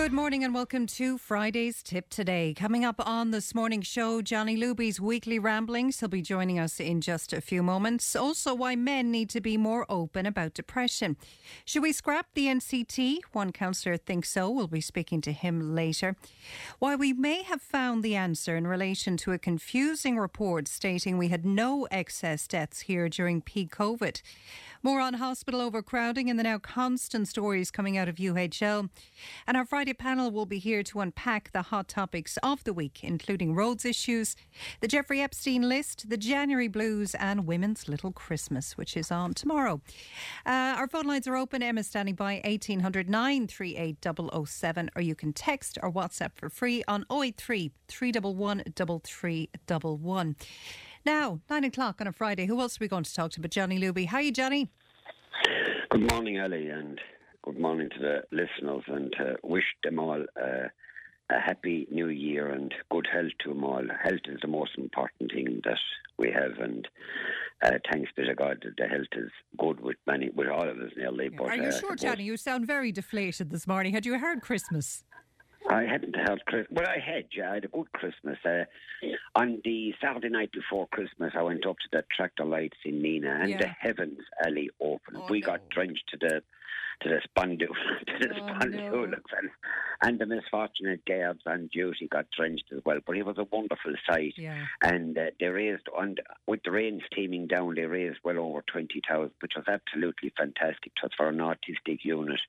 Good morning and welcome to Friday's Tipp Today. Coming up on this morning's show, Johnny Luby's weekly ramblings. He'll be joining us in just a few moments. Also, why men need to be more open about depression. Should we scrap the NCT? One councillor thinks so. We'll be speaking to him later. Why we may have found the answer in relation to a confusing report stating we had no excess deaths here during peak COVID. More on hospital overcrowding and the now constant stories coming out of UHL. And our Friday panel will be here to unpack the hot topics of the week, including roads issues, the Jeffrey Epstein list, the January blues, and Women's Little Christmas, which is on tomorrow. Uh, our phone lines are open. Emma standing by 1809 38007, or you can text or WhatsApp for free on 083 311 3311. Now, nine o'clock on a Friday. Who else are we going to talk to but Johnny Luby? How are you, Johnny? Good morning, Ellie, and good morning to the listeners, and uh, wish them all uh, a happy new year and good health to them all. Health is the most important thing that we have, and uh, thanks be to God that the health is good with many, with all of us nearly. Yeah. But, are you uh, sure, Johnny? You sound very deflated this morning. Had you heard Christmas? I hadn't had Christmas. Well, I had, yeah. I had a good Christmas. Uh, on the Saturday night before Christmas, I went up to the tractor lights in Nenagh, and Yeah. the heavens alley opened. Oh, we no. got drenched to the to the spondu, to the Oh, spondu, no. and, and the misfortunate Gabs on duty got drenched as well. But it was a wonderful sight. Yeah. And uh, they raised, and with the rain steaming down, they raised well over 20,000, which was absolutely fantastic. It was for an artistic unit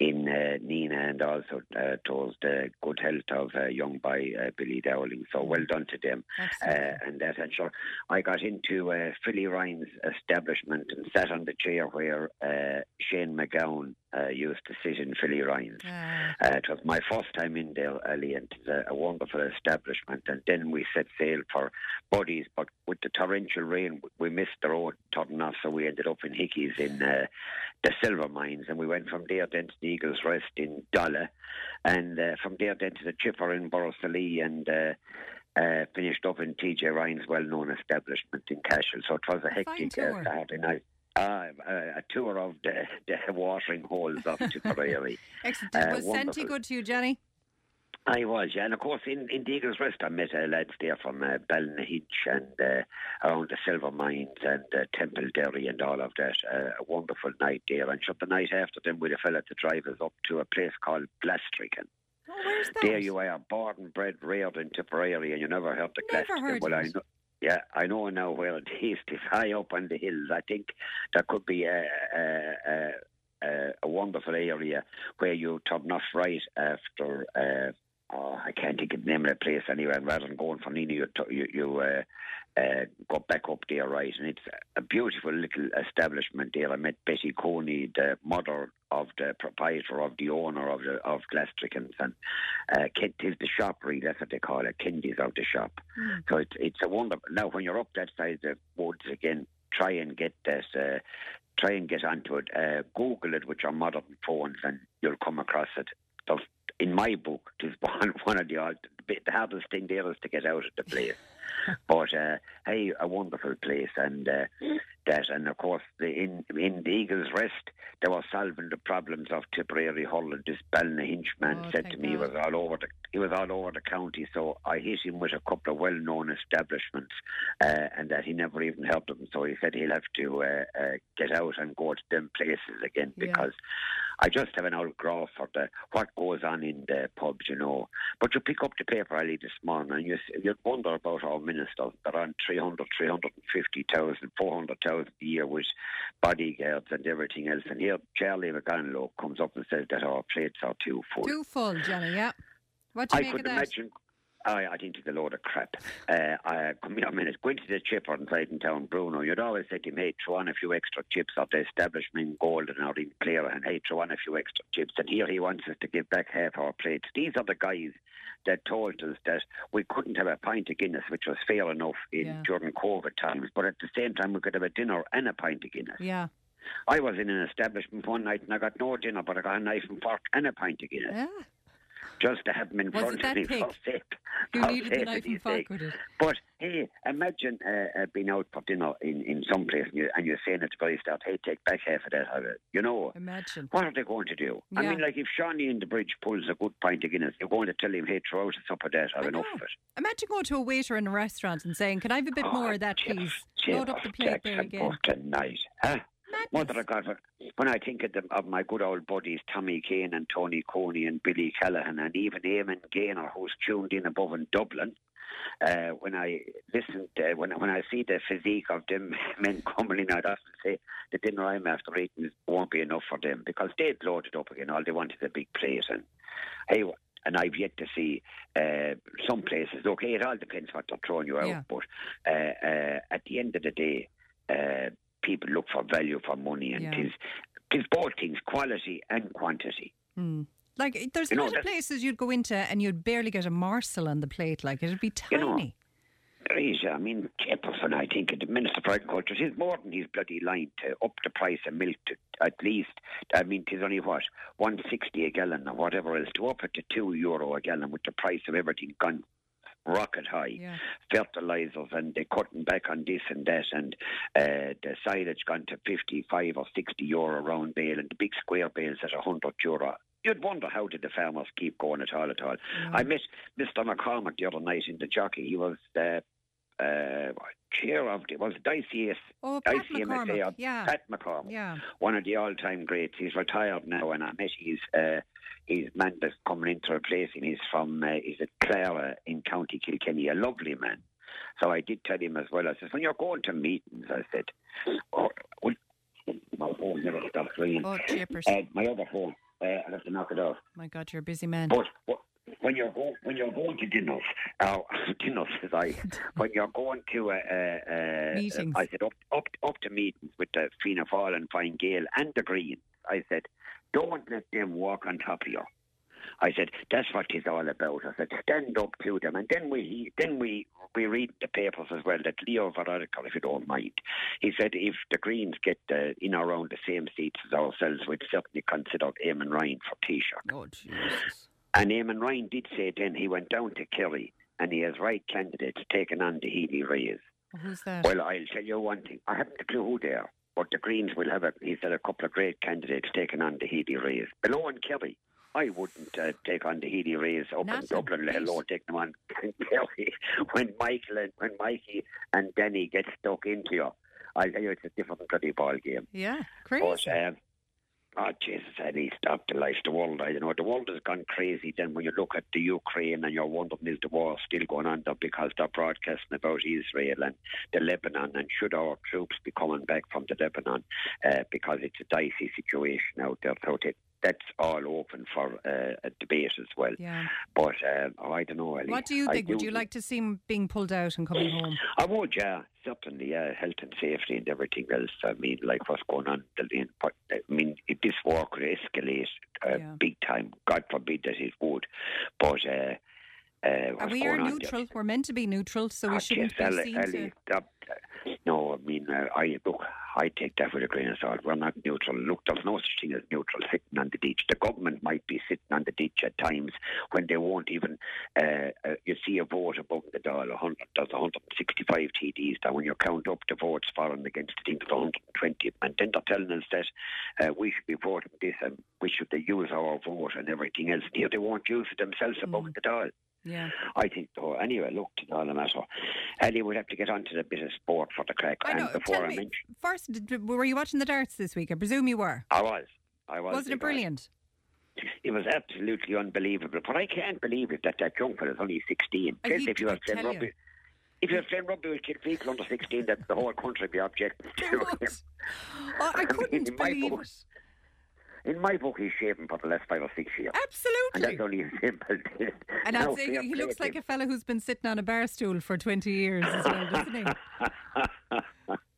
in uh, Nenagh and also uh, towards the good health of uh, young by uh, Billy Dowling. So well done to them. Uh, and that, and sure, I got into uh, Philly Ryan's establishment and sat on the chair where uh, Shane MacGowan uh, used to sit in Philly Ryan's. Ah, Uh, it was my first time in there, Ali, and it's a, a wonderful establishment. And then we set sail for Buddies, but with the torrential rain, we missed the road turning off, so we ended up in Hickeys in uh, the silver mines. And we went from there then to the Eagles Rest in Dolla, and uh, from there then to the Chipper in Borrisoleigh, and uh, uh, finished up in TJ Ryan's well known establishment in Cashel. So it was a hectic uh, Saturday night. Uh, a, a tour of the, the watering holes of Tipperary. excellent. Uh, was Senti good to you, Johnny? I was, yeah. And of course, in, in the Eagles Rest, I met uh, lads there from uh, and uh, around the Silver Mines and uh, Templederry and all of that. Uh, a wonderful night there. And shot the night after them with a fella to drive us up to a place called Blastrican. Oh, where's that? There you are, born and bred, reared in Tipperary, and you never heard the Never Glastrican. heard well, I know. Yeah, I know now where it is. It's high up on the hills. I think there could be a, a, a, a, wonderful area where you turn off right after. Uh, oh, I can't think of the name of the place anyway. Rather than going from Nenagh, you you, you uh, uh, go back up there, right? And it's a beautiful little establishment there. I met Betty Coney, the mother of the proprietor, of the owner of the of Glastricans, and uh, Kent is the shop, really. That's what they call it. Kendi's of the shop. Hmm. So it's it's a wonderful. Now, when you're up that side of the woods again, try and get this. Uh, try and get onto it. Uh, Google it with your modern phones, and you'll come across it. So in my book, it is one one of the the hardest thing there is to get out of the place. but uh, hey, a wonderful place, and uh, that, and of course, the, in in the Eagles Rest, they were solving the problems of Tipperary Hull. And this Ballynahinch man Oh, said to me, he was all over the he was all over the county. So I hit him with a couple of well-known establishments, uh, and that he never even helped them. So he said he'll have to uh, uh, get out and go to them places again because. I just have an old graph for the what goes on in the pubs, you know. But you pick up the paper early this morning and you, you'd wonder about our ministers. They're on 300, 350,000, 400,000 a year with bodyguards and everything else. And here Charlie McConalogue comes up and says that our plates are too full. Too full, Johnny, yeah. What do you I make could of that? imagine. I, I think it's a load of crap. Uh, I, come here a minute. Going to the chipper inside in town, Bruno, you'd always say to him, hey, throw on a few extra chips of the establishment Golden or in Clare, and hey, throw on a few extra chips. And here he wants us to give back half our plates. These are the guys that told us that we couldn't have a pint of Guinness, which was fair enough in Yeah. during COVID times, but at the same time we could have a dinner and a pint of Guinness. Yeah. I was in an establishment one night and I got no dinner, but I got a knife and fork and a pint of Guinness. Yeah. Just to have them in Was front of me pig? for safe. You needed knife and fork with it. But hey, imagine uh, uh, being out for dinner in, in some place and, you, and you're saying it to the staff, hey, take back half of that. out of it. You know, Imagine. what are they going to do? I mean, like if Shawnee in the bridge pulls a good pint of Guinness, you're going to tell him, hey, throw out a sup of that. I've enough of it. Imagine going to a waiter in a restaurant and saying, Can I have a bit Oh, more of that, please? Load up the plate there again. Night. Mother of. God, when I think of, them, of my good old buddies Tommy Kane and Tony Coney and Billy Callahan and even Eamon Gaynor, who's tuned in above in Dublin, uh, when I listen, to, when when I see the physique of them men coming in, I'd often say the dinner I'm after eating won't be enough for them because they'd load it up again. All they want is a big plate, and hey. And I've yet to see uh, some places. Okay, it all depends what they're throwing you out, Yeah. but uh, uh, at the end of the day, uh, people look for value for money, and Yeah. tis tis both things, quality and quantity. Hmm. Like, there's a know, lot of places you'd go into and you'd barely get a morsel on the plate. Like, it'd be You know, tiny. There is, I mean, Jefferson, I think, the Minister for Agriculture, he's more than his bloody line to up the price of milk to at least, I mean, tis only what, 160 a gallon or whatever else, to up it to 2 euro a gallon with the price of everything gone rocket high. Yeah. Fertilizers and they're cutting back on this and that, and uh, the silage gone to 55 or 60 euro round bale, and the big square bales at 100 euro. You'd wonder how did the farmers keep going at all at all. I met Mr. McCormack the other night in the jockey. He was uh, uh, chair of the, was Dicey Oh, Pat ICMSA, Yeah. Pat McCormack Yeah. one of the all-time greats. He's retired now, and I met his uh, his man that's coming in to replace him. He's from uh, he's at Clara in County Kilkenny, a lovely man. So I did tell him as well. I said, when you're going to meetings, I said, oh, well, my phone never stops ringing. Oh. Uh, my other phone, uh, I have to knock it off. My God, you're a busy man. But wh- when you're going when you're going to dinners, uh, dinners, as I when you're going to uh, uh, Meetings. I said up up up to meetings with the Fianna Fáil and Fine Gael and the Greens. I said, don't let them walk on top of you. I said that's what it's all about. I said stand up to them, and then we then we we read the papers as well that Leo Varadkar, if you don't mind, he said if the Greens get uh, in around the same seats as ourselves, we'd certainly consider Eamon Ryan for Taoiseach. Oh, Jesus. And Eamon Ryan did say then he went down to Kerry and he has right candidates taking on the Healy-Raes. Oh, Who's that? Well, I'll tell you one thing. I haven't a clue who they are, but the Greens will have, a, he said, a couple of great candidates taking on the Healy-Raes. Below in Kerry, I wouldn't uh, take on the Healy-Raes up Not in Dublin, let alone take them on Kerry. when Michael and when Mikey and Denny get stuck into you, I tell you, it's a different bloody ball game. yeah. But, Crazy. um, oh, Jesus, Eddie, stop the life, the world. I don't know. The world has gone crazy then when you look at the Ukraine and you're wondering is the war still going on there because they're broadcasting about Israel and the Lebanon and should our troops be coming back from the Lebanon uh, because it's a dicey situation out there. So that, that's all open for uh, a debate as well. yeah. But um, I don't know, Ellie. What do you think? Would do you like to see him being pulled out and coming home? I would, yeah, certainly, yeah, health and safety and everything else. I mean, like what's going on. but, I mean, if this war could escalate uh, Yeah. big time, God forbid that it would. But uh, uh, Are we are neutral. We're meant to be neutral, so we Ah, shouldn't yes, be Ellie, seen to. stop. No, I mean, uh, I look. I take that with a grain of salt. We're not neutral. Look, there's no such thing as neutral sitting on the ditch. The government might be sitting on the ditch at times when they won't even. Uh, uh, you see a vote above the dial. 100, there's 165 TDs. That when you count up the votes for and against, I think there's 120. And then they're telling us that uh, we should be voting this and we should use our vote and everything else. Here they won't use it themselves above Mm. the dial. Yeah. I think so. Anyway, look, to all the matter. Ellie would have to get onto the bit of sport for the crack. I know. And before Tell I me, mention, first, did, were you watching the darts this week? I presume you were. I was. I was. Wasn't it brilliant? It was absolutely unbelievable. But I can't believe it that that young is only 16. I Guess hate if you to have playing tell you. rugby, if you have playing rugby with kid people under 16, that the whole country be objecting to him. What? Oh, I I couldn't in my believe it. In my book, he's shaven for the last five or six years. Absolutely. And that's only a simple thing. And Now, say he looks like him. a fella who's been sitting on a bar stool for 20 years as well, doesn't he?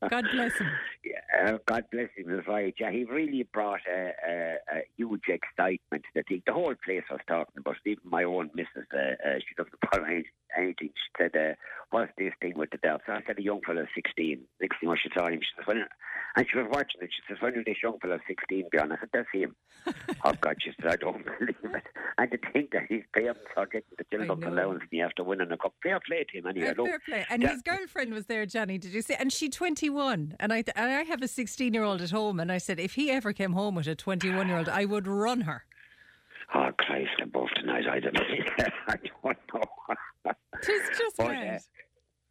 God bless him. Yeah, uh, God bless him, is right. Yeah, he really brought a, a, a huge excitement to the thing. The whole place was talking about it. Even my own missus, uh, uh, she doesn't follow any- anything. She said, uh, what's this thing with the darts? I said, a young fella, 16. Next thing when she saw him, she said, And she was watching it. She says, when will this young fellow, 16 be on? I said, that's him. oh, God, she said, I don't believe it. And to think that his parents are getting the children's allowance and after winning a cup. Fair play to him anyway. Uh, fair play. And yeah. his girlfriend was there, Johnny, did you see? And she 21. And I, and I have a 16 year old at home. And I said, if he ever came home with a 21 year old, I would run her. Oh, Christ, above tonight. I don't, I don't know. It's just But, uh,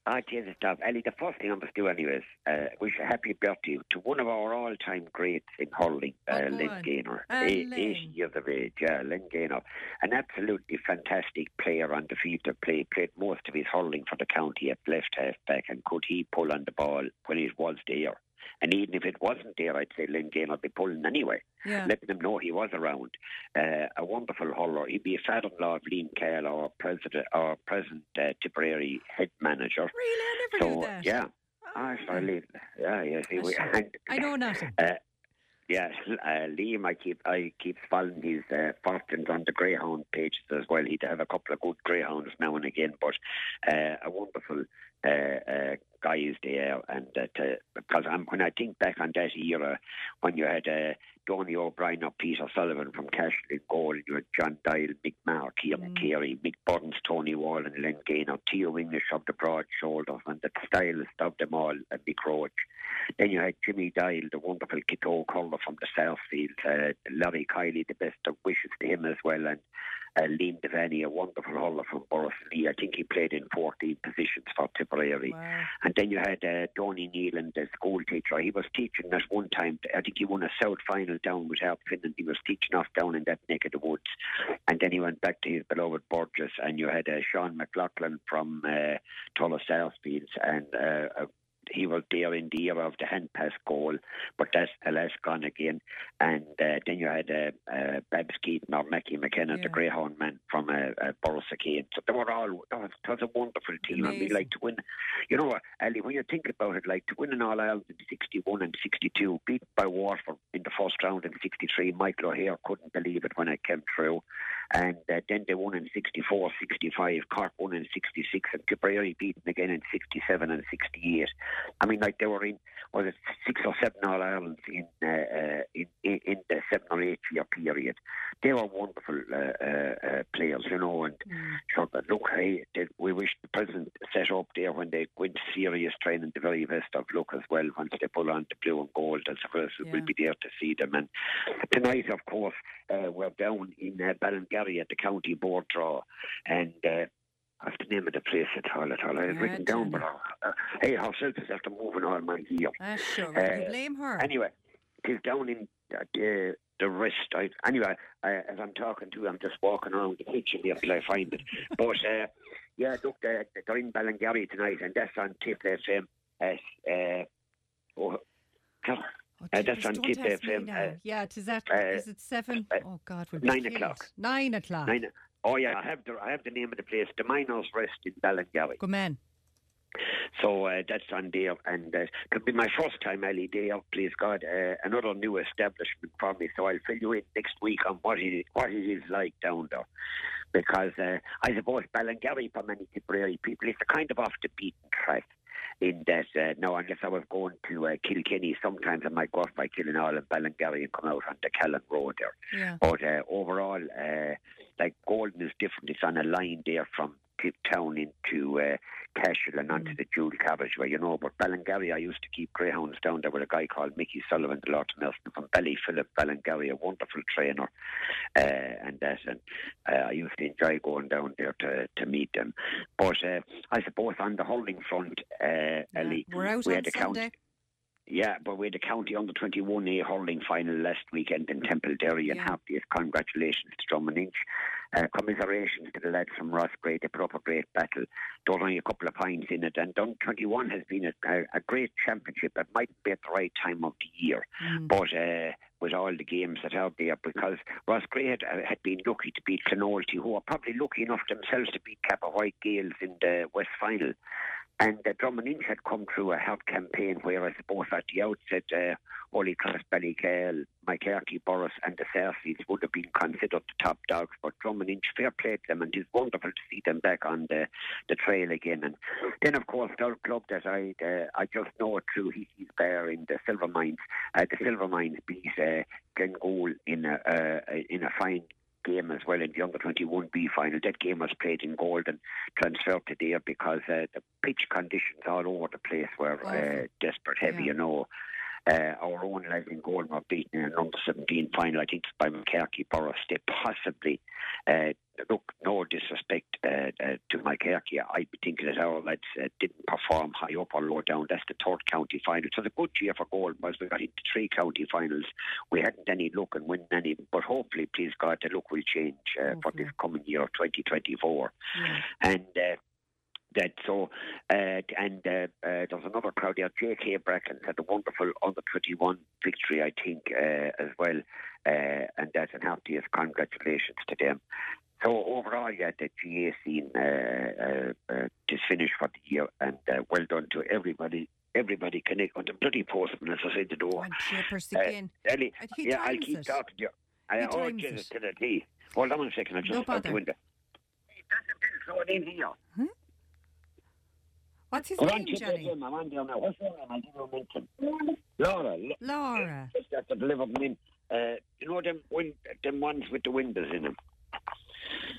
Ah, Jesus, stuff. Ellie, the first thing I must do, anyways, uh, wish a happy birthday to one of our all-time greats in hurling, uh, Oh, Len. Gaynor, Len. 80 years of age. Yeah, Len Gaynor, an absolutely fantastic player on the field to play. Played most of his hurling for the county at left half back, and could he pull on the ball when it was there? And even if it wasn't there, I'd say Len Gaynor would be pulling anyway Yeah. letting them know he was around. Uh, a wonderful hurler. He'd be a father-in-law of Liam Cahill, our president, our present uh, Tipperary head manager. Really? I never So knew that. yeah, Oh, sorry, Yeah, yeah. See, we, and, I know nothing. uh, yeah, uh, Liam, I keep I keep following his uh, fortunes on the Greyhound pages as well. He'd have a couple of good Greyhounds now and again, but uh, a wonderful uh, uh, guy is there. And that uh, because I'm, when I think back on that era when you had uh, Donny O'Brien or Peter Sullivan from Cashel in goal, and you had John Doyle, Mick Mark, Ian Mm. Carey, Mick Burns, Tony Wall, and Len Gaynor, Theo English of the broad shoulders, and the stylist of them all, and Mick Roche. Then you had Jimmy Doyle, the wonderful Kito curler from the Southfield, uh, Larry Kiely, the best of wishes to him as well, and uh, Liam Devaney, a wonderful hurler from Borrisley. I think he played in 14 positions for Tipperary. Wow. And then you had uh, Donny Nealon, the school teacher. He was teaching at one time. I think he won a South final down with Help Finland. He was teaching off down in that neck of the woods. And then he went back to his beloved Burgess. And you had uh, Sean McLaughlin from uh, Thurles Sarsfields. And uh, he was there in the era of the hand pass goal, but that's alas gone again. And uh, then you had uh, uh, Babs Keating or Mackey McKenna, Yeah. the Greyhound man from uh, uh. So they were all, that was, was a wonderful team. And we like to win. You know what, Ali, when you think about it, like to win an All Ireland in 61 and 62, beat by Waterford in the first round in 63, Michael O'Hehir couldn't believe it when it came through. And uh, then they won in 64, 65, Cork won in 66, and Tipperary beaten again in 67 and 68. I mean, like they were in, was it six or seven All Irelands in, uh, uh, in, in in the seven or eight year period. They were wonderful uh, uh, uh, players, you know, and Mm. Sure, but look, hey, they, we wish the president set up there when they into serious training the very best of luck as well once they pull on the blue and gold. As well, Yeah. we'll be there to see them. And tonight, of course, uh, we're down in uh, Ballingarry at the county board draw, and. Uh, I have the name of the place at all, at all. I have written down, but uh, hey, herself is after moving all my gear. Ah, sure. Uh, blame her. Anyway, it is down in uh, the the wrist. I, anyway, I, as I'm talking to you, I'm just walking around the kitchen here till I find it. But uh, yeah, look, they're, they're in Ballingarry tonight, and that's on Tipp FM. As, uh, oh, God, Oh, uh, that's on Tipp FM, uh, yeah, it is that. uh, is it seven? uh, oh God, we'll be nine o'clock. Nine o'clock. nine, oh yeah, I have the I have the name of the place, the Miners Rest in Ballingarry. Good man. So uh, that's on there, and uh, it'll be my first time, Ali, there. Please God, uh, another new establishment for me. So I'll fill you in next week on what it what it is like down there, because uh, I suppose Ballingarry for many Tipperary people is a kind of off the beaten track. In that, uh, now unless I was going to uh, Kilkenny, sometimes I might go off by Killenaule and Ballingarry and come out on the Callan Road there. Yeah. But uh, overall, uh, like Golden is different. It's on a line there from Tip Town into uh, Cashel and onto Mm. the Jewel Carriageway, you know. But Ballingarry, I used to keep greyhounds down there with a guy called Mickey Sullivan, the Lord Nelson from Ballyphilip, Ballingarry, a wonderful trainer, uh, and that. And uh, I used to enjoy going down there to, to meet them. But uh, I suppose on the hurling front, uh, yeah. Ellie, We're out we had the county. Yeah, but we had a county under 21A hurling final last weekend in Templederry and Yeah. happy congratulations to Drummond Inch. Uh, commiserations to the lads from Rossgrey. They put up a great battle. There only a couple of points in it. And Dun 21 has been a, a, great championship. It might be at the right time of the year. Mm. But uh, with all the games that are out there, because Rossgrey had, uh, had been lucky to beat Clonoulty, who are probably lucky enough themselves to beat Kappa White Gales in the West Final. And uh, Drummond Inch had come through a health campaign where I suppose at the outset uh, Holy Cross, Ballycahill, Moycarkey, Boris, and the Sarseeds would have been considered the top dogs. But Drummond Inch, fair played them, and it's wonderful to see them back on the, the trail again. And then, of course, the club that I uh, I just know it through he's there in the Silver Mines. Uh, the Silver Mines beat uh, Glengoole in a uh, in a fine game as well in the under 21B final. That game was played in gold and transferred to there because uh, the pitch conditions all over the place were uh, desperate heavy, yeah. you know. Uh, our own lads in goal were beaten in an under 17 final, I think, by Moycarkey Boris. They possibly, uh, look, no disrespect uh, uh to Moycarkey. I think that our lads uh, didn't perform high up or low down. That's the third county final. So the good year for Gold was we got into three county finals. We hadn't any luck and winning any, but hopefully, please God, the luck will change uh, for this coming year of 2024. Yeah. And that. So, uh, and uh, uh, there's another crowd there. J.K. Bracken had a wonderful under 21 victory, I think, uh, as well. Uh, and that's an heartiest congratulations to them. So overall, yeah, the GA scene uh, is finished for the year, and well done to everybody everybody connect on the bloody postman, as I said the door. Uh, Ellie, yeah, I'll keep it. talking to you. I oh, Jesus, to the tea. Hold on a second, I'll just no out the window. Hey, that's a bill, so in here. Hmm? What's his well, name, Johnny? I'm on there now. What's her name? I didn't mention. Laura. Laura. Just have to deliver them in. Uh, you know them, win- them ones with the windows in them.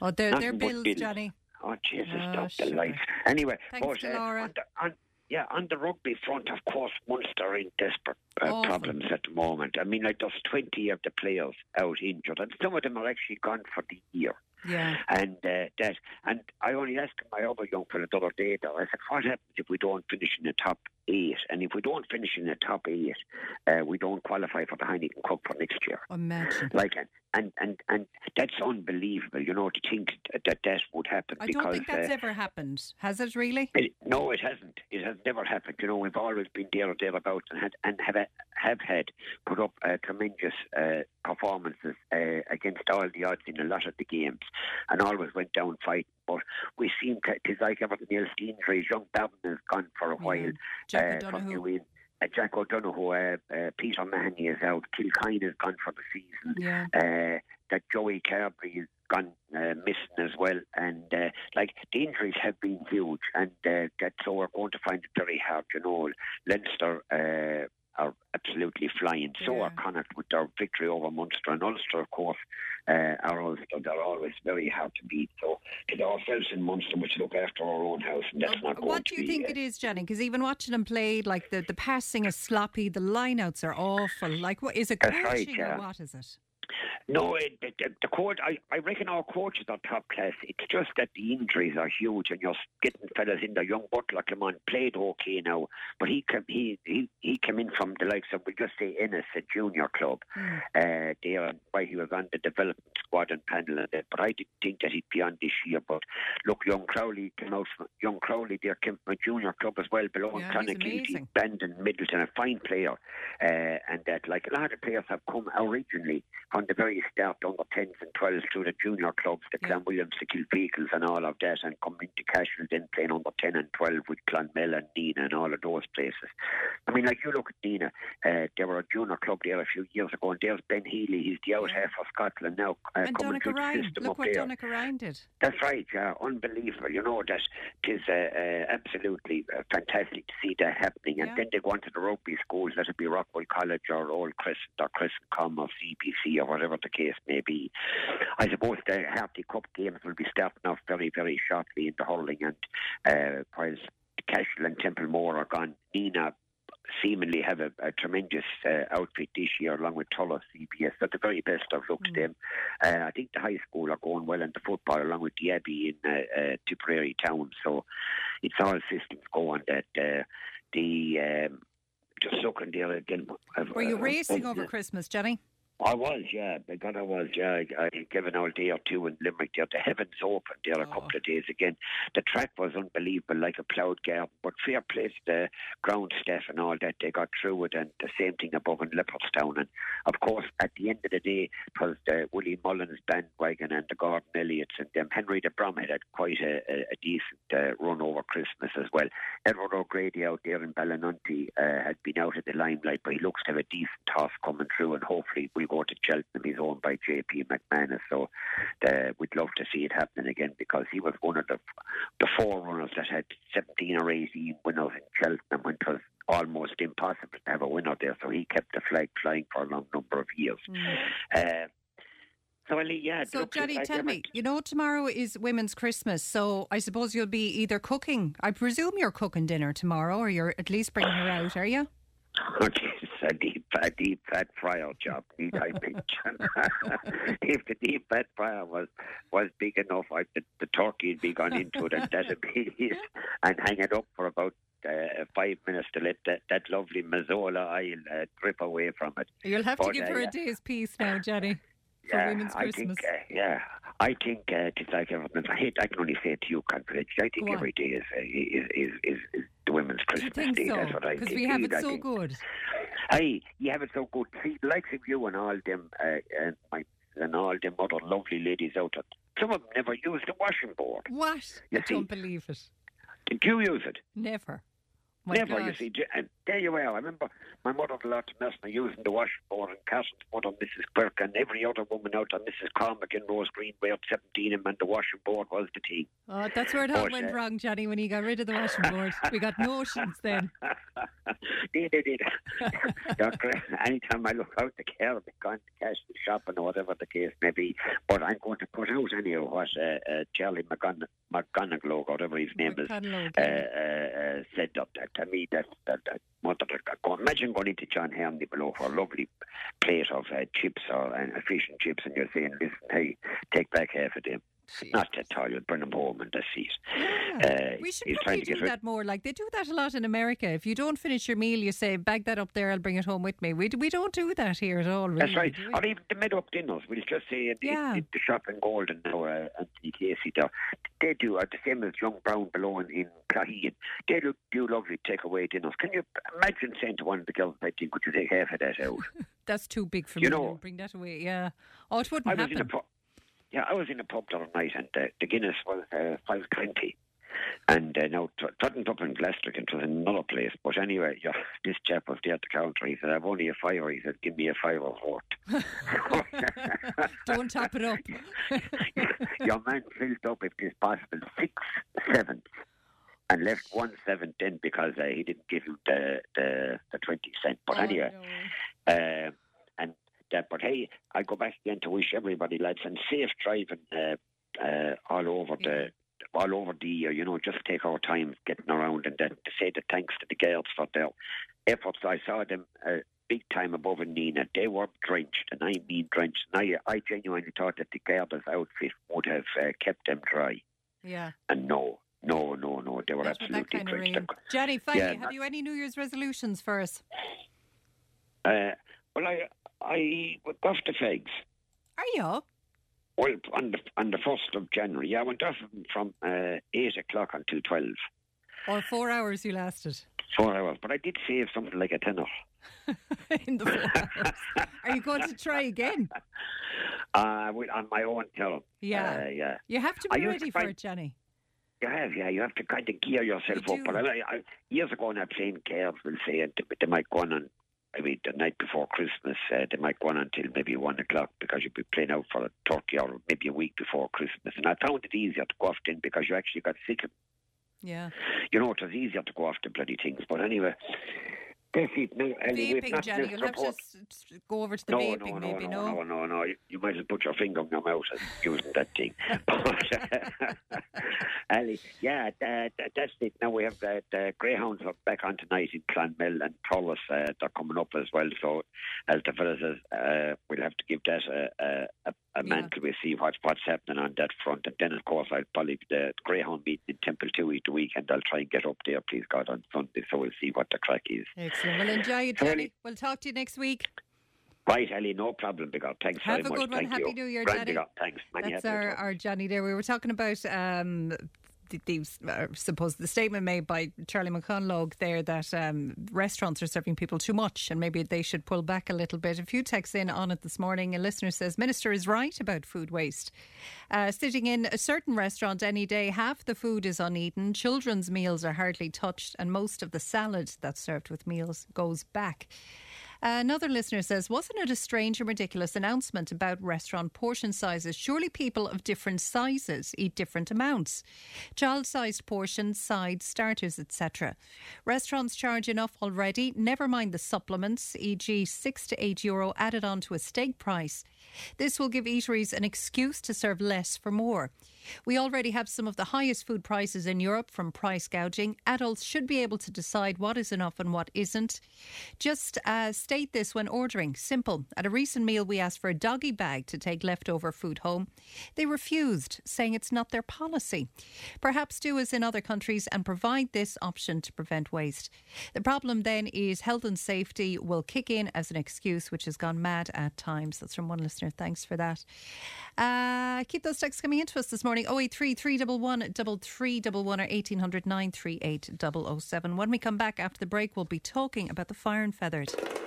Oh, they're, they're bills, Johnny. Oh, Jesus, oh, stop the lights. Anyway, Thanks but, uh, On the, on, yeah, on the rugby front, of course, Munster are in desperate uh, problems at the moment. I mean, like there's 20 of the players out injured, and some of them are actually gone for the year. Yeah. And uh, that, and I only asked my other young fellow the other day, though, I said, what happens if we don't finish in the top eight? And if we don't finish in the top eight, uh, we don't qualify for the Heineken Cup for next year. Imagine. Like, and, and, and that's unbelievable, you know, to think that that would happen. I because, don't think that's uh, ever happened. Has it really? It, no, it hasn't. It has never happened. You know, we've always been there or thereabouts and, had, and have, have had put up uh, tremendous uh, performances uh, against all the odds in a lot of the games and always went down fighting. But we seem to, it's like everything else, the injuries. Young Babin has gone for a while. Yeah. Jack uh, uh, Jack O'Donoghue, uh, uh, Peter Mahoney is out, Kilcoyne is gone for the season. Yeah. Uh, that Joey Carberry is gone uh, missing as well, and uh, like the injuries have been huge, and uh, that so we're going to find it very hard. You know, Leinster uh, are absolutely flying. So yeah. are Connacht with their victory over Munster and Ulster, of course, uh, are also, they're always very hard to beat. So it's ourselves in Munster which look after our own house, and that's not going What do you be, think uh, it is, Jenny? Because even watching them play, like the, the passing is sloppy, the lineouts are awful. Like, what is it coaching right, yeah. or what is it? No, it, the, the coach, I, I reckon our coaches are top class. It's just that the injuries are huge, and you're getting fellas in there. Young Butler Clement played okay now, but he came, he, he he came in from the likes of we just say Ennis, a junior club, mm. uh, there, why he was on the development squad and panel and that. But I didn't think that he'd be on this year. But look, young Crowley came out. From, young Crowley there came from a junior club as well, below yeah, Clonakilty, Bandon, Midleton, a fine player, uh, and that like a lot of players have come originally from the very start under 10s and 12s through the junior clubs, the yeah. Clanwilliams, the Kilpeakles and all of that, and come into Cashel, then playing under 10 and 12 with Clonmel and Nenagh and all of those places. I mean, like you look at Nenagh, uh, there were a junior club there a few years ago, and there's Ben Healy, he's the out half of Scotland now, uh, and coming through the system look up what there. Donnacha Ryan did. That's right, yeah, unbelievable. You know, that it is uh, uh, absolutely uh, fantastic to see that happening. And yeah. then they go on to the rugby schools, let it be Rockwell College or Old Crescent or Crescent Com or CBC or whatever the case may be. I suppose the Harty Cup games will be starting off very, very shortly in the hurling, and uh, whilst Cashel and Templemore are gone, Nenagh seemingly have a, a tremendous uh, outfit this year along with Thurles CBS. But the very best of luck mm. to them. Uh, I think the high school are going well in the football along with the Abbey in uh, uh, Tipperary Town. So it's all systems going that uh, the um, just looking there again. Were you uh, racing over Christmas, Jenny? I was, yeah. I God, I was, yeah. I, I gave an old day or two in Limerick there. The heavens opened there a Oh. couple of days again. The track was unbelievable, like a ploughed garden. But fair play to the ground staff and all that. They got through it, and the same thing above in Leopardstown. And of course, at the end of the day, it was the Willie Mullins bandwagon and the Gordon Elliots and them. Henry de Bromhead had had quite a, a, a decent uh, run over Christmas as well. Edward O'Grady out there in Ballinunty uh, had been out of the limelight, but he looks to have a decent toss coming through, and hopefully go to Cheltenham. He's owned by JP McManus, so uh, we'd love to see it happening again because he was one of the the four runners that had 17 or 18 winners in Cheltenham when it was almost impossible to have a winner there. So he kept the flag flying for a long number of years. Uh, so, Ali, yeah. So, Johnny, I tell me, you know, tomorrow is Women's Christmas, so I suppose you'll be either cooking. I presume you're cooking dinner tomorrow, or you're at least bringing her out, are you? It's a deep, a deep fat fryer job, need I mention. if the deep fat fryer was was big enough, I, the, the turkey would be gone into it and that'd be it, and hang it up for about uh, five minutes to let that, that lovely Mazola oil uh, drip away from it. You'll have to give uh, her a day's peace now, Jenny. for yeah, Women's I Christmas. think, uh, yeah, I think uh, it's like everything. I hate. I can only say it to you confidentially. I think Go every day is, uh, is, is is is the women's Christmas think day. so? That's what I think. Because we have it I so think- good. Hey, you have it so good. See, the likes of you and all them, uh, and my and all them other lovely ladies out there. Some of them never use the washing board. What? You I see- don't believe it. Did you use it? Never. My never, you see. And there you are. I remember my mother-in-law to mess me using the washing board and Carson's mother, Mrs. Quirk, and every other woman out there, Mrs. Cormack and Rose Green, were up 17 and the washing board was the tea. Oh, that's where it all But, went uh, wrong, Johnny, when he got rid of the washing board. We got notions then. did it. Doctor, anytime I look out the car, I'm going to cash the shopping or whatever the case may be. But I'm going to put out anyhow what uh, uh, Charlie McGon- McGonagall, or whatever his name is, Catalogue, uh, uh, uh, said up that to me that that, that mother, go, imagine going into John Hermley below for a lovely plate of uh, chips or uh, fish and chips, and you're saying, "Listen, hey, take back half of them." Jeez. Not. You'll bring them home and that's it. Yeah. Uh, we should probably trying to get do that more. Like they do that a lot in America. If you don't finish your meal, you say, "Bag that up there. I'll bring it home with me." We d- we don't do that here at all. Really, That's right. Or even the mid up dinners. We'll just say Yeah. it, the shop in Golden now, uh, Anthony Casey there. They do uh, the same as Young Brown below in, in. They do, do lovely takeaway dinners. Can you imagine saying to one of the girls, I think, could you take half of that out? That's too big for You me. know- bring that away. Yeah. Oh, it wouldn't I was happen. In a pub. Yeah, I was in a pub the other night, and uh, the Guinness was uh, five twenty. And uh, now, wasn't up in Gloucester, it was another place. But anyway, yeah, this chap was there at the counter. He said, I've only a fiver. He said, give me a fiver worth. don't top it up. Your man filled up, if it's possible, six sevenths and left one seventh in because uh, he didn't give you the, the, the 20 cent. But Oh, anyway, no. uh, that, but hey, I go back again to wish everybody, lads, and safe driving uh, uh, all over the. All over the year, you know, just take our time getting around and then to say the thanks to the girls for their efforts. I saw them uh, big time above in Nenagh. They were drenched, and I mean drenched. And I, I genuinely thought that the girls' outfit would have uh, kept them dry. Yeah. And no, no, no, no, they were Not with that absolutely drenched. Jenny, finally, Yeah, have you any New Year's resolutions for us? Uh, well, I I went off the figs. Are you? Well, on the on the first of January, yeah, I went off from uh, eight o'clock until twelve, Or four hours you lasted four hours. But I did save something like a tenner. in the four hours. Are you going to try again? Uh, on my own term. Yeah. uh, yeah. You have to be ready for it, Johnny. You have, yeah. You have to kind of gear yourself You up. But. I, I, years ago, when I playing cards, we'll say they might go on and maybe the night before Christmas, uh, they might go on until maybe one o'clock because you'll be playing out for a turkey or maybe a week before Christmas. And I found it easier to go off then because you actually got sick of Yeah. you know, it was easier to go off the bloody things. But anyway, that's it. No, Ellie, Vaping, not Johnny. You'll have to support. s- s- go over to the No, vaping, no, no, maybe, no, no? no, no. You, you might as well put your finger in your mouth and using that thing. But, Ali, yeah, that, that, that's it. Now we have the, the Greyhounds are back on tonight in Clonmel and Thurles. Uh, they're coming up as well. So, as the fellas says, uh, we'll have to give that a, a, a, a Yeah. mantle. We see what, what's happening on that front. And then, of course, I'll probably the Greyhound meeting in Templetuohy the weekend. I'll try and get up there, please God, on Sunday. So we'll see what the crack is. Excellent. Well, enjoy it. Johnny. We'll talk to you next week. Right, Ellie, no problem, because thanks Have very a much. good one. Thank Happy you. New Year, Johnny. big up. Thanks. Many That's our, our Johnny there. We were talking about, um, uh, suppose the statement made by Charlie McConalogue there that um, restaurants are serving people too much and maybe they should pull back a little bit. A few texts in on it this morning. A listener says, Minister is right about food waste. Uh, sitting in a certain restaurant any day, half the food is uneaten, children's meals are hardly touched, and most of the salad that's served with meals goes back. Another listener says, Wasn't it a strange and ridiculous announcement about restaurant portion sizes? Surely people of different sizes eat different amounts. Child sized portions, sides, starters, etc. Restaurants charge enough already, never mind the supplements, e.g., 6 to 8 euro added on to a steak price. This will give eateries an excuse to serve less for more. We already have some of the highest food prices in Europe from price gouging. Adults should be able to decide what is enough and what isn't. Just uh, state this when ordering. Simple. At a recent meal, we asked for a doggy bag to take leftover food home. They refused, saying it's not their policy. Perhaps do as in other countries and provide this option to prevent waste. The problem then is health and safety will kick in as an excuse, which has gone mad at times. That's from one listener. Thanks for that. Uh, keep those texts coming into us this morning. 083 311 3311 or 1800 938 007. When we come back after the break, we'll be talking about the fire and Fethard.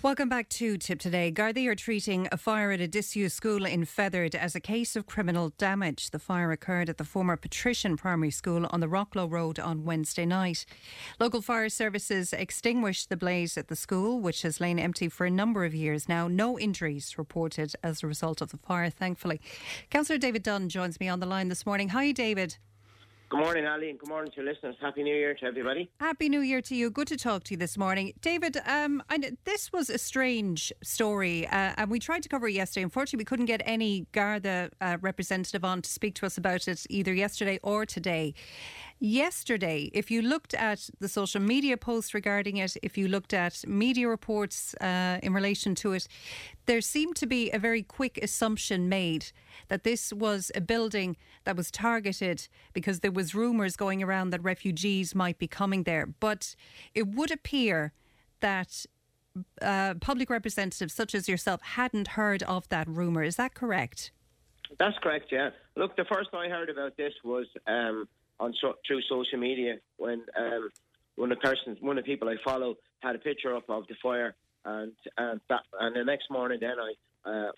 Welcome back to Tipp Today. Gardaí are treating a fire at a disused school in Fethard as a case of criminal damage. The fire occurred at the former Patrician Primary School on the Rocklow Road on Wednesday night. Local fire services extinguished the blaze at the school, which has lain empty for a number of years now. No injuries reported as a result of the fire, thankfully. Councillor David Dunne joins me on the line this morning. Hi, David. Good morning, Ali, and good morning to your listeners. Happy New Year to everybody. Happy New Year to you. Good to talk to you this morning. David, um, I, this was a strange story, uh, and we tried to cover it yesterday. Unfortunately, we couldn't get any Garda uh, representative on to speak to us about it either yesterday or today. Yesterday, if you looked at the social media posts regarding it, if you looked at media reports uh, in relation to it, there seemed to be a very quick assumption made that this was a building that was targeted because there was rumours going around that refugees might be coming there. But it would appear that uh, public representatives such as yourself hadn't heard of that rumour. Is that correct? That's correct, yeah. Look, the first I heard about this was um, on through social media when um, of the persons, one of the people I follow, had a picture up of the fire, and and that, and the next morning, then I uh,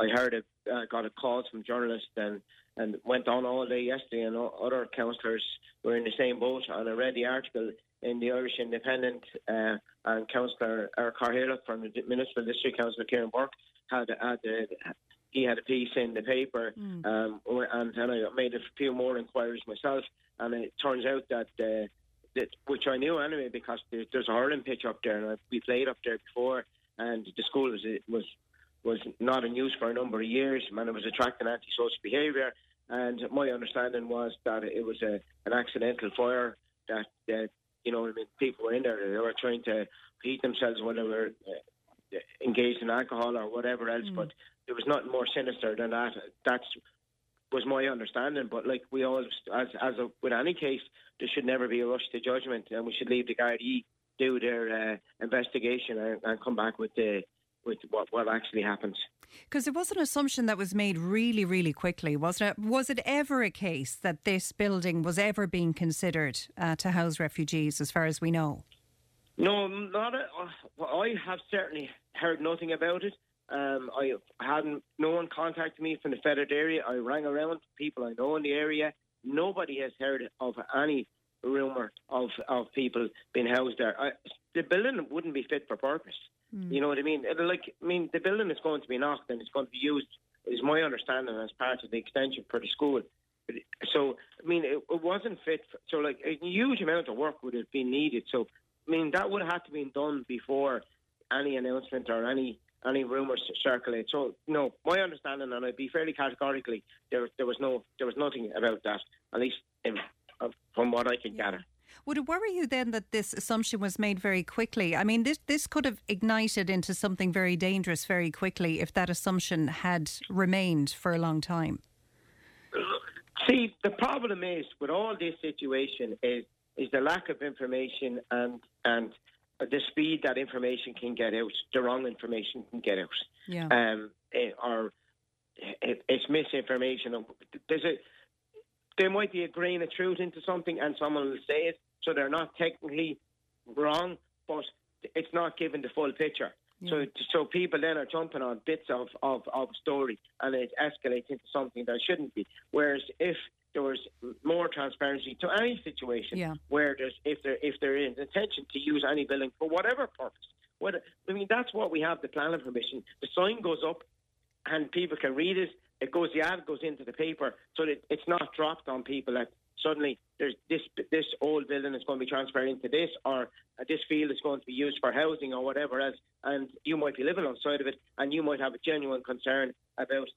I heard it, uh, got a call from journalists, and and went on all day yesterday, and other councillors were in the same boat, and I read the article in the Irish Independent, uh, and Councillor Eric Carhilla from the Municipal District Councillor Kieran Burke had had uh, he had a piece in the paper, um, and I made a few more inquiries myself, and it turns out that. Uh, that, which I knew anyway because there, there's a hurling pitch up there, and I, we played up there before, and the school was was was not in use for a number of years, and it was attracting antisocial behaviour. And my understanding was that it was a, an accidental fire that, that you know, I mean, people were in there. They were trying to heat themselves when they were uh, engaged in alcohol or whatever else. But there was nothing more sinister than that. That's was my understanding. But like we always, as as a, with any case, there should never be a rush to judgment, and we should leave the Gardaí do their uh, investigation and, and come back with the with what what actually happens. Because there was an assumption that was made really, really quickly, wasn't it? Was it ever a case that this building was ever being considered uh, to house refugees, as far as we know? No, not. A, uh, I have certainly heard nothing about it. Um, I hadn't. No one contacted me from the Fethard area. I rang around people I know in the area. Nobody has heard of any rumor of of people being housed there. I, the building wouldn't be fit for purpose. You know what I mean? It'll like, I mean, the building is going to be knocked and it's going to be used. Is my understanding as part of the extension for the school. So, I mean, it, it wasn't fit. For, so, like, a huge amount of work would have been needed. So, I mean, that would have had to been done before any announcement or any any rumours circulate. So, no, my understanding, and I'd be fairly categorically, there there was no there was nothing about that. At least in, from what I can gather. Would it worry you then that this assumption was made very quickly? I mean, this this could have ignited into something very dangerous very quickly if that assumption had remained for a long time. See, the problem is with all this situation is is the lack of information and and the speed that information can get out, the wrong information can get out. Yeah. Um, eh, or it, it's misinformation. There's a there might be a grain of truth into something, and someone will say it, so they're not technically wrong, but it's not given the full picture. Yeah. So, so people then are jumping on bits of, of, of story, and it escalates into something that shouldn't be. Whereas if there was more transparency to any situation Yeah. where there's if there if there is intention to use any building for whatever purpose. What I mean, that's what we have the planning permission. The sign goes up, and people can read it. It goes the ad goes into the paper, so that it's not dropped on people that suddenly there's this this old building is going to be transferred into this, or this field is going to be used for housing or whatever else, and you might be living on side of it, and you might have a genuine concern about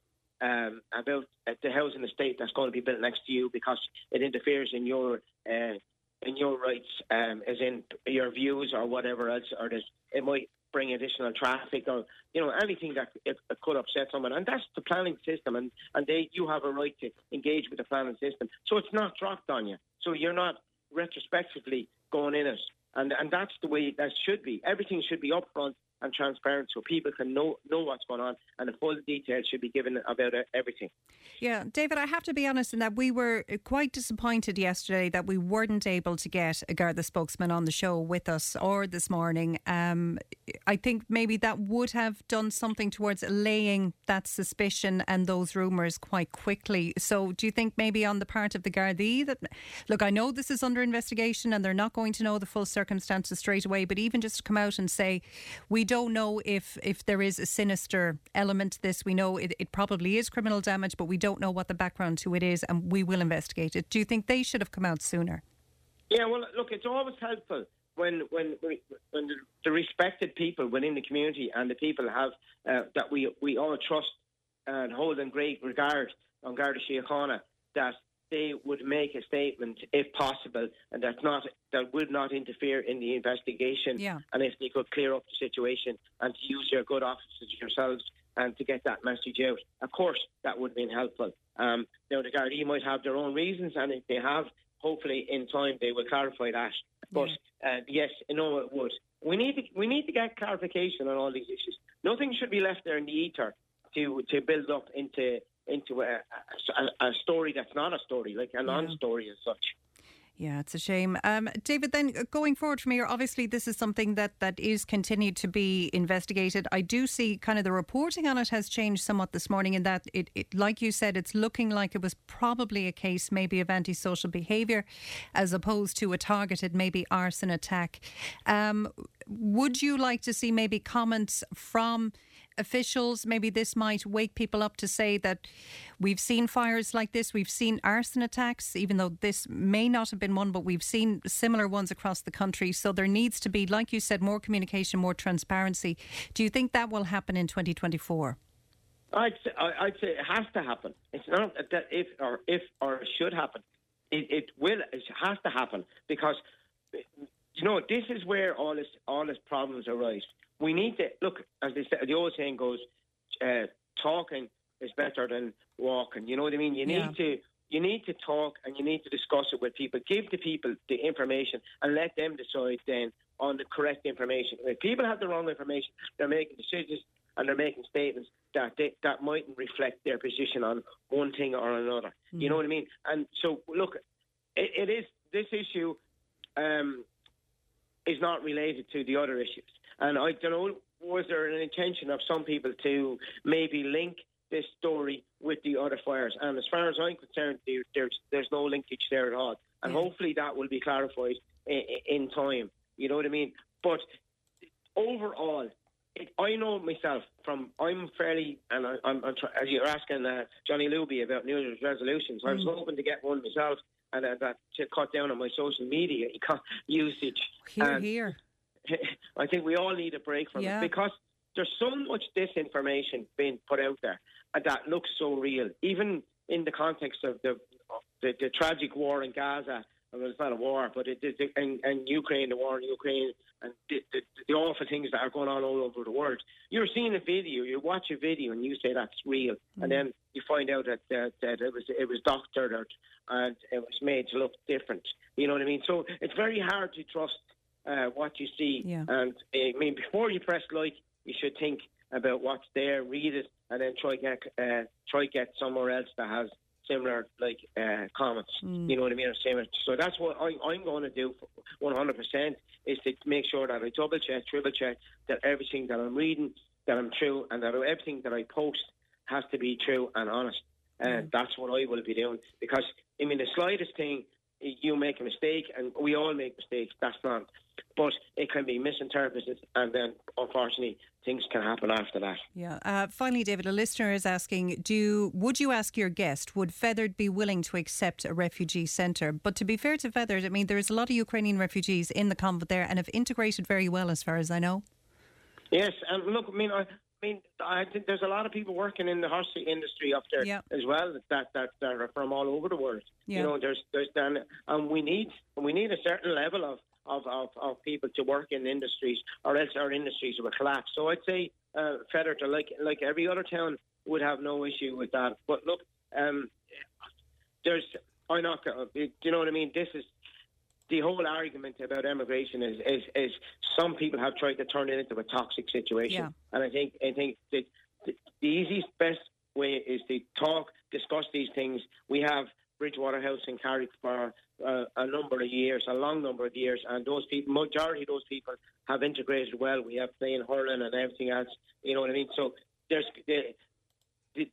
um, about uh, the housing estate that's going to be built next to you because it interferes in your uh, in your rights, um, as in your views or whatever else, or there's, it might bring additional traffic or you know anything that it, it could upset someone, and that's the planning system, and and they you have a right to engage with the planning system, so it's not dropped on you, so you're not retrospectively going in it, and and that's the way that should be. Everything should be upfront and transparent, so people can know know what's going on, and the full details should be given about uh, everything. Yeah, David, I have to be honest in that we were quite disappointed yesterday that we weren't able to get a Garda spokesman on the show with us or this morning. Um, I think maybe that would have done something towards allaying that suspicion and those rumours quite quickly. So, do you think maybe on the part of the Gardaí that, look, I know this is under investigation and they're not going to know the full circumstances straight away, but even just to come out and say, we don't know if, if there is a sinister element to this. We know it, it probably is criminal damage, but we don't know what the background to it is, and we will investigate it. Do you think they should have come out sooner? Yeah, well, look, it's always helpful when when when the, respected people within the community and the people have uh, that we we all trust and hold in great regard on Garda Síochána that they would make a statement if possible and that's not that would not interfere in the investigation Yeah. and if they could clear up the situation and to use your good offices yourselves and to get that message out. Of course, that would have been helpful. Um, now, the Gardaí might have their own reasons, and if they have, hopefully in time they will clarify that. But uh, yes, no, it would. We need to we need to get clarification on all these issues. Nothing should be left there in the ether to to build up into into a, a, a story that's not a story, like a non-story as such. Yeah, it's a shame. Um, David, then uh, going forward from here, obviously this is something that, that is continued to be investigated. I do see kind of the reporting on it has changed somewhat this morning in that it, it like you said, it's looking like it was probably a case maybe of antisocial behaviour as opposed to a targeted maybe arson attack. Um, would you like to see maybe comments from officials. Maybe this might wake people up to say that we've seen fires like this, we've seen arson attacks, even though this may not have been one, but we've seen similar ones across the country. So there needs to be, like you said, more communication, more transparency. Do you think that will happen in 2024? I'd say, I'd say it has to happen. It's not that if or if or should happen. It, it will. It has to happen because you know this is where all this all this problems arise. We need to look as they say, the old saying goes, uh, talking is better than walking. You know what I mean? You need Yeah. to you need to talk and you need to discuss it with people. Give the people the information and let them decide then on the correct information. If people have the wrong information, they're making decisions and they're making statements that they, that mightn't reflect their position on one thing or another. You know what I mean? And so, look, it, it is this issue um, is not related to the other issues. And I don't know, was there an intention of some people to maybe link this story with the other fires? And as far as I'm concerned, there, there's there's no linkage there at all. And Yeah. hopefully that will be clarified in, in time. You know what I mean? But overall, it, I know myself from I'm fairly and I, I'm, I'm as you're asking uh, Johnny Luby about New Year's resolutions. I was Mm. hoping to get one myself and uh, that to cut down on my social media usage. Here, here. I think we all need a break from Yeah. it because there's so much disinformation being put out there and that looks so real, even in the context of the of the, the tragic war in Gaza well, it's not a war, but it, it, and, and Ukraine, the war in Ukraine, and the, the, the awful things that are going on all over the world. You're seeing a video, you watch a video, and you say that's real, mm. and then you find out that, that that it was it was doctored and it was made to look different. You know what I mean? So it's very hard to trust uh, what you see. Yeah. And I mean, before you press like, you should think about what's there, read it, and then try get uh, try get somewhere else that has similar like uh, comments. Mm. You know what I mean? Similar. So that's what I, I'm going to do. One hundred percent is to make sure that I double check, triple check that everything that I'm reading that I'm true, and that everything that I post has to be true and honest. And mm. that's what I will be doing because I mean the slightest thing you make a mistake, and we all make mistakes. That's not, but it can be misinterpreted, and then unfortunately things can happen after that. Yeah. Uh, finally, David, a listener is asking: Do would you ask your guest would Fethard be willing to accept a refugee centre? But to be fair to Fethard, I mean there's a lot of Ukrainian refugees in the convent there, and have integrated very well, as far as I know. Yes, and look, I mean, I, I mean, I think there's a lot of people working in the horse industry up there yep. as well that, that that are from all over the world. Yep. You know, there's there's and, and we need we need a certain level of, of, of, of people to work in industries, or else our industries will collapse. So I'd say uh, Fethard, like like every other town, would have no issue with that. But look, um, there's I'm not. Do you know what I mean? This is the whole argument about immigration is, is, is some people have tried to turn it into a toxic situation. Yeah. And I think I think the, the, the easiest, best way is to talk, discuss these things. We have Bridgewater House in Carrick for uh, a number of years, a long number of years, and those people, majority of those people have integrated well. We have playing hurling and everything else. You know what I mean? So there's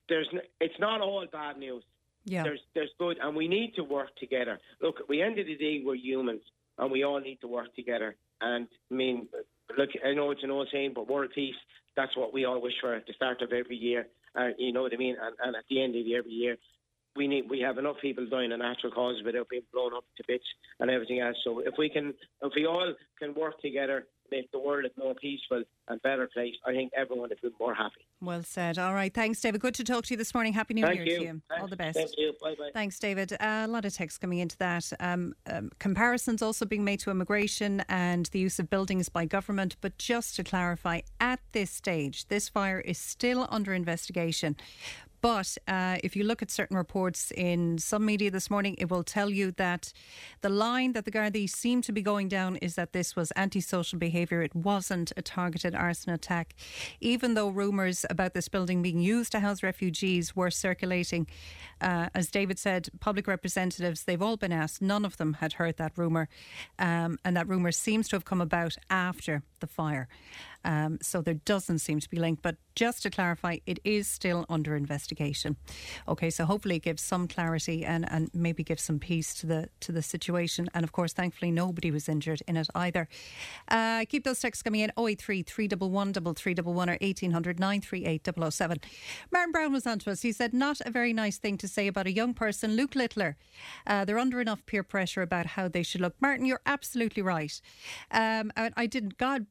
there's it's not all bad news. Yeah. There's there's good, and we need to work together. Look, at the end of the day, we're humans, and we all need to work together. And I mean, look, I know it's an old saying, but world peace. That's what we all wish for at the start of every year. Uh, you know what I mean? And, and at the end of the every year, we need we have enough people dying of natural causes without being blown up to bits and everything else. So if we can, if we all can work together make the world a more peaceful and better place, I think everyone would be more happy. Well said. All right. Thanks, David. Good to talk to you this morning. Happy New Thank Year you. to you. Thanks. All the best. Thank you. Bye bye. Thanks, David. Uh, a lot of texts coming into that. Um, um, comparisons also being made to immigration and the use of buildings by government. But just to clarify, at this stage, this fire is still under investigation. But uh, if you look at certain reports in some media this morning, it will tell you that the line that the Gardaí seem to be going down is that this was antisocial behaviour. It wasn't a targeted arson attack. Even though rumours about this building being used to house refugees were circulating, uh, as David said, public representatives, they've all been asked, none of them had heard that rumour. Um, and that rumour seems to have come about after the fire. Um, so there doesn't seem to be link. But just to clarify, it is still under investigation. Okay, so hopefully it gives some clarity and, and maybe gives some peace to the to the situation. And of course, thankfully, nobody was injured in it either. Uh, keep those texts coming in 083 311 3311 or 1800 938 007. Martin Brown was on to us. He said, Not a very nice thing to say about a young person, Luke Littler. Uh, they're under enough peer pressure about how they should look. Martin, you're absolutely right. Um, I, I didn't, God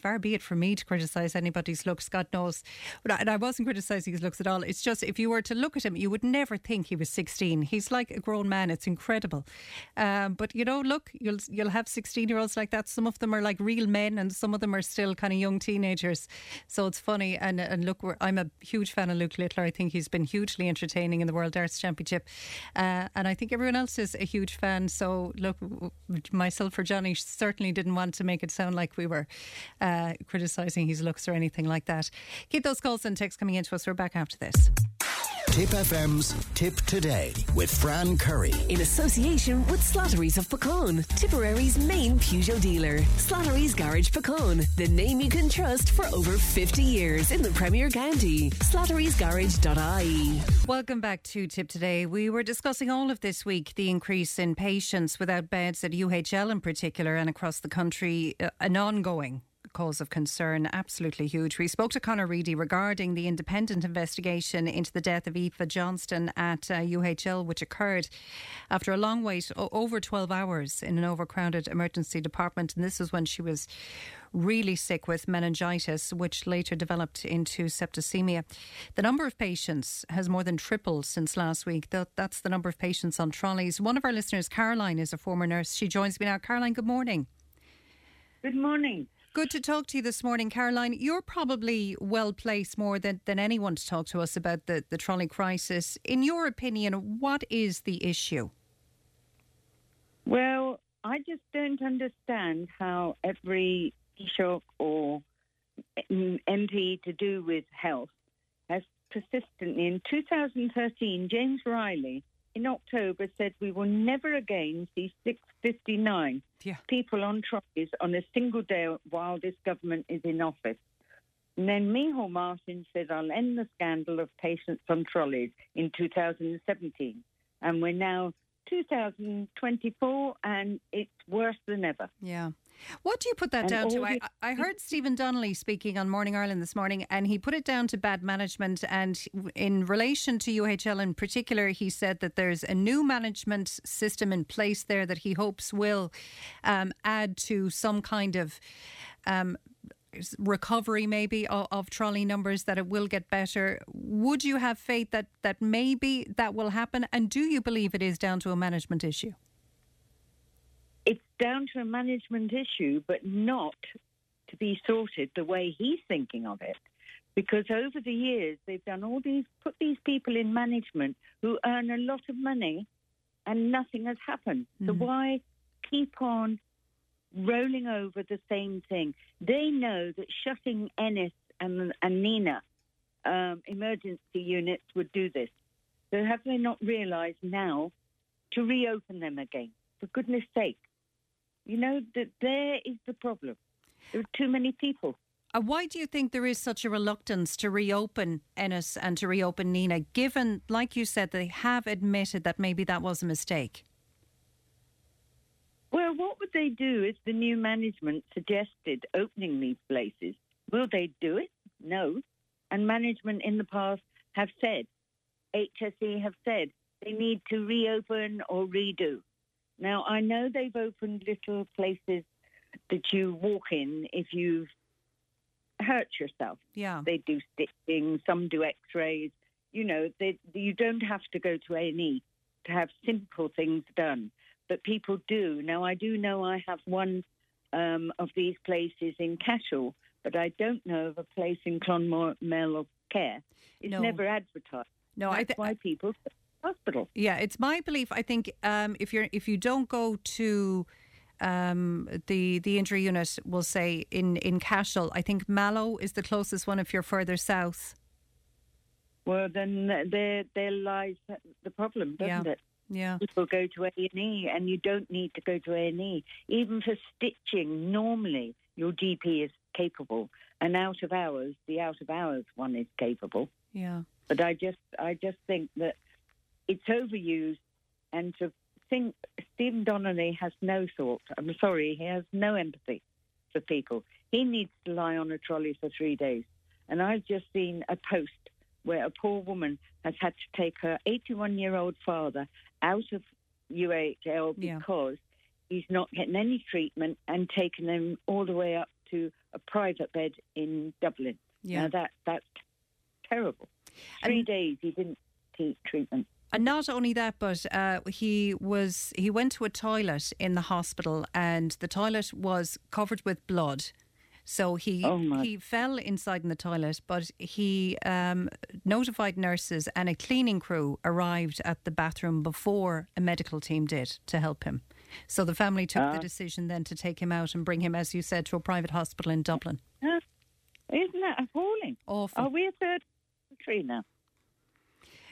far be it from me to criticise anybody's looks, God knows. But I, and I wasn't criticising his looks at all. It's just if you were to look at him, you would never think he was 16. He's like a grown man. It's incredible. Um, but you know, look, you'll you'll have 16 year olds like that. Some of them are like real men, and some of them are still kind of young teenagers. So it's funny. And and look, I'm a huge fan of Luke Littler. I think he's been hugely entertaining in the World Darts Championship, uh, and I think everyone else is a huge fan. So look, myself or Johnny certainly didn't want to make it sound like we were uh, criticising his looks or anything like that. Keep those calls and texts coming in to us. We're back after this. Tipp FM's Tipp Today with Fran Curry. In association with Slattery's of Puckane, Tipperary's main Peugeot dealer. Slattery's Garage Puckane, the name you can trust for over 50 years in the Premier County. Slattery'sGarage.ie. Welcome back to Tipp Today. We were discussing all of this week the increase in patients without beds at UHL in particular and across the country, uh, an ongoing cause of concern, absolutely huge. We spoke to Conor Reedy regarding the independent investigation into the death of Aoife Johnston at uh, UHL, which occurred after a long wait, o- over 12 hours in an overcrowded emergency department. And this was when she was really sick with meningitis, which later developed into septicemia. The number of patients has more than tripled since last week. That, that's the number of patients on trolleys. One of our listeners, Caroline, is a former nurse. She joins me now. Caroline, good morning. Good morning. Good to talk to you this morning, Caroline. You're probably well placed more than, than anyone to talk to us about the, the trolley crisis. In your opinion, what is the issue? Well, I just don't understand how every Taoiseach or MP to do with health has persistently. In 2013, James Reilly in October said we will never again see 659 Yeah. people on trolleys on a single day while this government is in office. And then Micheál Martin said, I'll end the scandal of patients on trolleys in 2017. And we're now 2024 and it's worse than ever. Yeah. What do you put that And down to? I, I heard Stephen Donnelly speaking on Morning Ireland this morning, and he put it down to bad management. And in relation to UHL in particular, he said that there's a new management system in place there that he hopes will um, add to some kind of. Um, recovery maybe of, of trolley numbers that it will get better would you have faith that that maybe that will happen and do you believe it is down to a management issue It's down to a management issue, but not to be sorted the way he's thinking of it. Because over the years, they've done all these, put these people in management who earn a lot of money and nothing has happened. So why keep on rolling over the same thing? They know that shutting Ennis and, and Nenagh um, emergency units would do this. So have they not realised now to reopen them again? For goodness sake. You know, that there is the problem. There are too many people. Uh, why do you think there is such a reluctance to reopen Ennis and to reopen Nenagh, given, like you said, they have admitted that maybe that was a mistake? Well, what would they do if the new management suggested opening these places? Will they do it? No. And management in the past have said, HSE have said, they need to reopen or redo. Now, I know they've opened little places that you walk in if you've hurt yourself. Yeah. They do stitching, some do X-rays. You know, they, you don't have to go to A&E to have simple things done, but people do. Now, I do know I have one um, of these places in Cashel, but I don't know of a place in Clonmel or Cahir. It's No. never advertised. No, I That's thi- why people hospital. Yeah, it's my belief. I think um, if you're if you don't go to um, the the injury unit, we'll say in in Cashel, I think Mallow is the closest one. If you're further south, Well, then there there lies the problem, doesn't Yeah. it? yeah, People go to A and E, and you don't need to go to A and E. Even for stitching, normally your GP is capable, and out of hours, the out of hours one is capable. yeah. But I just I just think that it's overused, and to think Stephen Donnelly has no thought. I'm sorry, he has no empathy for people. He needs to lie on a trolley for three days. And I've just seen a post where a poor woman has had to take her 81 year old father out of UHL Yeah. because he's not getting any treatment and taking him all the way up to a private bed in Dublin. Yeah. Now that that's terrible. Three And- days he didn't take treatment. And not only that, but uh, he was he went to a toilet in the hospital, and the toilet was covered with blood. So he oh he fell inside in the toilet, but he um, notified nurses, and a cleaning crew arrived at the bathroom before a medical team did to help him. So the family took Ah. the decision then to take him out and bring him, as you said, to a private hospital in Dublin. Isn't that appalling? Awful. Are we a third country now?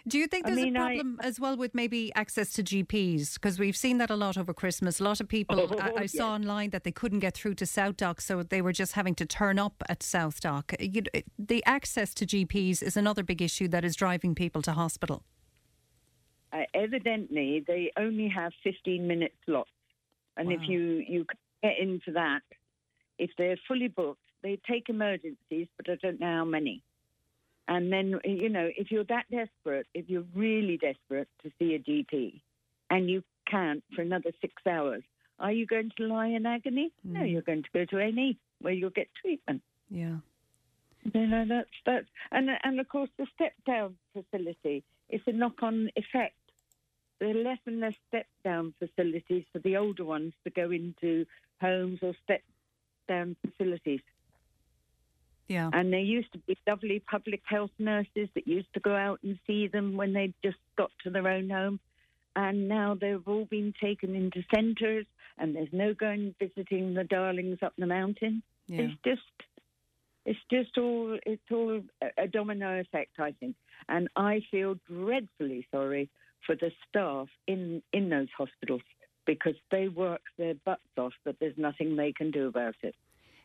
Do you think I there's mean, a I- problem as well with maybe access to GPs? Because we've seen that a lot over Christmas. A lot of people, Oh, I, I saw online that they couldn't get through to South Dock, so they were just having to turn up at South Dock. You, the access to GPs is another big issue that is driving people to hospital. Uh, evidently, they only have 15 minute slots. And if you, you get into that, if they're fully booked, they take emergencies, but I don't know how many. And then, you know, if you're that desperate, if you're really desperate to see a GP and you can't for another six hours, are you going to lie in agony? No, mm. you're going to go to A&E where you'll get treatment. Yeah. You know, that's, that's, and, and of course the step down facility is a knock on effect. There are less and less step down facilities for the older ones to go into homes or step down facilities. Yeah. And there used to be lovely public health nurses that used to go out and see them when they just got to their own home. And now they've all been taken into centres and there's no going visiting the darlings up the mountain. Yeah. It's just it's just all it's all a- a domino effect, I think. And I feel dreadfully sorry for the staff in in those hospitals because they work their butts off, but there's nothing they can do about it.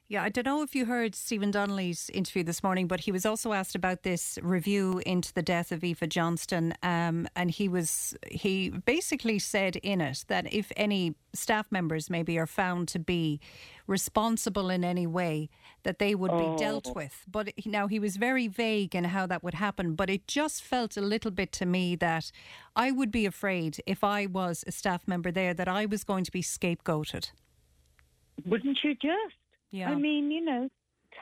Yeah, I don't know if you heard Stephen Donnelly's interview this morning, but he was also asked about this review into the death of Aoife Johnston, um, and he was he basically said in it that if any staff members maybe are found to be responsible in any way, that they would be dealt with. But now he was very vague in how that would happen, but it just felt a little bit to me that I would be afraid if I was a staff member there that I was going to be scapegoated. Wouldn't you just? Yeah. I mean, you know,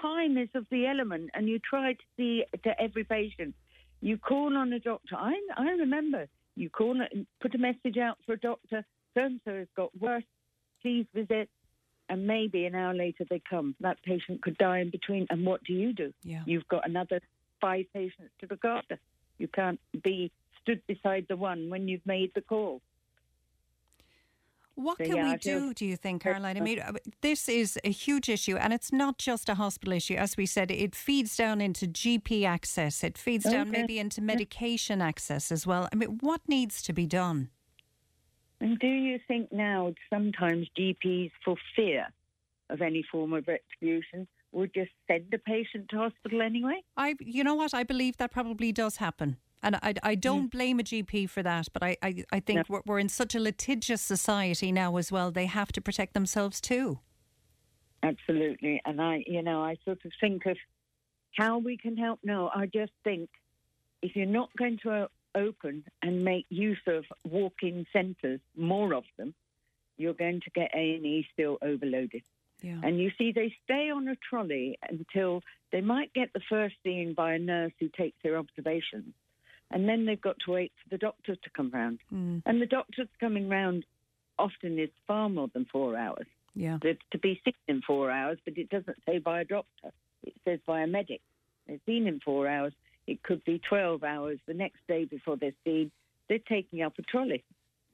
time is of the element, and you try to see to every patient. You call on a doctor. I I remember you call and put a message out for a doctor. So and so has got worse. Please visit. And maybe an hour later they come. That patient could die in between. And what do you do? Yeah. You've got another five patients to look after. You can't be stood beside the one when you've made the call. What So, can yeah, we do, do you think, Caroline? I mean, uh, this is a huge issue, and it's not just a hospital issue. As we said, it feeds down into GP access, it feeds down Okay. maybe into medication access as well. I mean, what needs to be done? And do you think now sometimes GPs, for fear of any form of retribution, would just send the patient to hospital anyway? I, you know what? I believe that probably does happen. And I, I don't blame a GP for that, but I, I, I think No. we're, we're in such a litigious society now as well. They have to protect themselves too. Absolutely. And I, you know, I sort of think of how we can help. No, I just think if you're not going to uh, open and make use of walk-in centres, more of them, you're going to get A&E still overloaded. Yeah. And you see, they stay on a trolley until they might get the first seeing by a nurse who takes their observations. And then they've got to wait for the doctor to come round. Mm, And the doctor's coming round often is far more than four hours. yeah. They're to be seen in four hours, but it doesn't say by a doctor. It says by a medic. They're seen in four hours. It could be 12 hours the next day before they're seen. They're taking up a trolley.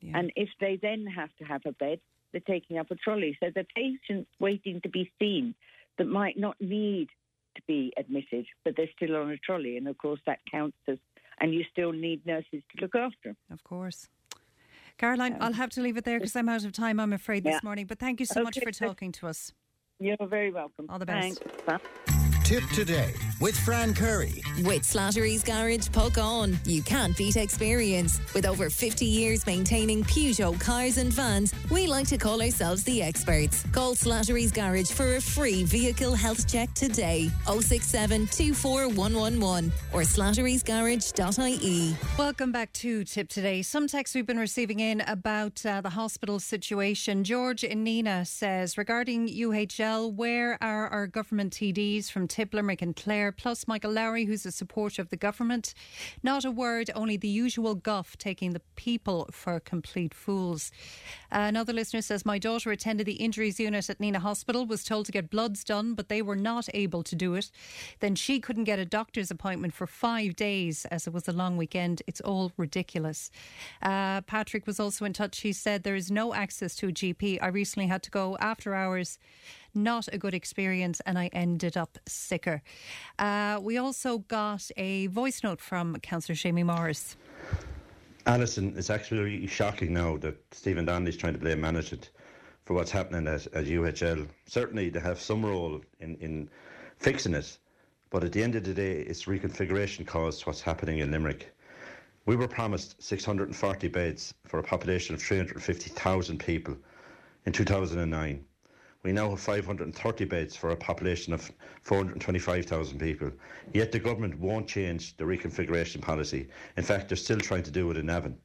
Yeah. And if they then have to have a bed, they're taking up a trolley. So the patients waiting to be seen that might not need to be admitted, but they're still on a trolley. And of course, that counts as, and you still need nurses to look after them. Of course. Caroline, um, I'll have to leave it there because I'm out of time, I'm afraid, this morning. But thank you so much for talking to us. You're very welcome. All the best. Thanks. Tipp today with Fran Curry. With Slattery's Garage Puckane, you can't beat experience. With over 50 years maintaining Peugeot cars and vans, we like to call ourselves the experts. Call Slattery's Garage for a free vehicle health check today. 067 24111 or slatterysgarage.ie. Welcome back to Tipp Today. Some texts we've been receiving in about uh, the hospital situation. George in Nenagh says, regarding UHL, where are our government TDs from Tipp, Limerick and Clare, plus Michael Lowry, who's a supporter of the government? Not a word, only the usual guff, taking the people for complete fools. Another listener says, my daughter attended the injuries unit at Nenagh Hospital, was told to get bloods done, but they were not able to do it. Then she couldn't get a doctor's appointment for five days as it was a long weekend. It's all ridiculous. Uh, Patrick was also in touch. He said there is no access to a GP. I recently had to go after hours. Not a good experience, and I ended up sicker. Uh, we also got a voice note from Councillor Seamie Morris. Alison, it's actually shocking now that Stephen Donnelly's trying to blame management for what's happening at, at UHL. Certainly, they have some role in, in fixing it, but at the end of the day, it's reconfiguration caused what's happening in Limerick. We were promised 640 beds for a population of 350,000 people in 2009. We now have 530 beds for a population of 425,000 people. Yet the government won't change the reconfiguration policy. In fact, they're still trying to do it in Navan.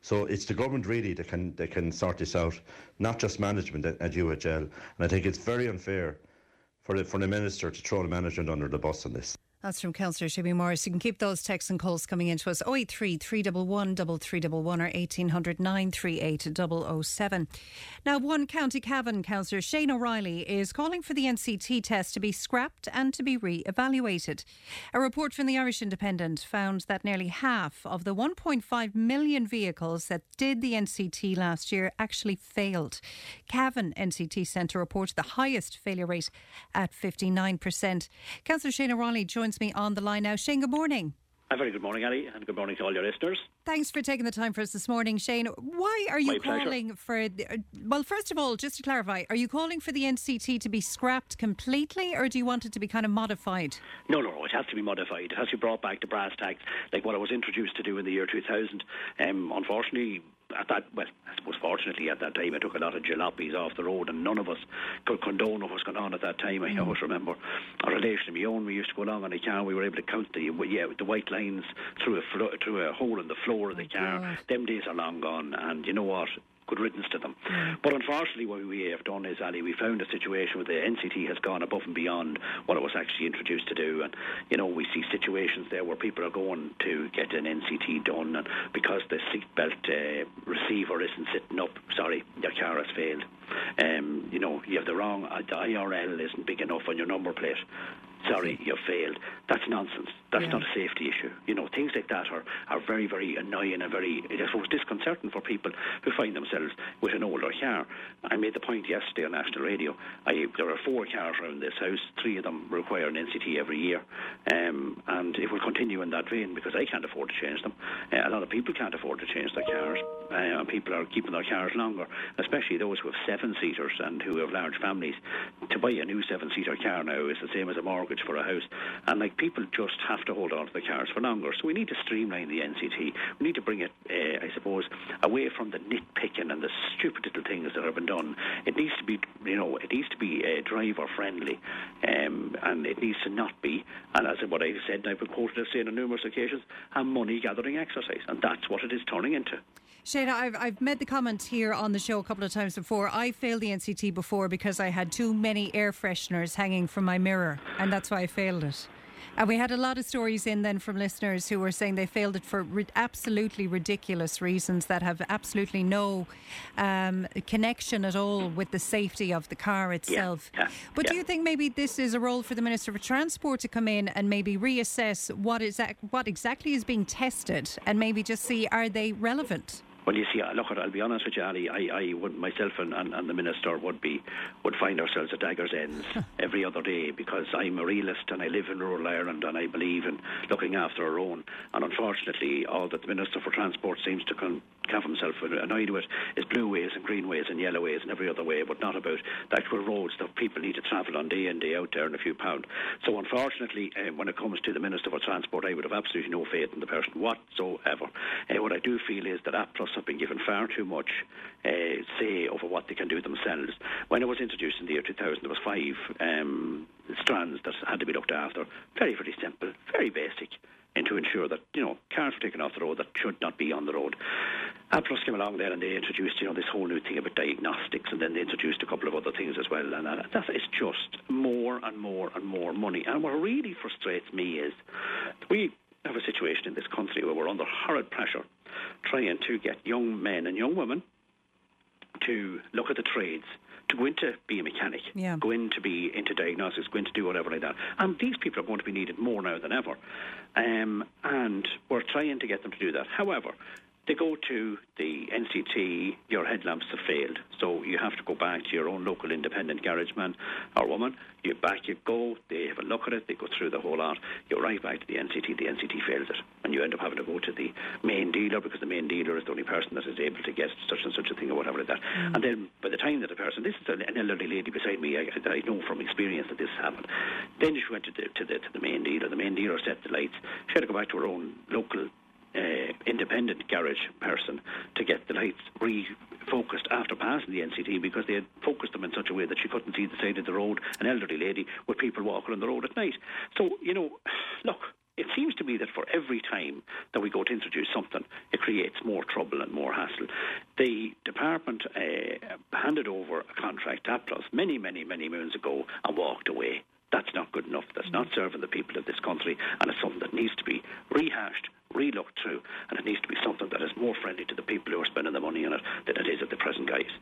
So it's the government really that can that can sort this out, not just management at, at UHL. And I think it's very unfair for the, for the minister to throw the management under the bus on this. That's from Councillor Seamie Morris. You can keep those texts and calls coming into us 083 311 3311 or 1800 938 007. Now, one County Cavan Councillor Shane O'Reilly is calling for the NCT test to be scrapped and to be re evaluated. A report from the Irish Independent found that nearly half of the 1.5 million vehicles that did the NCT last year actually failed. Cavan NCT Centre reported the highest failure rate at 59%. Councillor Shane O'Reilly joins me on the line now. Shane, good morning. A very good morning, Ali, and good morning to all your listeners. Thanks for taking the time for us this morning, Shane. Why are you My pleasure. calling for? The, well, first of all, just to clarify, are you calling for the NCT to be scrapped completely, or do you want it to be kind of modified? No, no, no, it has to be modified. It has to be brought back to brass tacks, like what I was introduced to do in the year 2000. Um, unfortunately, at that, well, I suppose fortunately at that time I took a lot of jalopies off the road and none of us could condone what was going on at that time. I mm. always remember a relation of my own, we used to go along in a car, we were able to count the, yeah, the white lines through a, flo- through a hole in the floor of the car. Oh, God. Them days are long gone and you know what? Good riddance to them. But unfortunately, what we have done is, Ali, we found a situation where the NCT has gone above and beyond what it was actually introduced to do. And, you know, we see situations there where people are going to get an NCT done, and because the seatbelt uh, receiver isn't sitting up, sorry, your car has failed. Um, you know, you have the wrong, the IRL isn't big enough on your number plate. Sorry, you failed. That's nonsense. That's Yeah. not a safety issue. You know, things like that are, are very, very annoying and very, I suppose, disconcerting for people who find themselves with an older car. I made the point yesterday on national radio. I, there are four cars around this house. Three of them require an NCT every year, um, and it will continue in that vein because I can't afford to change them. Uh, a lot of people can't afford to change their cars, uh, and people are keeping their cars longer, especially those who have seven seaters and who have large families. To buy a new seven seater car now is the same as a mortgage for a house, and like people just have to hold on to the cars for longer. So we need to streamline the NCT. We need to bring it, uh, I suppose, away from the nitpicking and the stupid little things that have been done. It needs to be, you know, it needs to be uh, driver friendly, um, and it needs to not be, and as what I've said, I've been quoted as saying on numerous occasions, a money gathering exercise, and that's what it is turning into. Shane, I've, I've made the comment here on the show a couple of times before. I failed the NCT before because I had too many air fresheners hanging from my mirror, and that's why I failed it. And we had a lot of stories in then from listeners who were saying they failed it for ri- absolutely ridiculous reasons that have absolutely no um, connection at all with the safety of the car itself. yeah, but do you think maybe this is a role for the Minister for Transport to come in and maybe reassess what is ac- what exactly is being tested and maybe just see are they relevant? Well, you see, look, I'll be honest with you, Ali. I, I would myself and, and, and the minister would be would find ourselves at daggers' ends every other day because I'm a realist and I live in rural Ireland and I believe in looking after our own. And unfortunately, all that the minister for transport seems to con- have himself annoyed with is blue ways and green ways and yellow ways and every other way, but not about the actual roads that people need to travel on day in day out there in a few pound. So unfortunately, uh, when it comes to the minister for transport, I would have absolutely no faith in the person whatsoever. Uh, what I do feel is that Applus have been given far too much uh, say over what they can do themselves. When it was introduced in the year 2000, there was five um, strands that had to be looked after. Very, very simple, very basic, and to ensure that you know cars were taken off the road that should not be on the road. Applus came along there and they introduced you know this whole new thing about diagnostics, and then they introduced a couple of other things as well. And uh, that is just more and more and more money. And what really frustrates me is we have a situation in this country where we're under horrid pressure trying to get young men and young women to look at the trades, to go into be a mechanic, Yeah. go in to be into diagnostics, go in to do whatever like that. And these people are going to be needed more now than ever. Um, and we're trying to get them to do that. However, they go to the NCT, your headlamps have failed. So you have to go back to your own local independent garage man or woman. You back you go, they have a look at it, they go through the whole lot. You arrive back to the NCT, the NCT fails it. And you end up having to go to the main dealer because the main dealer is the only person that is able to get such and such a thing or whatever like that. Mm. And then by the time that the person, this is an elderly lady beside me, I, I know from experience that this happened. Then she went to the, to the, to the main dealer. The main dealer set the lights. She had to go back to her own local uh, independent garage person to get the lights re focused after passing the NCT because they had focused them in such a way that she couldn't see the side of the road, an elderly lady with people walking on the road at night. So, you know, look, it seems to me that for every time that we go to introduce something, it creates more trouble and more hassle. The department uh, handed over a contract to Applus many, many, many moons ago and walked away. That's not good enough. That's not serving the people of this country, and it's something that needs to be rehashed, relooked through, and it needs to be something that is more friendly to the people who are spending the money on it than it is at the present guise.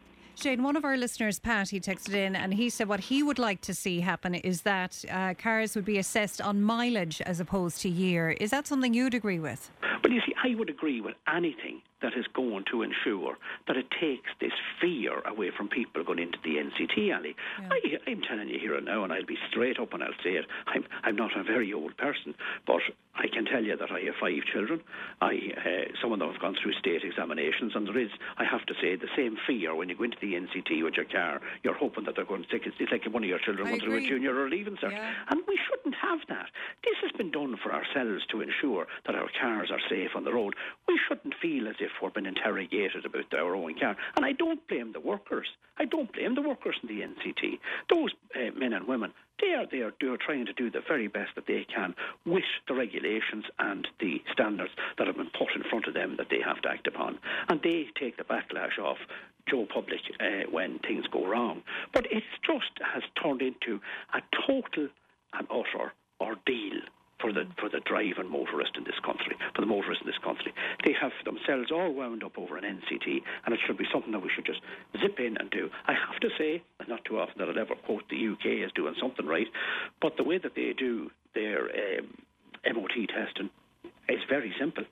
Shane, one of our listeners, Pat, he texted in and he said what he would like to see happen is that uh, cars would be assessed on mileage as opposed to year. Is that something you'd agree with? Well, you see, I would agree with anything that is going to ensure that it takes this fear away from people going into the NCT Ali. Yeah. I, I'm telling you here and now, and I'll be straight up and I'll say it. I'm, I'm not a very old person, but I can tell you that I have five children. I, uh, some of them have gone through state examinations, and there is, I have to say, the same fear when you go into the NCT with your car. You're hoping that they're going to take it. It's like one of your children went through a junior or leaving cert. Yeah. And we shouldn't have that. This has been done for ourselves to ensure that our cars are safe on the road. We shouldn't feel as if we're being interrogated about our own car. And I don't blame the workers. I don't blame the workers in the NCT. Those uh, men and women they are there they are trying to do the very best that they can with the regulations and the standards that have been put in front of them that they have to act upon. And they take the backlash off Joe Public uh, when things go wrong. But it just has turned into a total and utter ordeal for the for the driving motorist in this country, for the motorists in this country. They have themselves all wound up over an NCT, and it should be something that we should just zip in and do. I have to say, not too often that I'll ever quote the UK as doing something right, but the way that they do their um, MOT testing is very simple.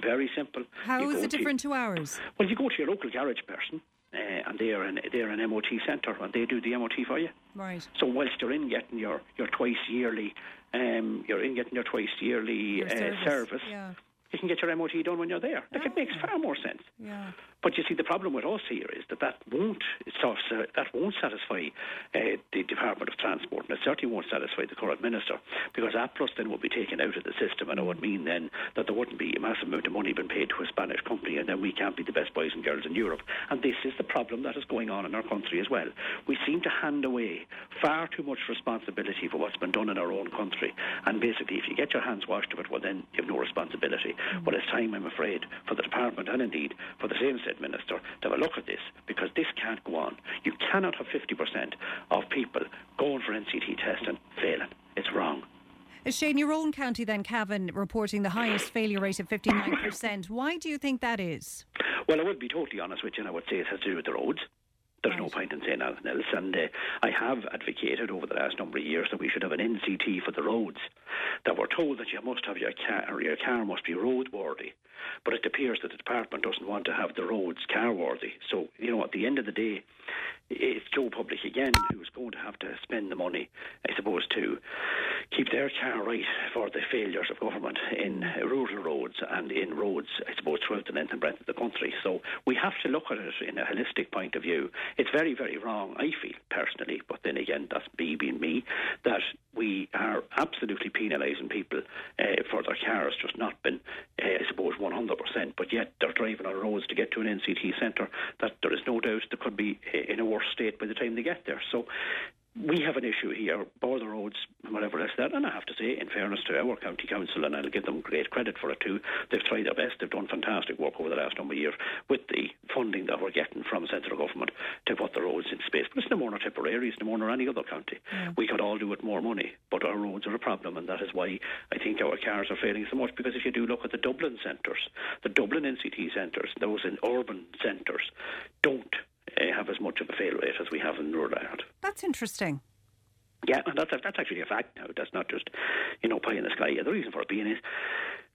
Very simple. How is it different to, to ours? Well, you go to your local garage person, uh, and they are an they're an MOT centre, and they do the MOT for you. Right. So whilst you're in getting your, your twice yearly, um, you're in getting your twice yearly uh, service, service yeah. you can get your MOT done when you're there. Like it makes far more sense. Yeah. But you see, the problem with us here is that that won't that won't satisfy uh, the Department of Transport, and it certainly won't satisfy the current minister, because that plus then would be taken out of the system, and it would mean then that there wouldn't be a massive amount of money being paid to a Spanish company, and then we can't be the best boys and girls in Europe. And this is the problem that is going on in our country as well. We seem to hand away far too much responsibility for what's been done in our own country, and basically, if you get your hands washed of it, well, then you have no responsibility. Mm. Well, it's time, I'm afraid, for the department and indeed for the same said minister to have a look at this because this can't go on. You cannot have 50% of people going for NCT testing failing. It's wrong. Uh, Shane, your own county then, Cavan, reporting the highest failure rate of 59%. Why do you think that is? Well, I would be totally honest with you, and I would say it has to do with the roads. There's no point in saying anything else. And uh, I have advocated over the last number of years that we should have an NCT for the roads. That we're told that you must have your car, or your car must be roadworthy. But it appears that the department doesn't want to have the roads car worthy. So, you know, at the end of the day, it's Joe Public again who's going to have to spend the money, I suppose, to keep their car right for the failures of government in rural roads and in roads, I suppose, throughout the length and breadth of the country. So we have to look at it in a holistic point of view. It's very, very wrong, I feel, personally, but then again, that's me being me, that we are absolutely penalising people uh, for their cars just not been, uh, I suppose, 100%, but yet they're driving on roads to get to an NCT centre that there is no doubt they could be uh, in a worse state by the time they get there. So we have an issue here, border roads, whatever else that, and I have to say, in fairness to our county council, and I'll give them great credit for it too, they've tried their best. They've done fantastic work over the last number of years with the funding that we're getting from central government to put the roads in space. But it's no more nor Tipperary, it's no more nor any other county. Yeah. We could all do with more money, but our roads are a problem, and that is why I think our cars are failing so much. Because if you do look at the Dublin centres, the Dublin NCT centres, those in urban centres, don't have as much of a fail rate as we have in rural Ireland. That's interesting. Yeah, and that's that's actually a fact now. That's not just you know pie in the sky. The reason for it being is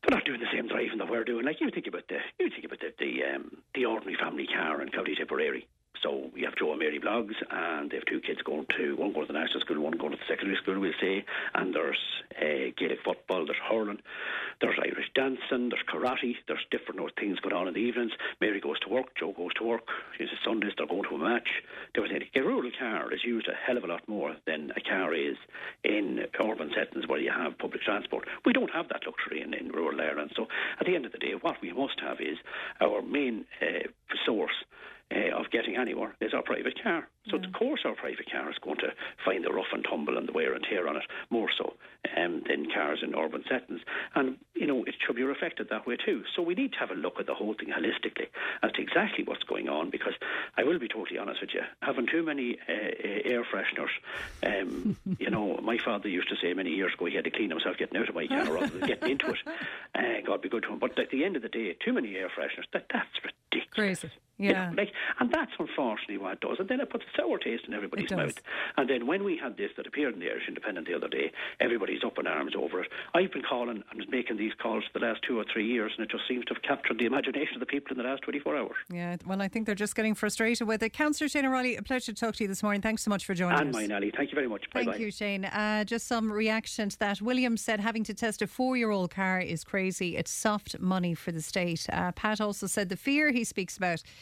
they're not doing the same driving that we're doing. Like you think about the you think about the the, um, the ordinary family car in County Tipperary. So we have Joe and Mary Bloggs, and they have two kids going to one going to the national school, one going to the secondary school, we'll say. And there's uh, Gaelic football, there's hurling, there's Irish dancing, there's karate, there's different things going on in the evenings. Mary goes to work, Joe goes to work. It's Sundays, they're going to a match. There was a rural car is used a hell of a lot more than a car is in urban settings where you have public transport. We don't have that luxury in, in rural Ireland. So at the end of the day, what we must have is our main uh, source uh, of getting anywhere is our private car. So, of course, our private car is going to find the rough and tumble and the wear and tear on it more so um, than cars in urban settings. And, you know, it should be reflected that way too. So, we need to have a look at the whole thing holistically as to exactly what's going on because I will be totally honest with you, having too many uh, uh air fresheners, um, you know, my father used to say many years ago he had to clean himself getting out of my car rather than getting into it. Uh, God be good to him. But at the end of the day, too many air fresheners, that, that's ridiculous. Crazy. You Yeah. know, like, and that's unfortunately what it does. And then it puts a sour taste in everybody's mouth. And then when we had this that appeared in the Irish Independent the other day, everybody's up in arms over it. I've been calling and making these calls for the last two or three years, and it just seems to have captured the imagination of the people in the last 24 hours. Yeah, well, I think they're just getting frustrated with it. Councillor Shane O'Reilly, a pleasure to talk to you this morning. Thanks so much for joining And us. And mine, Ali. Thank you very much. Bye Thank bye. you, Shane. Uh, just some reaction to that. William said having to test a four year old car is crazy. It's soft money for the state. Uh, Pat also said the fear he speaks about,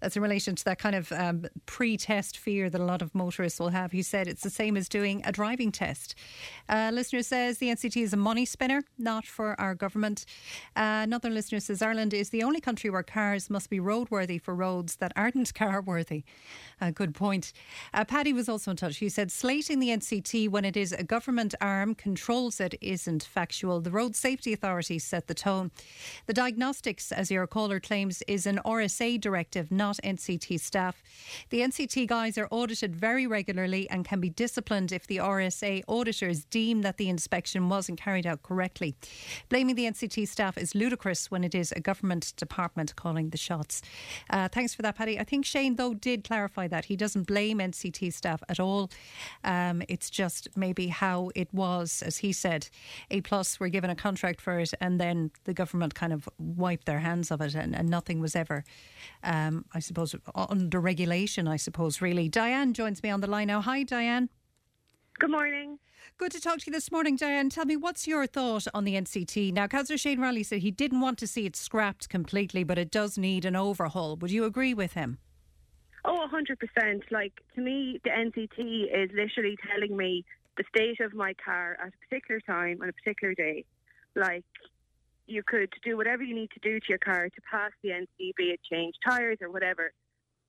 that's in relation to that kind of um, pre test fear that a lot of motorists will have. He said it's the same as doing a driving test. Uh, listener says the NCT is a money spinner, not for our government. Uh, another listener says Ireland is the only country where cars must be roadworthy for roads that aren't car worthy. Uh, good point. Uh, Paddy was also in touch. He said slating the NCT when it is a government arm controls it isn't factual. The Road Safety Authority set the tone. The diagnostics, as your caller claims, is an RSA directive, not NCT staff. The NCT guys are audited very regularly and can be disciplined if the RSA auditors deem that the inspection wasn't carried out correctly. Blaming the NCT staff is ludicrous when it is a government department calling the shots. Uh, thanks for that, Paddy. I think Shane, though, did clarify that. He doesn't blame NCT staff at all. Um, it's just maybe how it was, as he said. Applus were given a contract for it, and then the government kind of wiped their hands of it, and, and nothing was ever, um, suppose, under regulation, I suppose, really. Diane joins me on the line now. Hi, Diane. Good morning. Good to talk to you this morning, Diane. Tell me, what's your thought on the NCT? Now, Councillor Shane Riley said he didn't want to see it scrapped completely, but it does need an overhaul. Would you agree with him? Oh, 100%. Like, to me, the NCT is literally telling me the state of my car at a particular time on a particular day. Like, you could do whatever you need to do to your car to pass the NCT, be it change tyres or whatever.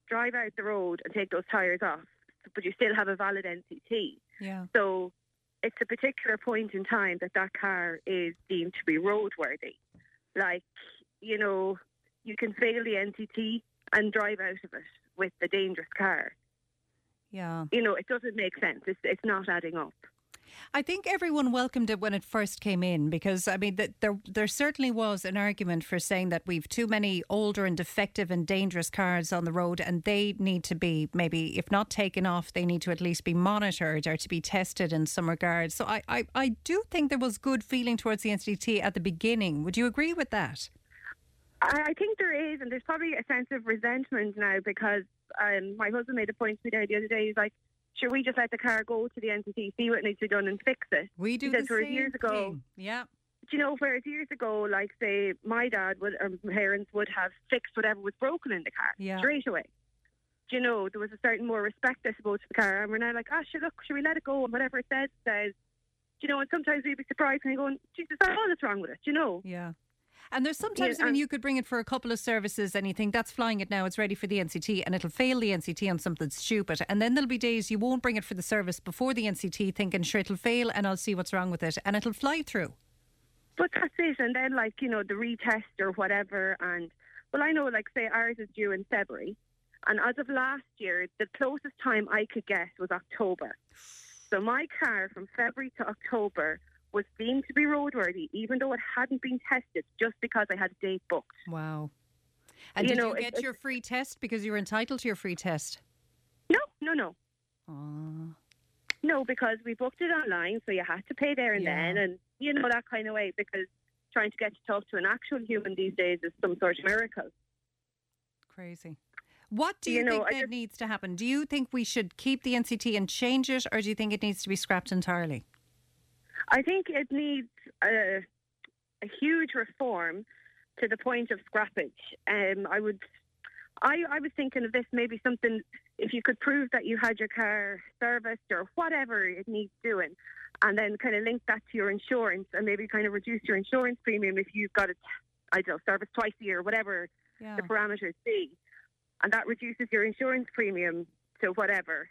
Drive out the road and take those tyres off, but you still have a valid NCT. Yeah. So it's a particular point in time that that car is deemed to be roadworthy. Like, you know, you can fail the NCT and drive out of it with a dangerous car. Yeah. You know, it doesn't make sense. It's, it's not adding up. I think everyone welcomed it when it first came in because I mean that there there certainly was an argument for saying that we've too many older and defective and dangerous cars on the road and they need to be maybe if not taken off they need to at least be monitored or to be tested in some regards. So I I, I do think there was good feeling towards the NCT at the beginning. Would you agree with that? I, think there is, and there's probably a sense of resentment now because um, my husband made a point to me the other day. He's like, "Should we just let the car go to the NCT, see what needs to be done, and fix it?" We do He the same years ago, thing. Yeah. do you know, whereas years ago, like say my dad would, or my parents would have fixed whatever was broken in the car Yeah. straight away. Do you know, there was a certain more respect, I suppose, for the car, and we're now like, ah, sure, look, should we let it go? And whatever it says, says. Do you know, and sometimes we'd be surprised and going, Jesus, that's all that's wrong with it. Do you know? Yeah. And there's sometimes, Yeah, I mean, you could bring it for a couple of services and you think that's flying it now, it's ready for the NCT, and it'll fail the NCT on something stupid. And then there'll be days you won't bring it for the service before the NCT, thinking, sure, it'll fail and I'll see what's wrong with it, and it'll fly through. But that's it. And then, like, you know, the retest or whatever. And, well, I know, like, say ours is due in February. And as of last year, the closest time I could guess was October. So my car from February to October was deemed to be roadworthy, even though it hadn't been tested, just because I had a date booked. Wow. And You did know, you get it's- your free test because you were entitled to your free test? No, no, no. Oh. No, because we booked it online, so you had to pay there and Yeah. then, and you know that kind of way. Because trying to get to talk to an actual human these days is some sort of miracle. Crazy. What do you, You know, think then just- needs to happen? Do you think we should keep the NCT and change it, or do you think it needs to be scrapped entirely? I think it needs a, a huge reform to the point of scrappage. Um, I would, I, I was thinking of this maybe something if you could prove that you had your car serviced or whatever it needs doing, and then kind of link that to your insurance and maybe kind of reduce your insurance premium if you've got it, I don't know, serviced twice a year, whatever Yeah. the parameters be. and that reduces your insurance premium to whatever.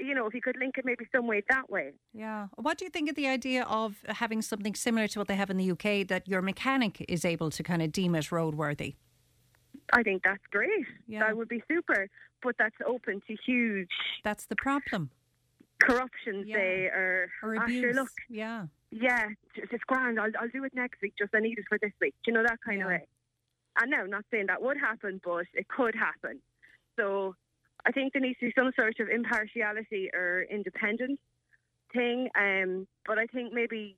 You know, if you could link it maybe some way that way. Yeah. What do you think of the idea of having something similar to what they have in the UK that your mechanic is able to kind of deem it roadworthy? I think that's great. Yeah. That would be super. But that's open to huge That's the problem. corruption, Yeah. say, or, Or "Ah, abuse. sure, look, Yeah. yeah, it's it's grand. I'll, I'll do it next week. Just I need it for this week. Do you know that kind of Yeah. way? And now, not saying that would happen, but it could happen. So I think there needs to be some sort of impartiality or independent thing. Um, but I think maybe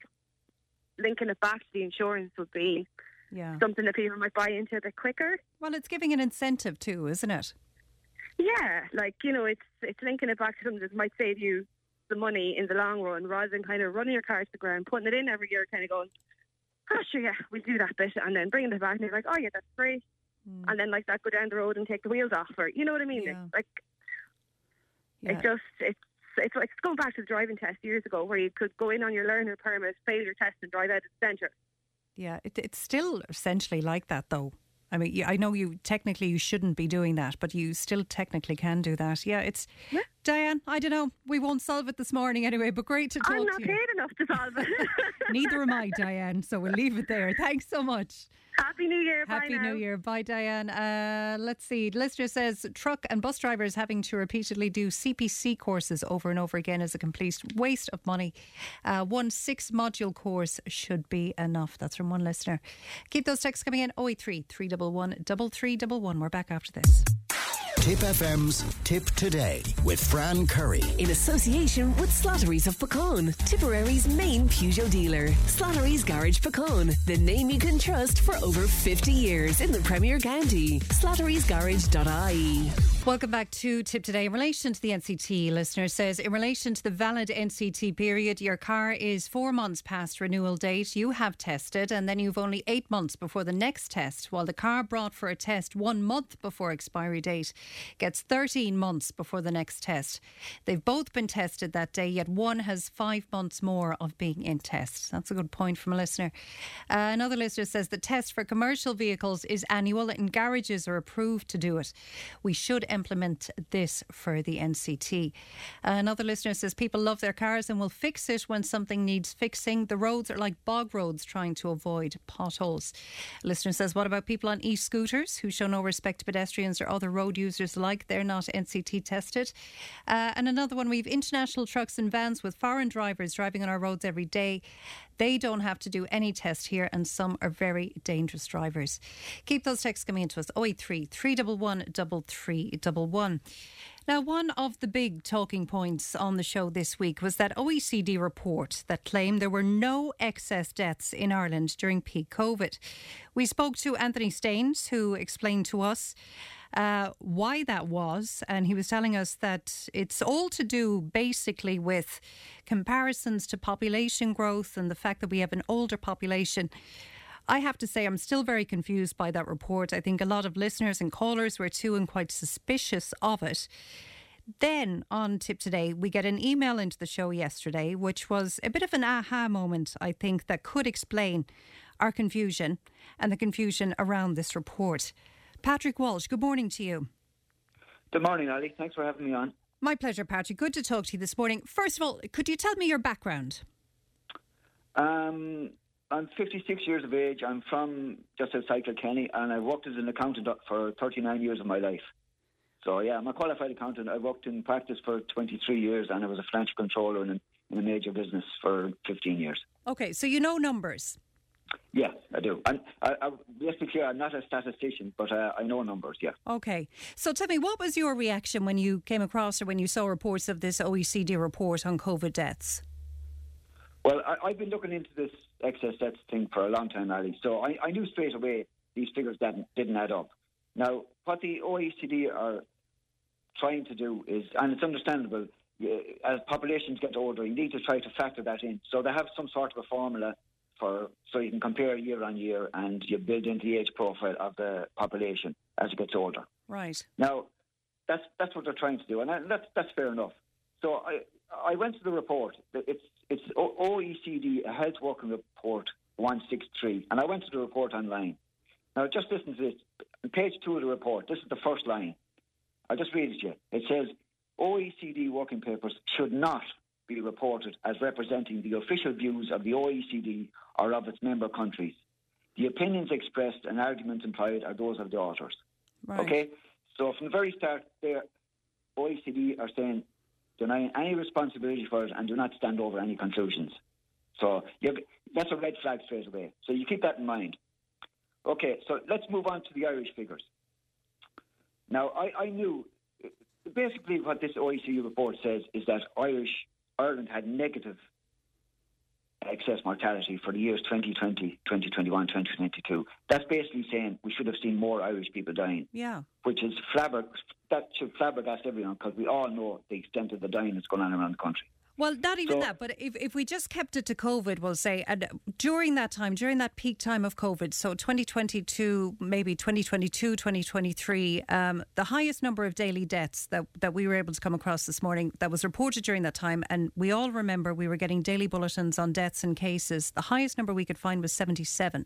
linking it back to the insurance would be Yeah. something that people might buy into a bit quicker. Well, it's giving an incentive too, isn't it? Yeah, like you know, it's it's linking it back to something that might save you the money in the long run, rather than kind of running your car to the ground, putting it in every year, kind of going, "Oh, sure, yeah, we'll do that bit," and then bringing it back, and you're like, "Oh, yeah, that's great," Mm. and then like that, go down the road and take the wheels off, or you know what I mean? Yeah. It's like Yeah. it just it's it's like it's going back to the driving test years ago, where you could go in on your learner permit, fail your test, and drive out of the centre. Yeah, it, it's still essentially like that, though. I mean, I know you technically you shouldn't be doing that, but you still technically can do that. Yeah, it's Diane. I don't know. We won't solve it this morning anyway, but great to talk I'm not to paid enough to solve it. Neither am I, Diane. So we'll leave it there. Thanks so much. Happy New Year! Bye Happy. New Year. Bye, Diane. Uh, let's see. Listener says truck and bus drivers having to repeatedly do CPC courses over and over again is a complete waste of money. Uh, one six module course should be enough. That's from one listener. Keep those texts coming in 083 311 3311. We're back after this. Tipp FM's Tipp Today with Fran Curry. In association with Slattery's of Puckane, Tipperary's main Peugeot dealer. Slattery's Garage Puckane, the name you can trust for over 50 years in the Premier County. Slattery'sGarage.ie. Welcome back to Tipp Today. In relation to the NCT, listener says, in relation to the valid NCT period, your car is four months past renewal date. You have tested, and then you've only eight months before the next test, while the car brought for a test one month before expiry date gets 13 months before the next test. They've both been tested that day, yet one has five months more of being in test. That's a good point from a listener. Uh, another listener says the test for commercial vehicles is annual and garages are approved to do it. We should implement this for the NCT. Uh, another listener says people love their cars and will fix it when something needs fixing. The roads are like bog roads trying to avoid potholes. A listener says, what about people on e scooters who show no respect to pedestrians or other road users alike? They're not NCT tested. Uh, and another one, we have international trucks and vans with foreign drivers driving on our roads every day. They don't have to do any test here, and some are very dangerous drivers. Keep those texts coming into us 083 311 3311. Now, one of the big talking points on the show this week was that OECD report that claimed there were no excess deaths in Ireland during peak COVID. We spoke to Anthony Staines, who explained to us uh, why that was. And he was telling us that it's all to do basically with comparisons to population growth and the fact that we have an older population. I have to say, I'm still very confused by that report. I think a lot of listeners and callers were too and quite suspicious of it. Then on Tipp Today, we get an email into the show yesterday, which was a bit of an aha moment, I think, that could explain our confusion and the confusion around this report. Patrick Walsh, good morning to you. Good morning, Ali. Thanks for having me on. My pleasure, Patrick. Good to talk to you this morning. First of all, could you tell me your background? Um, I'm 56 years of age. I'm from just outside Kilkenny, and I worked as an accountant for 39 years of my life. So yeah, I'm a qualified accountant. I worked in practice for 23 years, and I was a financial controller in, in a major business for 15 years. Okay, so you know numbers. Yeah, I do. And I, I, let's be clear, I'm not a statistician, but uh, I know numbers. Yeah. Okay. So tell me, what was your reaction when you came across or when you saw reports of this OECD report on COVID deaths? Well, I, I've been looking into this excess deaths thing for a long time, Ali. So I, I knew straight away these figures didn't, didn't add up. Now, what the OECD are trying to do is, and it's understandable, as populations get older, you need to try to factor that in. So they have some sort of a formula for so you can compare year on year, and you build in the age profile of the population as it gets older. Right. Now, that's that's what they're trying to do, and that's that's fair enough. So I I went to the report. It's it's OECD a Health Working Report one six three, and I went to the report online. Now, just listen to this. Page two of the report, this is the first line. I'll just read it to you. It says OECD working papers should not be reported as representing the official views of the OECD or of its member countries. The opinions expressed and arguments implied are those of the authors. Right. Okay? So from the very start, there, OECD are saying denying any responsibility for it and do not stand over any conclusions. So that's a red flag straight away. So you keep that in mind. Okay, so let's move on to the Irish figures. Now, I, I knew basically what this OECD report says is that Irish Ireland had negative excess mortality for the years 2020, 2021, 2022. That's basically saying we should have seen more Irish people dying. Yeah. Which is flabber that should flabbergast everyone because we all know the extent of the dying that's going on around the country. Well, not even So- that, but if, if we just kept it to COVID, we'll say, and during that time, during that peak time of COVID, so 2022, maybe 2022, 2023, um, the highest number of daily deaths that, that we were able to come across this morning that was reported during that time, and we all remember we were getting daily bulletins on deaths and cases. The highest number we could find was 77.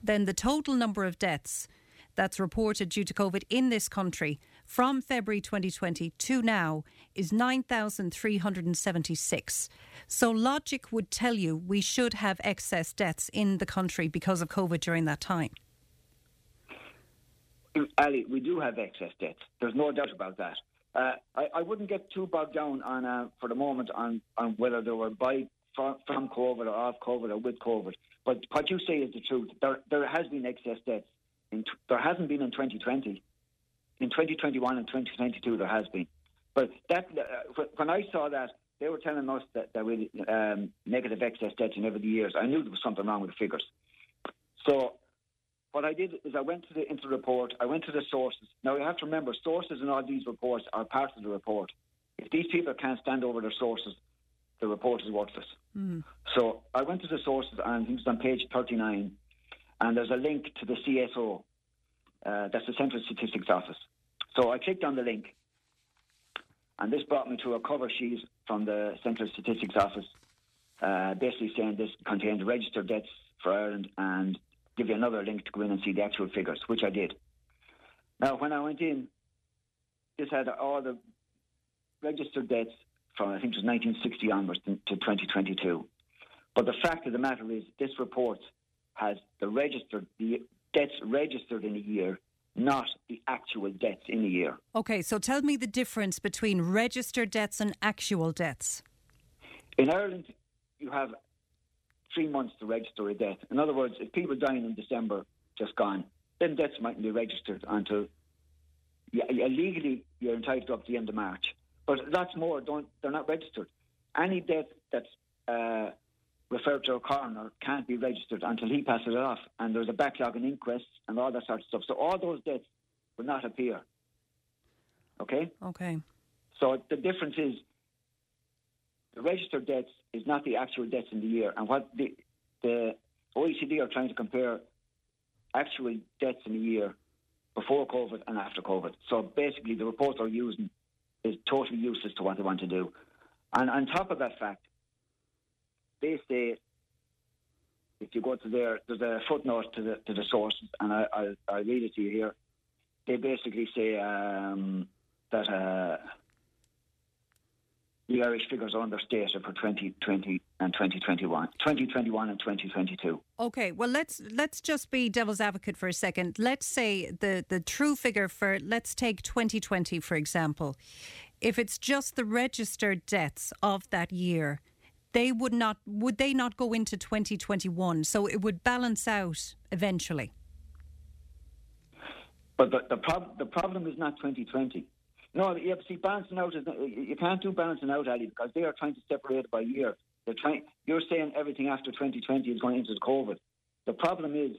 Then the total number of deaths that's reported due to COVID in this country from February 2020 to now is 9,376. So logic would tell you we should have excess deaths in the country because of COVID during that time. Ali, we do have excess deaths. There's no doubt about that. Uh, I, I wouldn't get too bogged down on, uh, for the moment, on, on whether they were by from, COVID or off COVID or with COVID. But what you say is the truth. There, there has been excess deaths. In, there hasn't been in 2020. In 2021 and 2022, there has been. But that uh, when I saw that, they were telling us that there were um, negative excess deaths in every the years. I knew there was something wrong with the figures. So what I did is I went to the into the report. I went to the sources. Now you have to remember, sources in all these reports are part of the report. If these people can't stand over their sources, the report is worthless. So I went to the sources, and it was on page 39, and there's a link to the CSO. Uh, that's the Central Statistics Office. So I clicked on the link, and this brought me to a cover sheet from the Central Statistics Office, uh, basically saying this contained registered deaths for Ireland and give you another link to go in and see the actual figures, which I did. Now, when I went in, this had all the registered deaths from, I think it was 1960 onwards to to 2022. But the fact of the matter is, this report has the registered, the deaths registered in a year, not the actual deaths in a year. Okay, so tell me the difference between registered deaths and actual deaths. In Ireland, you have three months to register a death. In other words, if people dying in December, just gone, then deaths mightn't be registered until yeah, legally you're entitled up to the end of March. But lots more don't. They're not registered. Any death that's uh, referred to a coroner can't be registered until he passes it off, and there's a backlog in inquests and all that sort of stuff. So all those deaths will not appear. Okay. Okay. So the difference is the registered deaths is not the actual deaths in the year. And what the, the OECD are trying to compare actual deaths in a year before COVID and after COVID. So basically, the report they're using is totally useless to what they want to do. And on top of that fact, they say if you go to their there's a footnote to the to the sources, and I I, I read it to you here. They basically say um, that uh, the Irish figures are understated for 2020 and 2021, 2021 and 2022. Okay, well let's let's just be devil's advocate for a second. Let's say the the true figure for let's take 2020 for example. If it's just the registered deaths of that year, they would not would they not go into 2021? So it would balance out eventually. But the the, prob- the problem is not 2020. No, you see balancing out is you can't do balancing out, Ali, because they are trying to separate it by year. They're trying. You're saying everything after 2020 is going into the COVID. The problem is,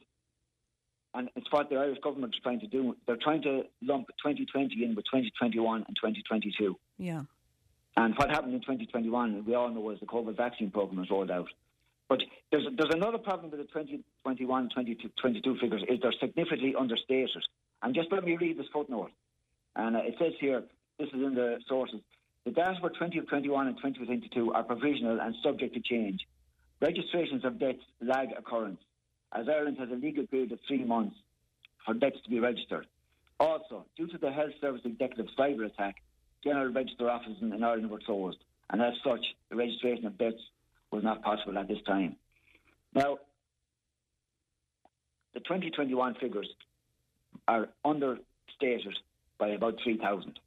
and it's what the Irish government is trying to do. They're trying to lump 2020 in with 2021 and 2022. Yeah. And what happened in 2021, we all know, was the COVID vaccine program was rolled out. But there's there's another problem with the 2021 2022 figures is they're significantly understated. And just let me read this footnote. And it says here, this is in the sources, the data for 2021 and 2022 are provisional and subject to change. Registrations of deaths lag occurrence, as Ireland has a legal period of three months for deaths to be registered. Also, due to the Health Service Executive cyber attack, general register offices in Ireland were closed, and as such, the registration of deaths was not possible at this time. Now, the 2021 figures are understated by about 3,000.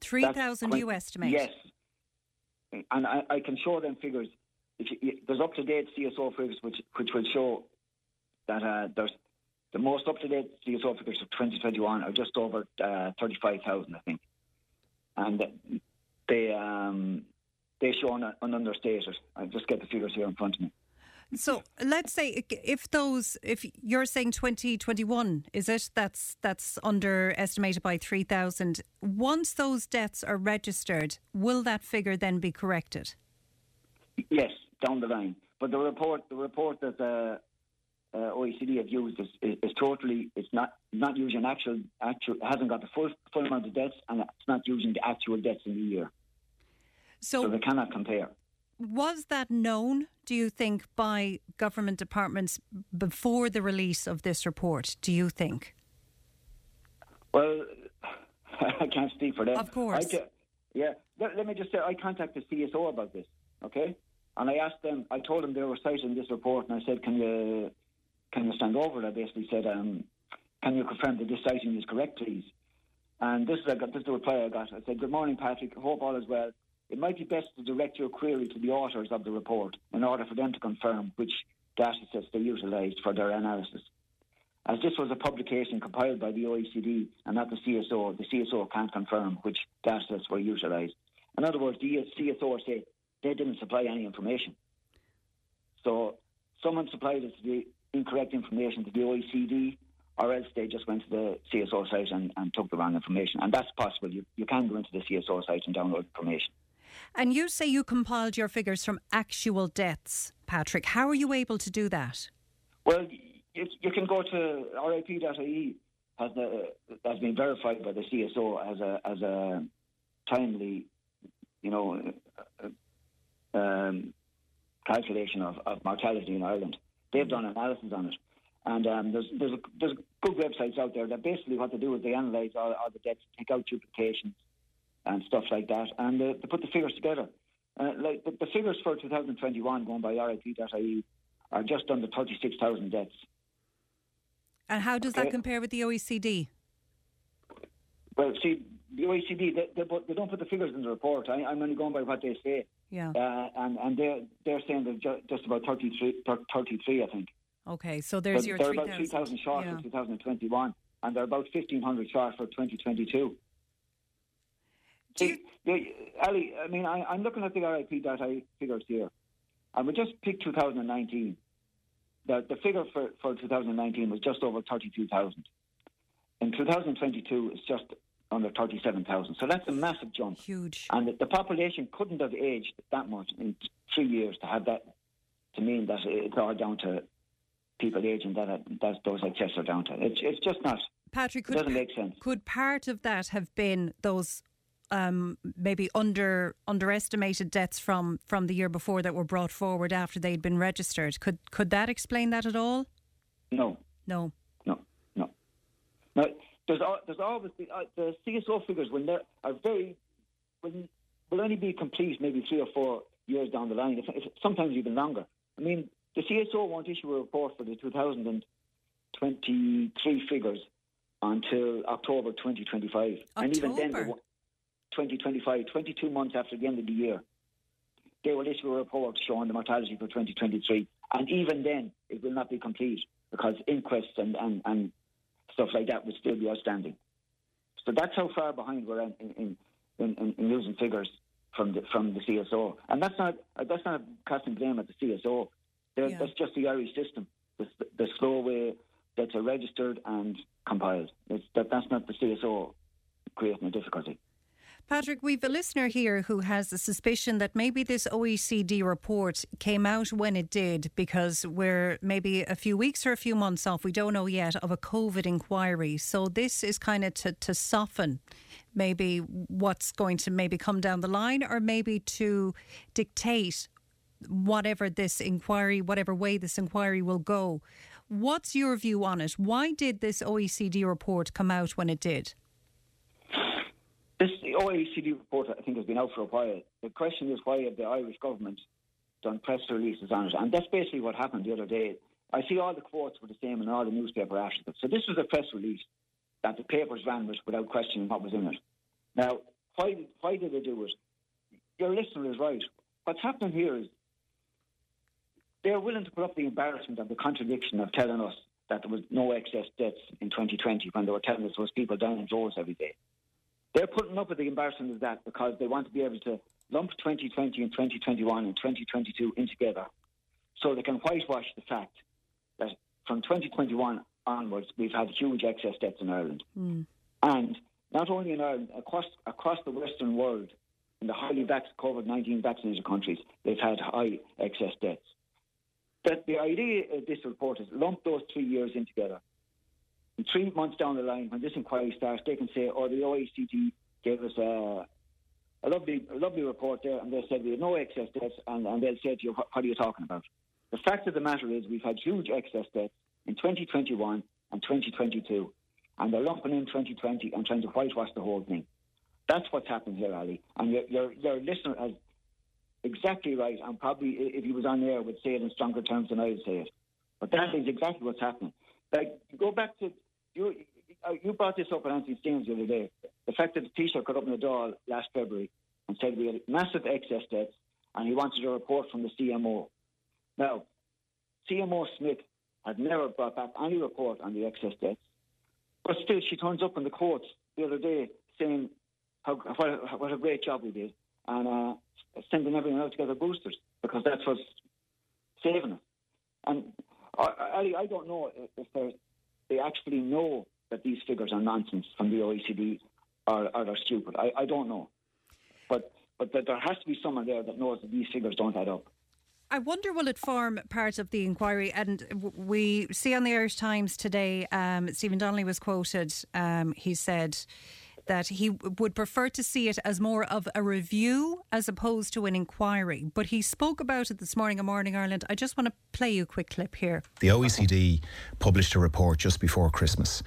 3,000 you estimate? Yes. And I, I can show them figures. You- there's up to date CSO figures which, which will show that uh, there's the most up to date CSO figures of 2021 are just over uh, 35,000, I think. And they um, they show an, an understated. I just get the figures here in front of me. So let's say if those, if you're saying 2021, is it? That's that's underestimated by 3,000. Once those deaths are registered, will that figure then be corrected? Yes, down the line. But the report, the report that uh, uh, OECD have used is, is, is totally, it's not not using actual actual hasn't got the full full amount of deaths, and it's not using the actual deaths in the year. So, So they cannot compare. was that known, do you think, by government departments before the release of this report? Do you think? Well, I can't speak for them. Of course. I ca- yeah. Let, let me just say, I contacted CSO about this, okay? And I asked them, I told them they were citing this report, and I said, can you can you stand over? I basically said, um, can you confirm that this citing is correct, please? And this is, I got, this is the reply I got. I said, good morning, Patrick. Hope all is well. It might be best to direct your query to the authors of the report in order for them to confirm which data sets they utilised for their analysis. As this was a publication compiled by the OECD and not the CSO, the CSO can't confirm which data sets were utilised. In other words, the CSO say they didn't supply any information. So someone supplied us the incorrect information to the OECD, or else they just went to the CSO site and, and took the wrong information. And that's possible. You, you can go into the CSO site and download information. And you say you compiled your figures from actual deaths, Patrick. How are you able to do that? Well, you, you can go to RIP.ie has the, has been verified by the CSO as a as a timely, you know, uh, um, calculation of, of mortality in Ireland. They've done analysis on it, and um, there's there's there's good websites out there that basically what they do is they analyse all, all the deaths, take out duplications and stuff like that, and uh, they put the figures together. Uh, like the, the figures for 2021 going by RIP.ie are just under 36,000 deaths. And how does that compare with the OECD? Well, see, the OECD they, they, put, they don't put the figures in the report. I, I'm only going by what they say, Yeah. uh, and and they're they're saying they're ju- just about 33, 33 I think. Okay, so there's But your they're 3,000. about 3,000 short Yeah. for 2021, and they're about 1,500 short for 2022. See, the, Ali, I mean, I, I'm looking at the RIP data figures here, and we just pick 2019. The, the figure for, for 2019 was just over 32,000. In 2022, it's just under 37,000. So that's a massive jump. Huge. And the, the population couldn't have aged that much in three years to have that, to mean that it's all down to people aging that, that those excess are down to. It's, it's just not. Patrick, It could, doesn't make sense. could part of that have been those um, maybe under underestimated deaths from, from the year before that were brought forward after they'd been registered? Could could that explain that at all? No, No. no, no. No, there's, there's always the, uh, the CSO figures when they're very will, will only be complete maybe three or four years down the line, if, if, sometimes even longer. I mean, the CSO won't issue a report for the 2023 figures until October 2025, and even then, October? 2025, 22 months after the end of the year, they will issue a report showing the mortality for 2023, and even then, it will not be complete because inquests and, and, and stuff like that would still be outstanding. So that's how far behind we're in in, in, in, in using figures from the from the CSO, and that's not that's not a casting blame at the CSO. Yeah. That's just the Irish system, the, the slow way that's registered and compiled. It's, that that's not the CSO creating a difficulty. Patrick, we've a listener here who has a suspicion that maybe this OECD report came out when it did because we're maybe a few weeks or a few months off, we don't know yet, of a COVID inquiry. So this is kind of to, to soften maybe what's going to maybe come down the line or maybe to dictate whatever this inquiry, whatever way this inquiry will go. What's your view on it? Why did this OECD report come out when it did? This OECD report, I think, has been out for a while. The question is why have the Irish government done press releases on it? And that's basically what happened the other day. I see all the quotes were the same in all the newspaper articles. So this was a press release that the papers ran with without questioning what was in it. Now, why, why did they do it? Your listener is right. What's happening here is they're willing to put up the embarrassment of the contradiction of telling us that there was no excess deaths in 2020 when they were telling us there was people dying in droves every day. They're putting up with the embarrassment of that because they want to be able to lump 2020 and 2021 and 2022 in together so they can whitewash the fact that from 2021 onwards we've had huge excess deaths in Ireland. Mm. And not only in Ireland, across, across the Western world, in the highly COVID 19 vaccinated countries, they've had high excess deaths. That the idea of this report is lump those three years in together. Three months down the line, when this inquiry starts, they can say, oh, the OECD gave us a, a lovely, a lovely report there, and they said we had no excess deaths, and, and they'll say to you, what, are you talking about? The fact of the matter is we've had huge excess deaths in 2021 and 2022, and they're lumping in 2020 and trying to whitewash the whole thing. That's what's happened here, Ali. And your, your, your listener has exactly right, and probably if he was on air would say it in stronger terms than I would say it. But that is exactly what's happening. Like, go back to you. uh, You brought this up at Anthony Stevens the other day. The fact that the Taoiseach got up in the Dáil last February and said we had massive excess deaths, and he wanted a report from the CMO. Now, CMO Smith had never brought back any report on the excess deaths, but still she turns up in the courts the other day saying how what a, what a great job we did and uh, sending everyone out to get their boosters because that's what's saving us. And Ali, I don't know if they're- they actually know that these figures are nonsense from the OECD or, or they're stupid. I, I don't know, but but there has to be someone there that knows that these figures don't add up. I wonder will it form part of the inquiry? And we see on the Irish Times today, um, Stephen Donnelly was quoted. Um, he said that he would prefer to see it as more of a review as opposed to an inquiry. But he spoke about it this morning on Morning Ireland. I just want to play you a quick clip here. The OECD published a report just before Christmas,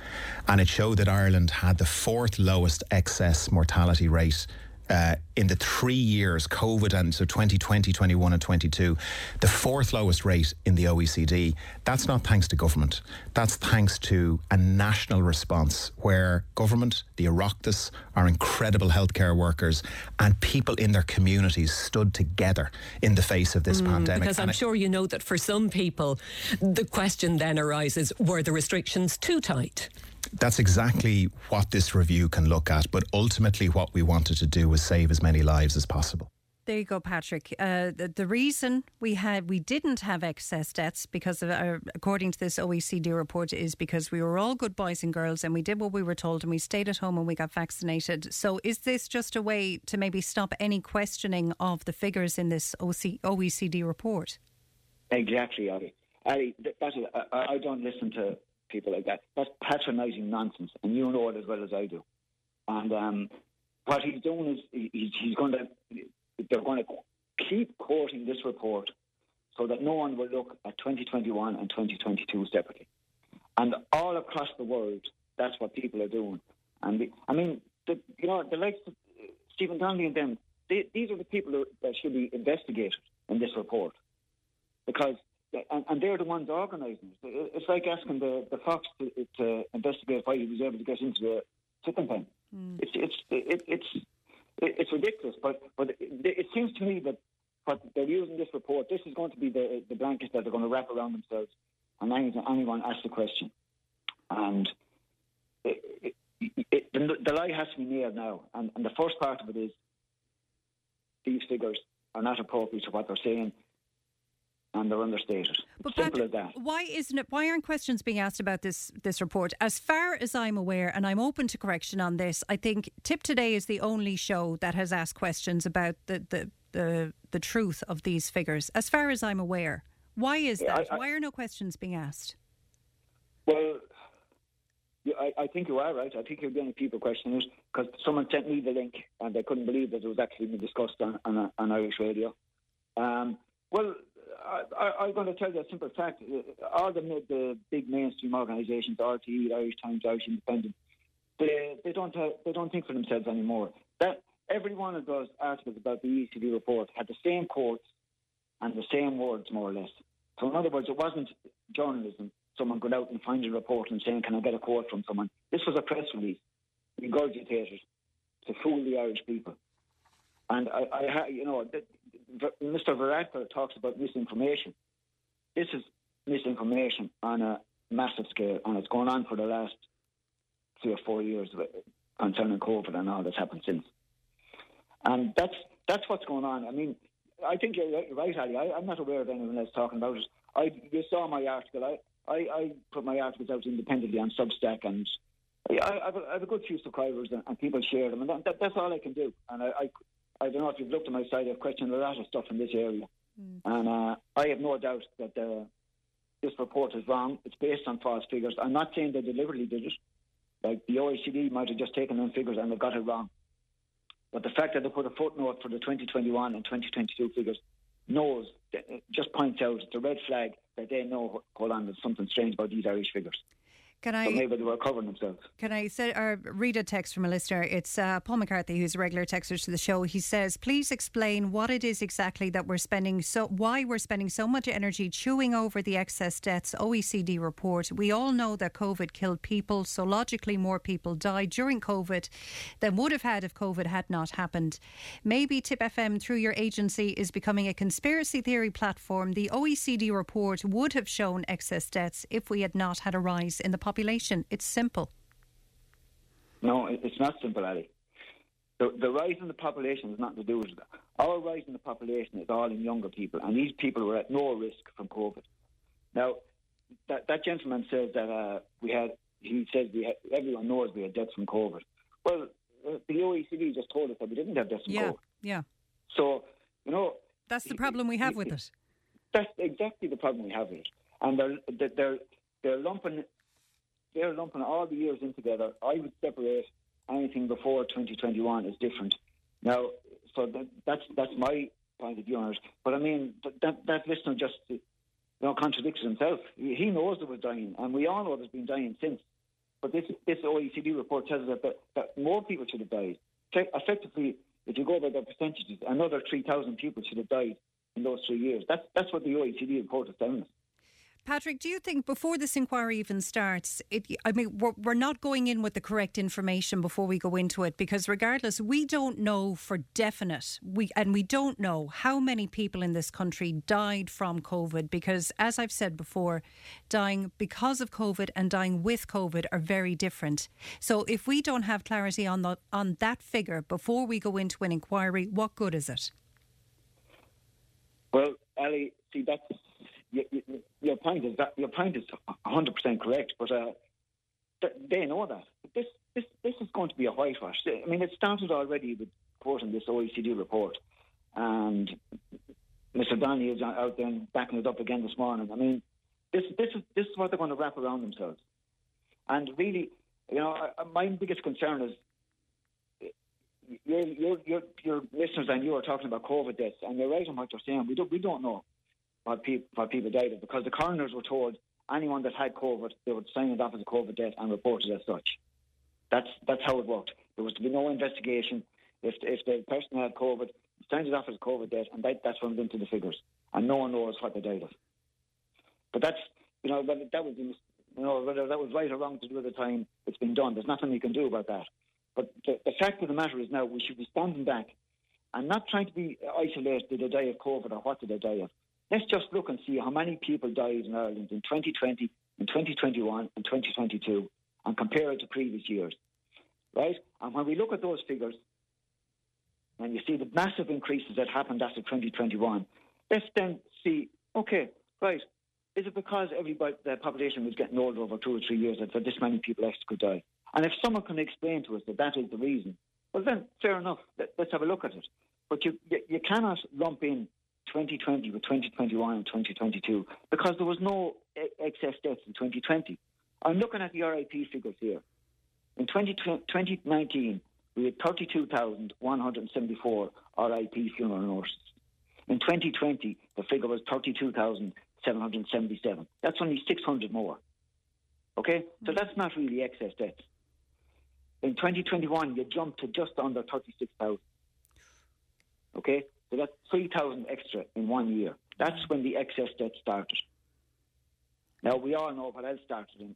and it showed that Ireland had the fourth lowest excess mortality rate. Uh, in the three years, COVID and so 2020, 21, and 22, the fourth lowest rate in the OECD. That's not thanks to government. That's thanks to a national response where government, the Oireachtas, our incredible healthcare workers, and people in their communities stood together in the face of this Mm, pandemic. Because I'm it- sure you know that for some people, the question then arises were the restrictions too tight? That's exactly what this review can look at. But ultimately, what we wanted to do was save as many lives as possible. There you go, Patrick. Uh, the, the reason we had we didn't have excess deaths because of, uh, according to this OECD report, is because we were all good boys and girls and we did what we were told and we stayed at home and we got vaccinated. So, is this just a way to maybe stop any questioning of the figures in this OC, OECD report? Exactly, Ali. Ali, that's it. I, I don't listen to people like that. That's patronising nonsense, and you know it as well as I do. And um, what he's doing is he- he's, he's going to they're going to keep quoting this report so that no one will look at 2021 and 2022 separately. And all across the world, that's what people are doing. And the, I mean, the, you know, the likes of Stephen Donnelly and them, they, these are the people that should be investigated in this report because and, and they're the ones organising it. It's like asking the, the fox to, to investigate why he was able to get into the chicken pen. Hmm. It's it's it, it's it, it's ridiculous, but but it, it seems to me that what they're using this report, this is going to be the the blanket that they're going to wrap around themselves, and anyone, anyone asks the question, and it, it, it, the, the lie has to be nailed now, and, and the first part of it is these figures are not appropriate to what they're saying, and they're understated. But Simple Pat, as that. Why isn't it? Why aren't questions being asked about this this report? As far as I'm aware, and I'm open to correction on this, I think Tipp Today is the only show that has asked questions about the the the, the truth of these figures. As far as I'm aware, why is that? I- I- why are no questions being asked? Well, I, I think you are right. I think you're getting people questioning it because someone sent me the link and they couldn't believe that it was actually being discussed on, on, on Irish radio. Um, well, I, am going to tell you a simple fact. All the, the big mainstream organisations, RTE, Irish Times, Irish Independent, they, they don't have, they don't think for themselves anymore. That every one of those articles about the OECD report had the same quotes and the same words, more or less. So, in other words, it wasn't journalism. Someone going out and finding a report and saying, "Can I get a quote from someone?" This was a press release, regurgitated to fool the Irish people. And I, I you know, Mr. Varadkar talks about misinformation. This is misinformation on a massive scale, and it's gone on for the last three or four years concerning COVID and all that's happened since. And that's that's what's going on. I mean, I think you're right, Ali. I, am not aware of anyone else talking about it. I you saw my article. I, I, I put my articles out independently on Substack, and I, I, have, a, I have a good few subscribers, and, and people share them, and that, that's all I can do. And I, I, don't know if you've looked at my site. I've questioned a lot of stuff in this area, mm. and uh, I have no doubt that uh, this report is wrong. It's based on false figures. I'm not saying they deliberately did it. Like the OECD might have just taken them figures and they got it wrong. But the fact that they put a footnote for the 2021 and 2022 figures knows, just points out the red flag that they know, hold on, there's something strange about these Irish figures. Can I? Maybe they were covering themselves. Can I say, or read a text from a listener? It's uh, Paul McCarthy, who's a regular texter to the show. He says, "Please explain what it is exactly that we're spending so why we're spending so much energy chewing over the excess deaths OECD report. We all know that COVID killed people, so logically more people died during COVID than would have had if COVID had not happened. Maybe Tipp FM through your agency is becoming a conspiracy theory platform. The OECD report would have shown excess deaths if we had not had a rise in the population." It's simple. No, it's not simple, Ali. The, the rise in the population has nothing to do with it. Our rise in the population is all in younger people, and these people were at no risk from COVID. Now, that, that gentleman says that uh, we had, he says we had, everyone knows we had deaths from COVID. Well, uh, the OECD just told us that we didn't have deaths from yeah, COVID. Yeah. So, you know. That's the problem we have with it. That's exactly the problem we have with it. And they're, they're, they're lumping they're lumping all the years in together. I would separate anything before 2021 is different. Now, so that, that's that's my point of view on it. But I mean, that that listener just you know contradicts himself. He knows there was dying, and we all know there's been dying since. But this this OECD report tells us that, that more people should have died. Effectively, if you go by the percentages, another 3,000 people should have died in those three years. That's that's what the OECD report is telling us. Patrick, do you think before this inquiry even starts, it, I mean, we're, we're not going in with the correct information before we go into it because, regardless, we don't know for definite, we and we don't know how many people in this country died from COVID because, as I've said before, dying because of COVID and dying with COVID are very different. So, if we don't have clarity on the on that figure before we go into an inquiry, what good is it? Well, Ali, see that's your point is that your point is 100 percent correct, but uh, they know that this this this is going to be a whitewash. I mean, it started already with quoting this OECD report, and Mr. Donny is out there backing it up again this morning. I mean, this this is this is what they're going to wrap around themselves, and really, you know, my biggest concern is. Your, your, your, your listeners and you are talking about COVID deaths, and you're right on what you're saying. We don't, we don't know what, pe- what people died of because the coroners were told anyone that had COVID, they would sign it off as a COVID death and report it as such. That's that's how it worked. There was to be no investigation. If if the person had COVID, signed it off as a COVID death, and that, that's runs into the figures, and no one knows what they died of. But that's you know that, that was you know whether that was right or wrong to do at the time. It's been done. There's nothing you can do about that. But the, the fact of the matter is now we should be standing back and not trying to be isolated. Did they die of COVID or what did they die of? Let's just look and see how many people died in Ireland in 2020, in 2021, and 2022, and compare it to previous years. Right? And when we look at those figures, and you see the massive increases that happened after 2021, let's then see, okay, right, is it because everybody, the population was getting older over two or three years that this many people extra could die? And if someone can explain to us that that is the reason, well then, fair enough, Let, us have a look at it. But you, you cannot lump in 2020 with 2021 and 2022 because there was no excess deaths in 2020. I'm looking at the RIP figures here. In 2019, we had 32,174 RIP funeral nurses. In 2020, the figure was 32,777. That's only 600 more. Okay? So mm-hmm. that's not really excess deaths. In 2021, you jumped to just under 36,000. Okay? So that's 3,000 extra in one year. That's when the excess debt started. Now, we all know what else started in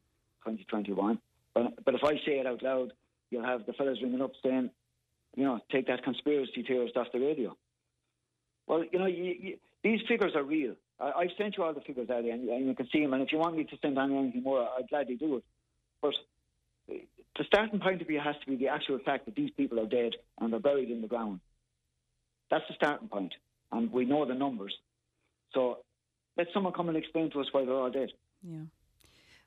2021, but, but if I say it out loud, you'll have the fellas ringing up saying, you know, take that conspiracy theorist off the radio. Well, you know, you, you, these figures are real. I, I've sent you all the figures, Ali, and, and you can see them. And if you want me to send on anything more, I'd gladly do it. But the starting point of view has to be the actual fact that these people are dead and they're buried in the ground. That's the starting point, and we know the numbers. So let someone come and explain to us why they're all dead. Yeah.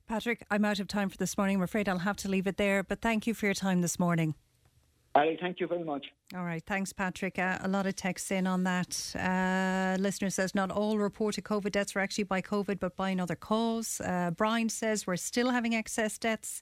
Patrick, I'm out of time for this morning. I'm afraid I'll have to leave it there, but thank you for your time this morning. Ali, thank you very much. All right, thanks, Patrick. Uh, a lot of texts in on that. Uh, listener says not all reported COVID deaths were actually by COVID, but by another cause. Uh, Brian says we're still having excess deaths.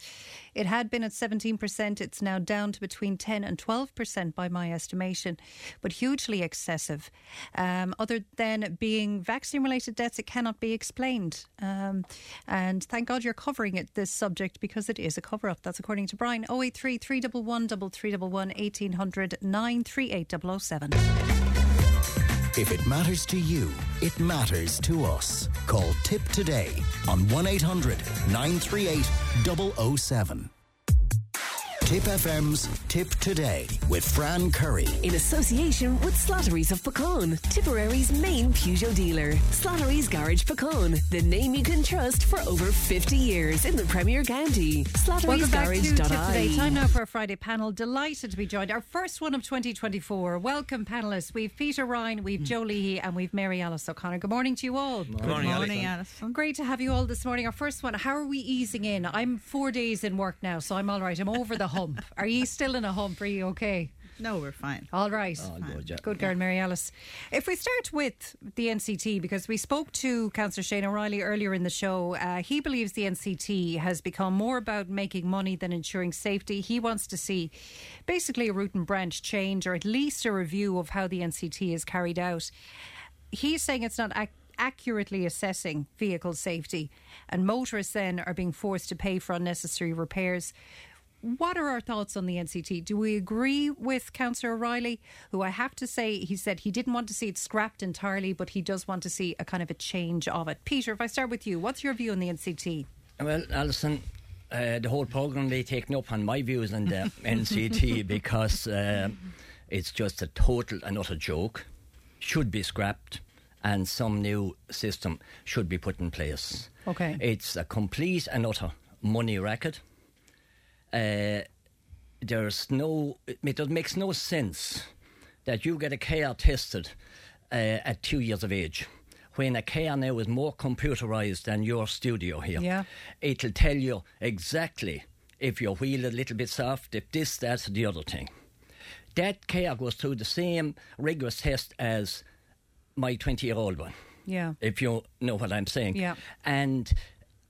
It had been at 17%. It's now down to between 10 and 12% by my estimation, but hugely excessive. Um, other than being vaccine related deaths, it cannot be explained. Um, and thank God you're covering it, this subject, because it is a cover up. That's according to Brian. 083 311 3311 1800 938 If it matters to you, it matters to us. Call Tipp today on 1 800 938 007. Tipp FM's Tipp Today with Fran Curry. In association with Slattery's of Puckane, Tipperary's main Peugeot dealer. Slattery's Garage Puckane, the name you can trust for over 50 years in the Premier County. Welcome back to Tipp Today. Time now for a Friday panel. Delighted to be joined. Our first one of 2024. Welcome, panellists. We've Peter Ryan, we've mm. Joe Leahy, and we've Mary Alice O'Connor. Good morning to you all. Good morning, morning Alison. Great to have you all this morning. Our first one. How are we easing in? I'm four days in work now, so I'm all right. I'm over the hump. Are you still in a hump? Are you okay? No, we're fine. All right. All good, yeah. Good girl, Mary Alice. If we start with the NCT, because we spoke to Councillor Shane O'Reilly earlier in the show, uh, he believes the NCT has become more about making money than ensuring safety. He wants to see basically a root and branch change, or at least a review of how the NCT is carried out. He's saying it's not ac- accurately assessing vehicle safety, and motorists then are being forced to pay for unnecessary repairs. What are our thoughts on the NCT? Do we agree with Councillor O'Reilly, who I have to say, he said he didn't want to see it scrapped entirely, but he does want to see a kind of a change of it? Peter, if I start with you, what's your view on the NCT? Well, Alison, uh, the whole programme they taken up on my views on the NCT because uh, it's just a total and utter joke. Should be scrapped, and some new system should be put in place. Okay. It's a complete and utter money racket. Uh, there's no, it, it makes no sense that you get a car tested uh, at two years of age. When a car now is more computerized than your studio here, Yeah. it'll tell you exactly if your wheel is a little bit soft, if this, that, or the other thing. That car goes through the same rigorous test as my 20 year old one Yeah. if you know what I'm saying. Yeah. And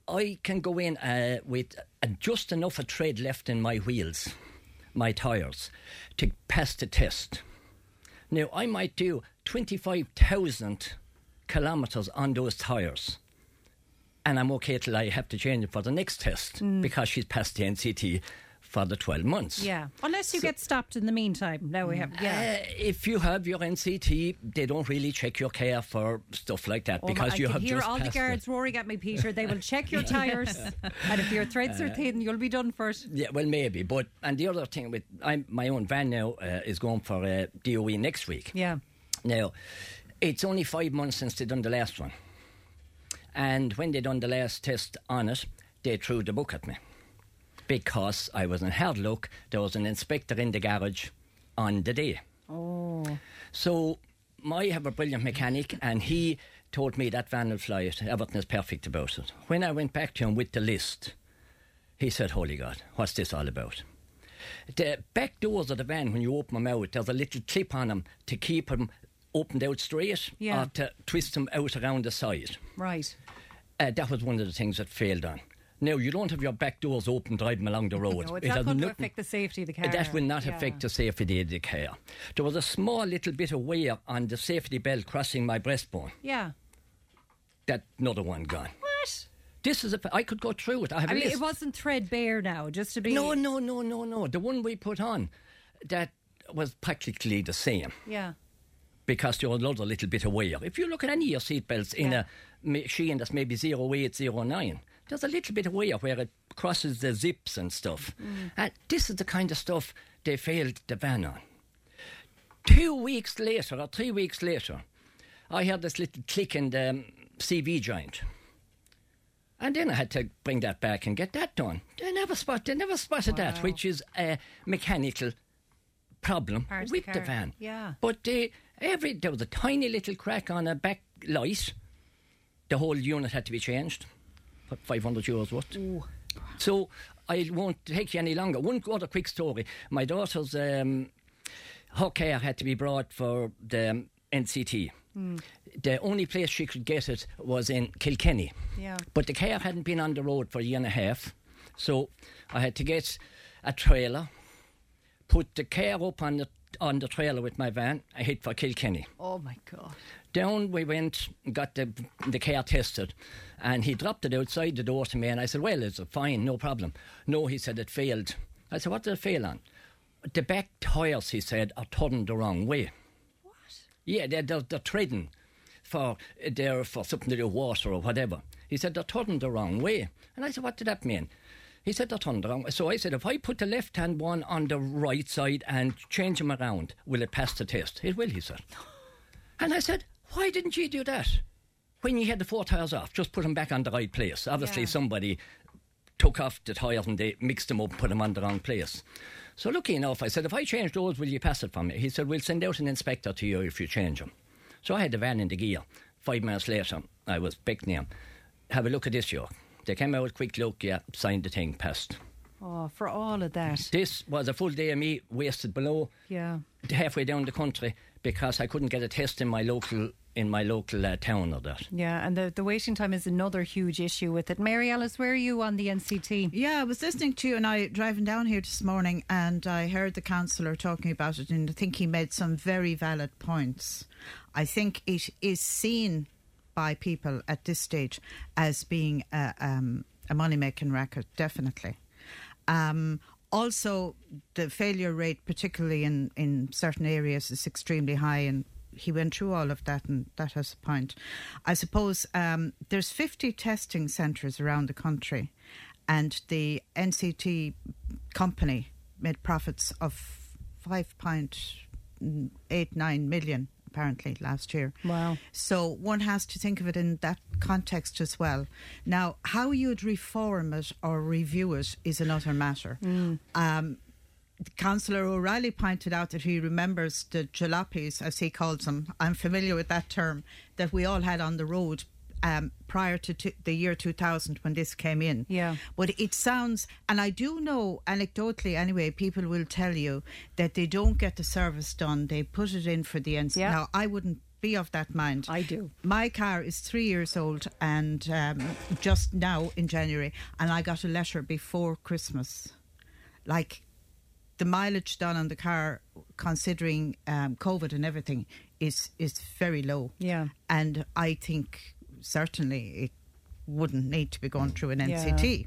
I can go in uh, with just enough of tread left in my wheels, my tyres, to pass the test. Now, I might do 25,000 kilometres on those tyres. And I'm okay till I have to change it for the next test mm. because she's passed the NCT for the 12 months. Yeah. Unless you get stopped in the meantime. Now we have, yeah. Uh, if you have your NCT, they don't really check your car for stuff like that Oh, because I you can have hear all the guards roaring at me, Peter. They will check your tyres, and if your threads are thin, you'll be done for it. Yeah, well, maybe. But and the other thing with I'm my own van now uh, is going for uh, DOE next week. Yeah. Now, it's only five months since they done the last one, and when they done the last test on it, they threw the book at me because I was in hard luck. There was an inspector in the garage on the day. Oh. So I have a brilliant mechanic, and he told me that van will fly it. Everything is perfect about it. When I went back to him with the list, he said, "Holy God, what's this all about?" The back doors of the van, when you open them out, there's a little clip on them to keep them opened out straight, Yeah. or to twist them out around the side. Right. Uh, that was one of the things that failed on. Now, you don't have your back doors open driving along the road. No, it's It not going to affect the safety of the car. That will not Yeah. affect the safety of the car. There was a small little bit of wear on the safety belt crossing my breastbone. Yeah. That another one gone. What? This is a. I could go through it. I have I a mean, list. it wasn't threadbare now, just to be. No, no, no, no, no. The one we put on, that was practically the same Yeah. because there was another little bit of wear. If you look at any of your seatbelts in Yeah. a machine that's maybe 0809, there's a little bit of wear where it crosses the zips and stuff. Mm. And this is the kind of stuff they failed the van on. Two weeks later, or three weeks later, I heard this little click in the um, CV joint. And then I had to bring that back and get that done. They never spot, they never spotted that, which is a mechanical problem Part of the with the, van. Yeah. But they, every there was a tiny little crack on a back light. The whole unit had to be changed. What, 500 euros worth. So I won't take you any longer. One other quick story. My daughter's um, her car had to be brought for the um, NCT. Hmm. The only place she could get it was in Kilkenny. Yeah. But the car hadn't been on the road for a year and a half. So I had to get a trailer, put the care up on the on the trailer with my van. I hit for Kilkenny. Oh my god. Down we went, got the the car tested, and he dropped it outside the door to me. And I said, "Well, it's fine, no problem." No, he said it failed. I said, "What did it fail on?" The back tyres, he said, are turned the wrong way. What? Yeah, they're, they're, they're treading for they're for something to do with water or whatever. He said they're turned the wrong way, and I said, "What did that mean?" He said they're turned the wrong way. So I said, "If I put the left hand one on the right side and change them around, will it pass the test?" It will, he said. And I said, why didn't you do that? When you had the four tyres off, just put them back on the right place. Obviously, Yeah. somebody took off the tyres and they mixed them up and put them on the wrong place. So, lucky enough, I said, if I change those, will you pass it for me? He said, we'll send out an inspector to you if you change them. So, I had the van in the gear. Five minutes later, I was picking him. Have a look at this, York. They came out, quick look, yeah, signed the thing, passed. Oh, for all of that. This was a full day of me wasted below Yeah. halfway down the country because I couldn't get a test in my local in my local uh, town or that. Yeah, and the, the waiting time is another huge issue with it. Mary Alice, where are you on the NCT? Yeah, I was listening to you and I driving down here this morning and I heard the councillor talking about it and I think he made some very valid points. I think it is seen by people at this stage as being a, um, a money making racket, definitely. Um, also, the failure rate, particularly in, in certain areas, is extremely high, and he went through all of that, and that has a point. I suppose um, there's 50 testing centres around the country, and the NCT company made profits of 5.89 million apparently last year. Wow. So one has to think of it in that context as well. Now, how you'd reform it or review it is another matter. Um, Councillor O'Reilly pointed out that he remembers the jalopies, as he calls them. I'm familiar with that term that we all had on the road um, prior to t- the year 2000 when this came in. Yeah. But it sounds, and I do know anecdotally anyway, people will tell you that they don't get the service done. They put it in for the NC. Yeah. Now, I wouldn't be of that mind. I do. My car is three years old and um, just now in January, and I got a letter before Christmas. Like the mileage done on the car, considering um, COVID and everything, is is very low. Yeah. And I think certainly it wouldn't need to be going through an Yeah. NCT.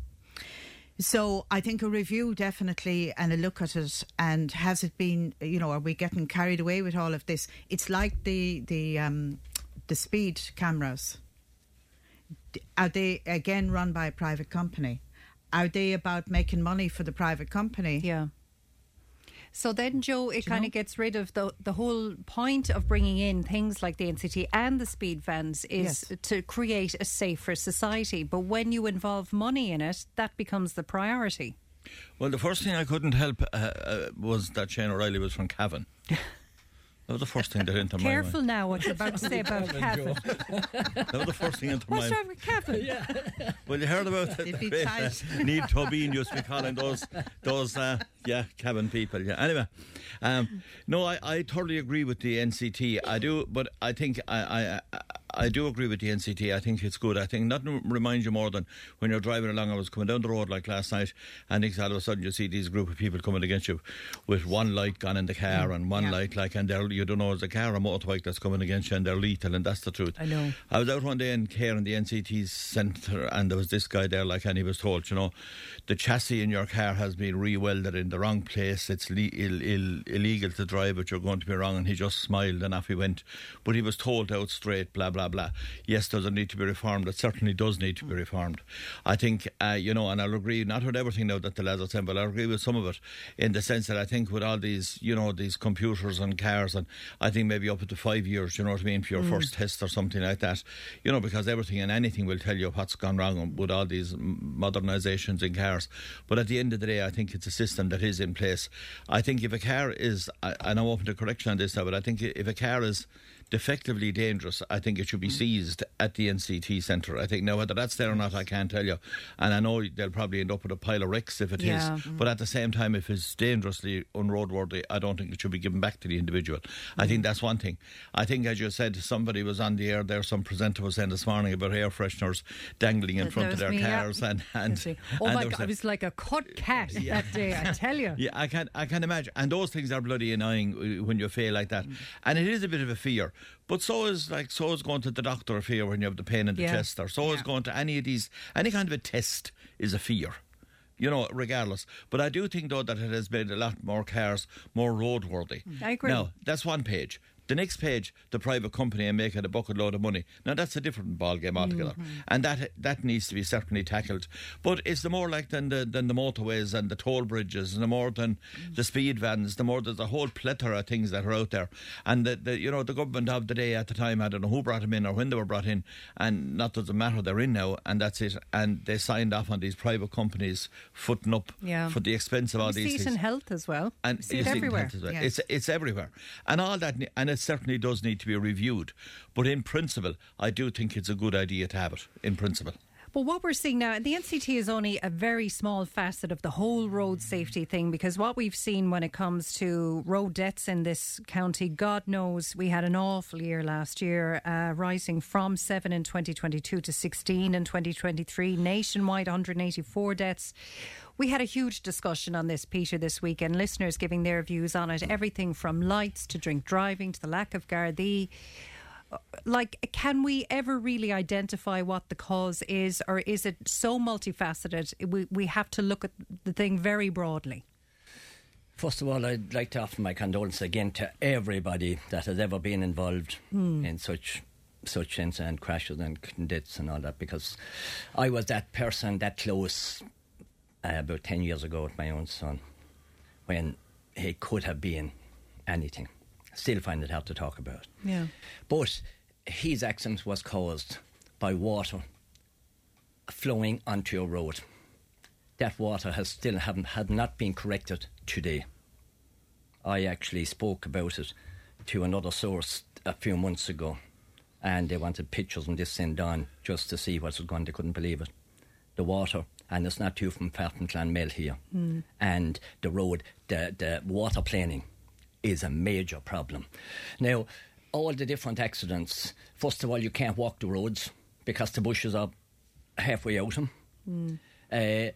So I think a review definitely and a look at it and has it been you know are we getting carried away with all of this? It's like the the um, the speed cameras. Are they again run by a private company? Are they about making money for the private company? Yeah. So then, Joe, it kind of gets rid of the the whole point of bringing in things like the NCT and the speed vans is Yes. to create a safer society. But when you involve money in it, that becomes the priority. Well, the first thing I couldn't help uh, uh, was that Shane O'Reilly was from Cavan. That was the first thing that entered my Careful now what you're about to say about Cavan. That was the first thing into What's my wrong with Cavan? Well, you heard about be the tight. Tobin used to be calling those, those uh, yeah, Cavan people. Yeah. Anyway, um, no, I, I totally agree with the NCT. I do, but I think I, I, I do agree with the NCT. I think it's good. I think nothing reminds you more than when you're driving along. I was coming down the road like last night, and all of a sudden you see these group of people coming against you with one light gone in the car and one light like, and they're you don't know it's a car or motorbike that's coming against you, and they're lethal, and that's the truth. I know. I was out one day in Cahir in the NCT centre, and there was this guy there, like, and he was told, you know, the chassis in your car has been re-welded in the wrong place. It's le- Ill, Ill, illegal to drive but You're going to be wrong. And he just smiled and off he went. But he was told out straight, blah blah blah. Yes, does it need to be reformed? It certainly does need to be reformed. I think, uh, you know, and I'll agree not with everything now that the lads are saying, but I agree with some of it in the sense that I think with all these, you know, these computers and cars, and I think maybe up to five years, you know what I mean, for your Mm. first test or something like that, you know, because everything and anything will tell you what's gone wrong with all these modernisations in cars. But at the end of the day, I think it's a system that is in place. I think if a car is, I- and I'm open to correction on this now, but I think if a car is defectively dangerous, I think it should Mm. be seized at the NCT centre. I think now whether that's there or not, I can't tell you. And I know they'll probably end up with a pile of wrecks if it is. Yeah. Mm. But at the same time, if it's dangerously unroadworthy, I don't think it should be given back to the individual. I think that's one thing. I think, as you said, somebody was on the air there. Some presenter was saying this morning about air fresheners dangling in That front of their me, yeah. cars, and and, Oh and my God, saying- I was like a cut cat that day, I tell you. yeah, I can I can imagine, and those things are bloody annoying uh, when you fail like that, and it is a bit of a fear. But so is like so is going to the doctor a fear when you have the pain in the Yeah. chest, or so is going to any of these any kind of a test is a fear. You know, regardless. But I do think though that it has made a lot more cars more roadworthy. Mm. I agree. Now that's one page. The next page, the private company and making a bucket load of money. Now that's a different ball game altogether, Mhm. and that that needs to be certainly tackled. But it's the more like than the than the motorways and the toll bridges, and the more than the speed vans. The more there's a whole plethora of things that are out there, and the, the you know the government of the day at the time I don't know who brought them in or when they were brought in, and not doesn't matter they're in now, and that's it. And they signed off on these private companies footing up Yeah. for the expense of all We these see it things in health as well. and We see you it everywhere. health as well. It's it's everywhere, and all that, and it certainly does need to be reviewed. But in principle, I do think it's a good idea to have it. In principle, But what we're seeing now, and the NCT is only a very small facet of the whole road safety thing because what we've seen when it comes to road deaths in this county, God knows we had an awful year last year, uh, rising from 7 in 2022 to 16 in 2023, nationwide 184 deaths. We had a huge discussion on this, Peter, this weekend. Listeners giving their views on it. Everything from lights to drink driving to the lack of Gardaí like can we ever really identify what the cause is or is it so multifaceted we, we have to look at the thing very broadly First of all, I'd like to offer my condolences again to everybody that has ever been involved Hmm. in such such incident crashes and deaths and all that because I was that person that close uh, about 10 years ago with my own son when he could have been anything. Still find it hard to talk about. yeah But his accident was caused by water flowing onto your road. That water has still haven't had not been corrected today. I actually spoke about it to another source a few months ago, and they wanted pictures and this and on just to see what was going. They couldn't believe it. The water, and it's not too from far from Clonmel here, Mm. and the road, the the water planing is a major problem. Now, all the different accidents. First of all, you can't walk the roads because the bushes are halfway out them. Uh, uh,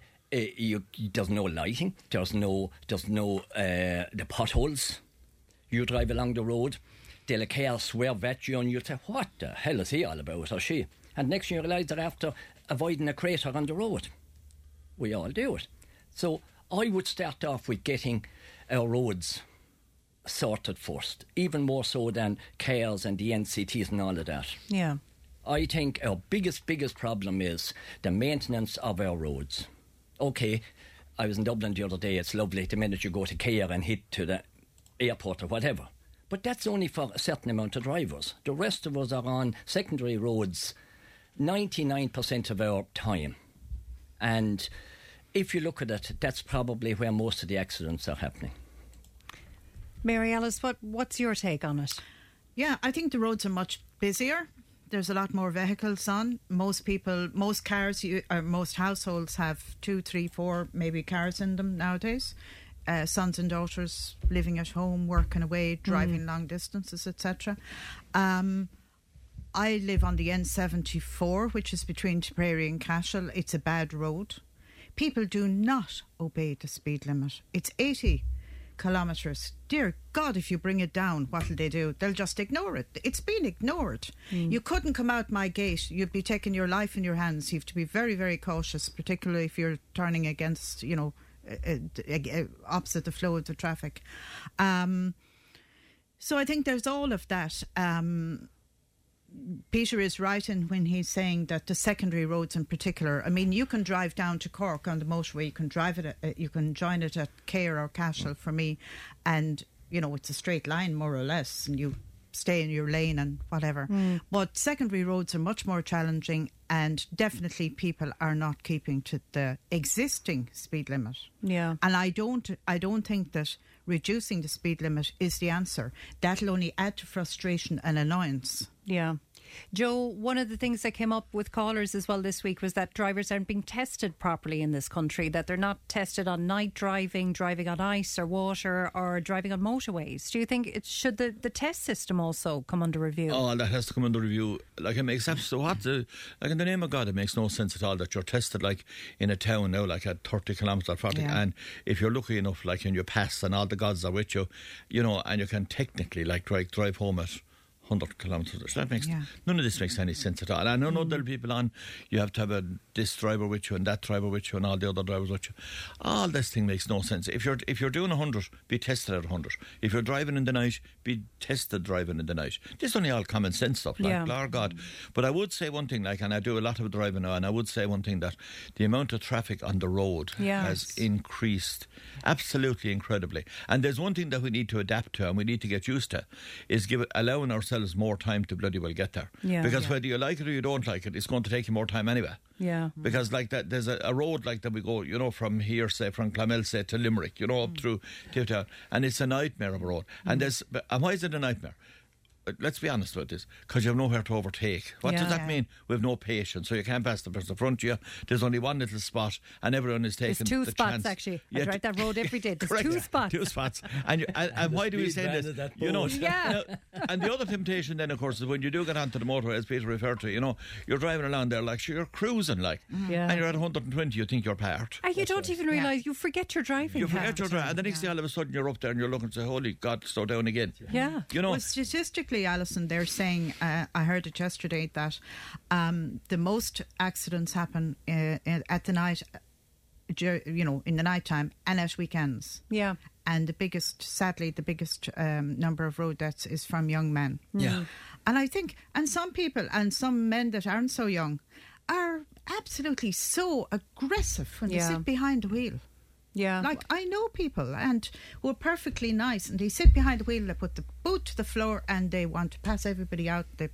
you, there's no lighting. There's no. There's no. Uh, the potholes. You drive along the road. They'll a car swerve at you, and you'll say, "What the hell is he all about?" Or she. And next thing you realise they're after avoiding a crater on the road. We all do it. So I would start off with getting our roads sorted first, even more so than cars and the NCTs and all of that. yeah I think our biggest, biggest problem is the maintenance of our roads. Okay, I was in Dublin the other day. It's lovely the minute you go to Cahir and hit to the airport or whatever. But that's only for a certain amount of drivers. The rest of us are on secondary roads 99% of our time. And if you look at it, that's probably where most of the accidents are happening. Mary alice what, what's your take on it Yeah, I think the roads are much busier. There's a lot more vehicles on. Most people, most cars, you, or most households have two, three, four, maybe cars in them nowadays. Uh, sons and daughters living at home, working away, driving long distances, etc. Um, I live on the N74, which is between Tipperary and Cashel. It's a bad road. People do not obey the speed limit. It's 80 kilometres. Dear God, if you bring it down, what'll they do? They'll just ignore it. It's been ignored. You couldn't come out my gate. You'd be taking your life in your hands. You have to be very, very cautious, particularly if you're turning against, you know, uh, uh, uh, opposite the flow of the traffic. Um, so I think there's all of that. Um, Peter is right in when he's saying that the secondary roads in particular. I mean, you can drive down to Cork on the motorway. You can drive it. At, you can join it at Cahir or Cashel for me, and you know it's a straight line more or less, and you stay in your lane and whatever. Mm. But secondary roads are much more challenging, and definitely people are not keeping to the existing speed limit. Yeah. And I don't I don't think that reducing the speed limit is the answer. That'll only add to frustration and annoyance. Yeah. Joe, one of the things that came up with callers as well this week was that drivers aren't being tested properly in this country, that they're not tested on night driving, driving on ice or water, or driving on motorways. Do you think it should the, the test system also come under review? Oh, that has to come under review. Like it makes absolutely what the like in the name of God, it makes no sense at all that you're tested like in a town now, like at thirty kilometres or forty, Yeah. and if you're lucky enough, like and you pass and all the gods are with you, you know, and you can technically like drive drive home at. 100 kilometres. That makes Yeah. none of this makes any sense at all. And I know Mm. there'll be people on. You have to have a this driver with you and that driver with you and all the other drivers with you. All this thing makes no sense. If you're if you're doing hundred, be tested at hundred. If you're driving in the night, be tested driving in the night. This is only all common sense stuff. Like, Yeah. Lord God. But I would say one thing, like, and I do a lot of driving now, and I would say one thing that the amount of traffic on the road Yes. has increased absolutely incredibly. And there's one thing that we need to adapt to and we need to get used to is give allowing ourselves more time to bloody well get there. Yeah. Because Yeah. whether you like it or you don't like it, it's going to take you more time anyway. Yeah. Because like that, there's a, a road like that we go, you know, from here, say from Clonmel, say to Limerick, you know, up mm. through Tiptown, and it's a nightmare of a road. And mm. there's, and why is it a nightmare? Uh, Let's be honest about this, because you have nowhere to overtake. What Yeah. does that Yeah. mean? We have no patience, so you can't pass the person in front of you. There's only one little spot, and everyone is There's taking two the spots chance. actually. I Yeah, drive that road every day. There's Correct. two spots. Two spots. And, you, and, and And why do we say this? You know. Yeah. now, and the other temptation then, of course, is when you do get onto the motorway, as Peter referred to, you know, you're driving along there like you're cruising, like, Yeah. and you're at 120, you think you're parked. And you don't even realise you forget your driving. You forget hat. your drive, and the next thing all of a sudden you're up there and you're looking and say, "Holy God, slow down again." Yeah. You know, Well, statistically, Alison, they're saying, uh, I heard it yesterday, that um, the most accidents happen uh, at the night, uh, you know, in the night time and at weekends. Yeah. And the biggest, sadly, the biggest um, number of road deaths is from young men. Yeah. And I think, and some people, and some men that aren't so young, are absolutely so aggressive when Yeah. they sit behind the wheel. Yeah. Like I know people and who are perfectly nice and they sit behind the wheel, they put the boot to the floor and they want to pass everybody out. They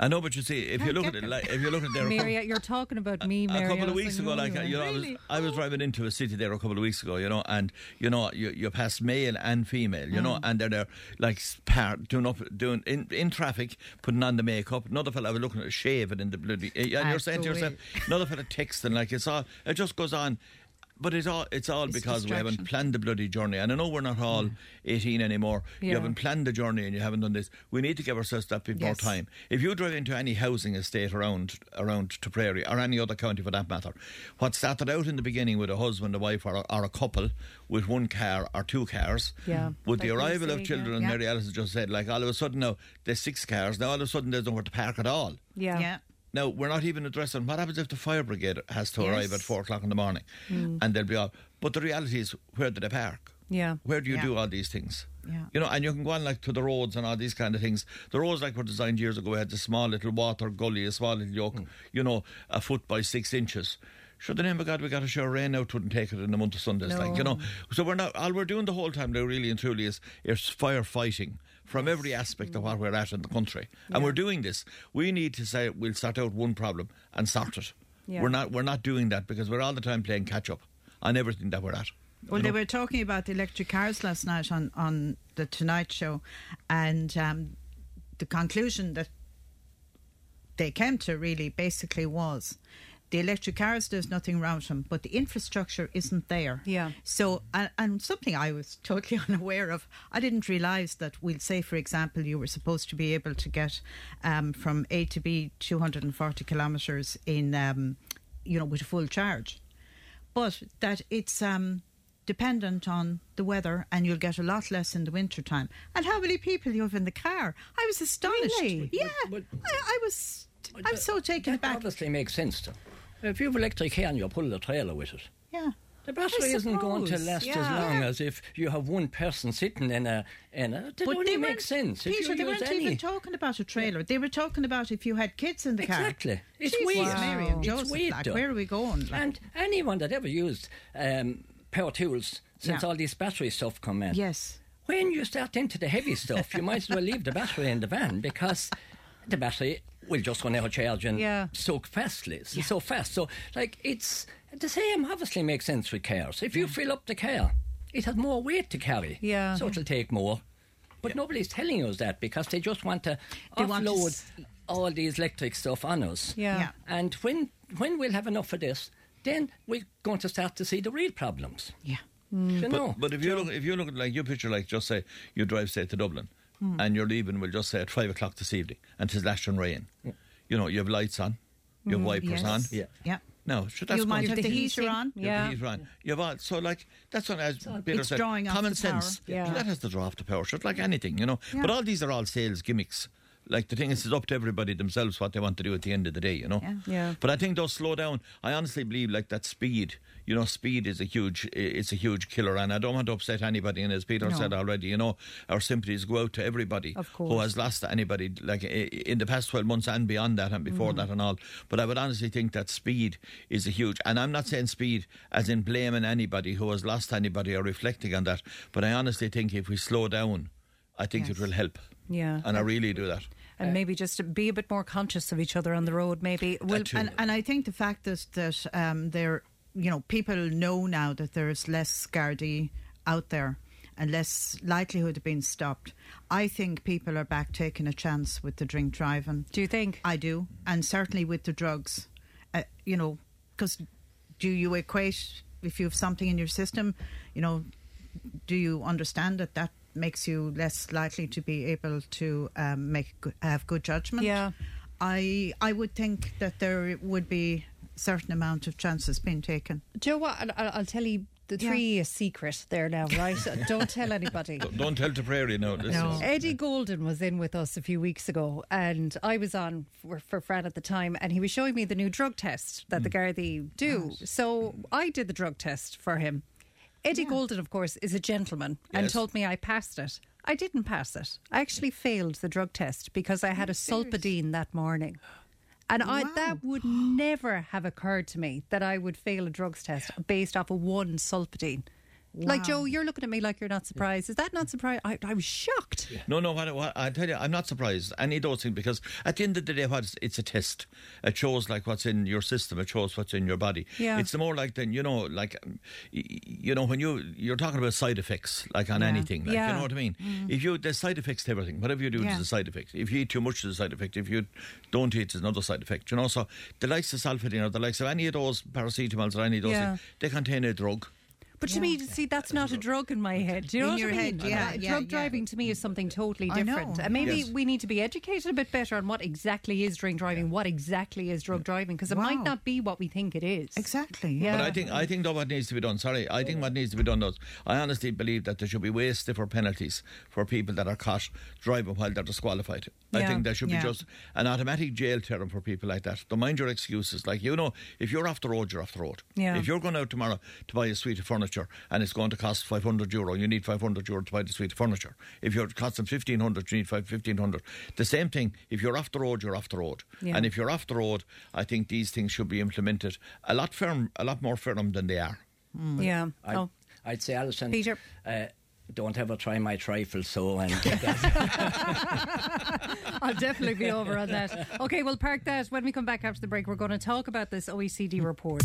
I know, but you see, if you look at it, like, if you look at there, Mary, you're talking about me, a couple of weeks ago, like you you know, I was I was driving into a city there a couple of weeks ago, you know, and you know, you you pass male and female, you know, Mm. and they're there like par- doing up doing in, in traffic, putting on the makeup. Another fella I was looking at shaving in the bloody, and you're saying to yourself, another fella texting like it's all it just goes on. But it's all it's all It's because we haven't planned the bloody journey. And I know we're not all mm. 18 anymore. You haven't planned the journey and you haven't done this. We need to give ourselves that bit more time. If you drive into any housing estate around around Tipperary or any other county for that matter, what started out in the beginning with a husband, a wife, or a, or a couple with one car or two cars, Yeah. with the Like you arrival say, of children, yeah. and Yeah. Mary Alice just said, like all of a sudden now there's six cars. Now all of a sudden there's nowhere to park at all. Yeah. Yeah. Now we're not even addressing what happens if the fire brigade has to arrive at four o'clock in the morning, Mm. and they'll be all. But the reality is, where do they park? Yeah. Where do you Yeah. do all these things? Yeah. You know, and you can go on like to the roads and all these kind of things. The roads like were designed years ago We had the small little water gully, a small little yoke, Hmm. you know, a foot by six inches. Sure, the name of God, we got a sure rain out, wouldn't take it in the month of Sundays, like you know. So we're not all we're doing the whole time now, really and truly, is is firefighting from every aspect of what we're at in the country, and we're doing this. We need to say we'll sort out one problem and sort it. Yeah. We're not we're not doing that because we're all the time playing catch up on everything that we're at. Well, You they were talking about the electric cars last night on, on the Tonight Show, and um, the conclusion that they came to really basically was The electric cars, there's nothing wrong with them, but the infrastructure isn't there. Yeah. So, and, and something I was totally unaware of, I didn't realise that we'll say, for example, you were supposed to be able to get um, from A to B 240 kilometres in, um, you know, with a full charge, but that it's um, dependent on the weather, and you'll get a lot less in the winter time. And how many people you have in the car? I was astonished. Really? Yeah, I, I was. I'm so taken aback. that aback. obviously makes sense. Though. If you have electric car and you pull the trailer with it, Yeah. the battery isn't going to last as yeah. long as if you have one person sitting in a in a. But only makes sense. Peter, they weren't any, even talking about a trailer. They were talking about if you had kids in the car. Exactly. It's Jesus, weird. Mary and It's weird, like, where are we going? Like, And anyone that ever used um, power tools since Yeah. all this battery stuff come in. yes. When you start into the heavy stuff, you might as well leave the battery in the van because the battery will just run out of charge and Yeah. so fastly, so, so fast. So, like, it's the same. Obviously, makes sense with cars. If you fill up the car, it has more weight to carry. Yeah. So it'll take more. But nobody's telling us that because they just want to They want to s- all these electric stuff on us. Yeah. Yeah. And when when we'll have enough of this, then we're going to start to see the real problems. Yeah. You hmm. But, know? but if you look, if you look at like your picture like just say you drive say to Dublin, Hmm. and you're leaving, we'll just say at five o'clock this evening, and it's lashing rain. You know you have lights on, you have wipers Yes. on. Yeah. Yeah. No, sure, that's You might going have to the the heater on. Yeah. the heater on. You have all, so like that's what as Peter it's said. drawing off common the power. sense. Yeah. That has to draw off the power. Sure, it's like anything, you know. Yeah. But all these are all sales gimmicks. Like the thing is, it's up to everybody themselves what they want to do at the end of the day, you know. Yeah. Yeah. But I think they'll slow down. I honestly believe like that speed. You know, speed is a huge, it's a huge killer, and I don't want to upset anybody. And as Peter No. said already, you know, our sympathies go out to everybody who has lost anybody, like in the past twelve months and beyond that, and before mm-hmm. that and all. But I would honestly think that speed is a huge, and I'm not saying speed as in blaming anybody who has lost anybody or reflecting on that. But I honestly think if we slow down, I think Yes. it will help, Yeah. and I really do that. and maybe just to be a bit more conscious of each other on the road. Maybe. Well, too. And, and I think the fact is that um, there, you know, people know now that there's less Gardaí out there and less likelihood of being stopped. I think people are back taking a chance with the drink driving. do you think? I do, and certainly with the drugs. Uh, you know, because do you equate if you have something in your system? You know, do you understand that that makes you less likely to be able to um, make have good judgment? Yeah. I I would think that there would be certain amount of chances being taken. Do you know what? I'll, I'll I'll tell you the three a secret there now, right? Don't tell anybody. Don't tell the prairie now. This No. is- Eddie Golden was in with us a few weeks ago, and I was on for, for Fran at the time, and he was showing me the new drug test that the Gardaí do. So I did the drug test for him. Eddie Golden, of course, is a gentleman and told me I passed it. I didn't pass it. I actually failed the drug test because I had a Solpadeine that morning. And I, that would never have occurred to me that I would fail a drugs test based off of one Solpadeine. Like, Joe, you're looking at me like you're not surprised. Is that not surprised? I, I was shocked. No, no, what, what, I tell you, I'm not surprised. Any of those things, because at the end of the day, what it's, a test. It shows like what's in your system. It shows what's in your body. Yeah. It's more like then you know, like you know, when you you're talking about side effects, like on Yeah. anything, like Yeah. you know what I mean. Mm. If you there's side effects to everything. Whatever you do, Yeah. there's a side effect. If you eat too much, there's a side effect. If you don't eat, there's another side effect. You know, so the likes of Solpadeine or the likes of any of those paracetamols or any of those, Yeah. things, they contain a drug. But to me, see, that's not a drug in my head. Do you know In what I mean? head, yeah, yeah, drug yeah. driving to me is something totally I know. different. And maybe Yes. we need to be educated a bit better on what exactly is drink driving, what exactly is drug driving, because it might not be what we think it is. Exactly. Yeah. But I think I think though what needs to be done. Sorry, I think what needs to be done is I honestly believe that there should be way stiffer penalties for people that are caught driving while they're disqualified. I think there should Yeah. be just an automatic jail term for people like that. Don't mind your excuses. Like you know, if you're off the road, you're off the road. Yeah. If you're going out tomorrow to buy a suite of furniture and it's going to cost five hundred euro, you need five hundred euro to buy the suite of furniture. If you're costing fifteen hundred, you need five fifteen hundred. The same thing. If you're off the road, you're off the road. Yeah. And if you're off the road, I think these things should be implemented a lot firm, a lot more firm than they are. Yeah. I'd, Oh, I'd say, Alison, Peter. Uh, don't ever try my trifle so and. I'll definitely be over on that. Okay, we'll park that. When we come back after the break, we're going to talk about this OECD report.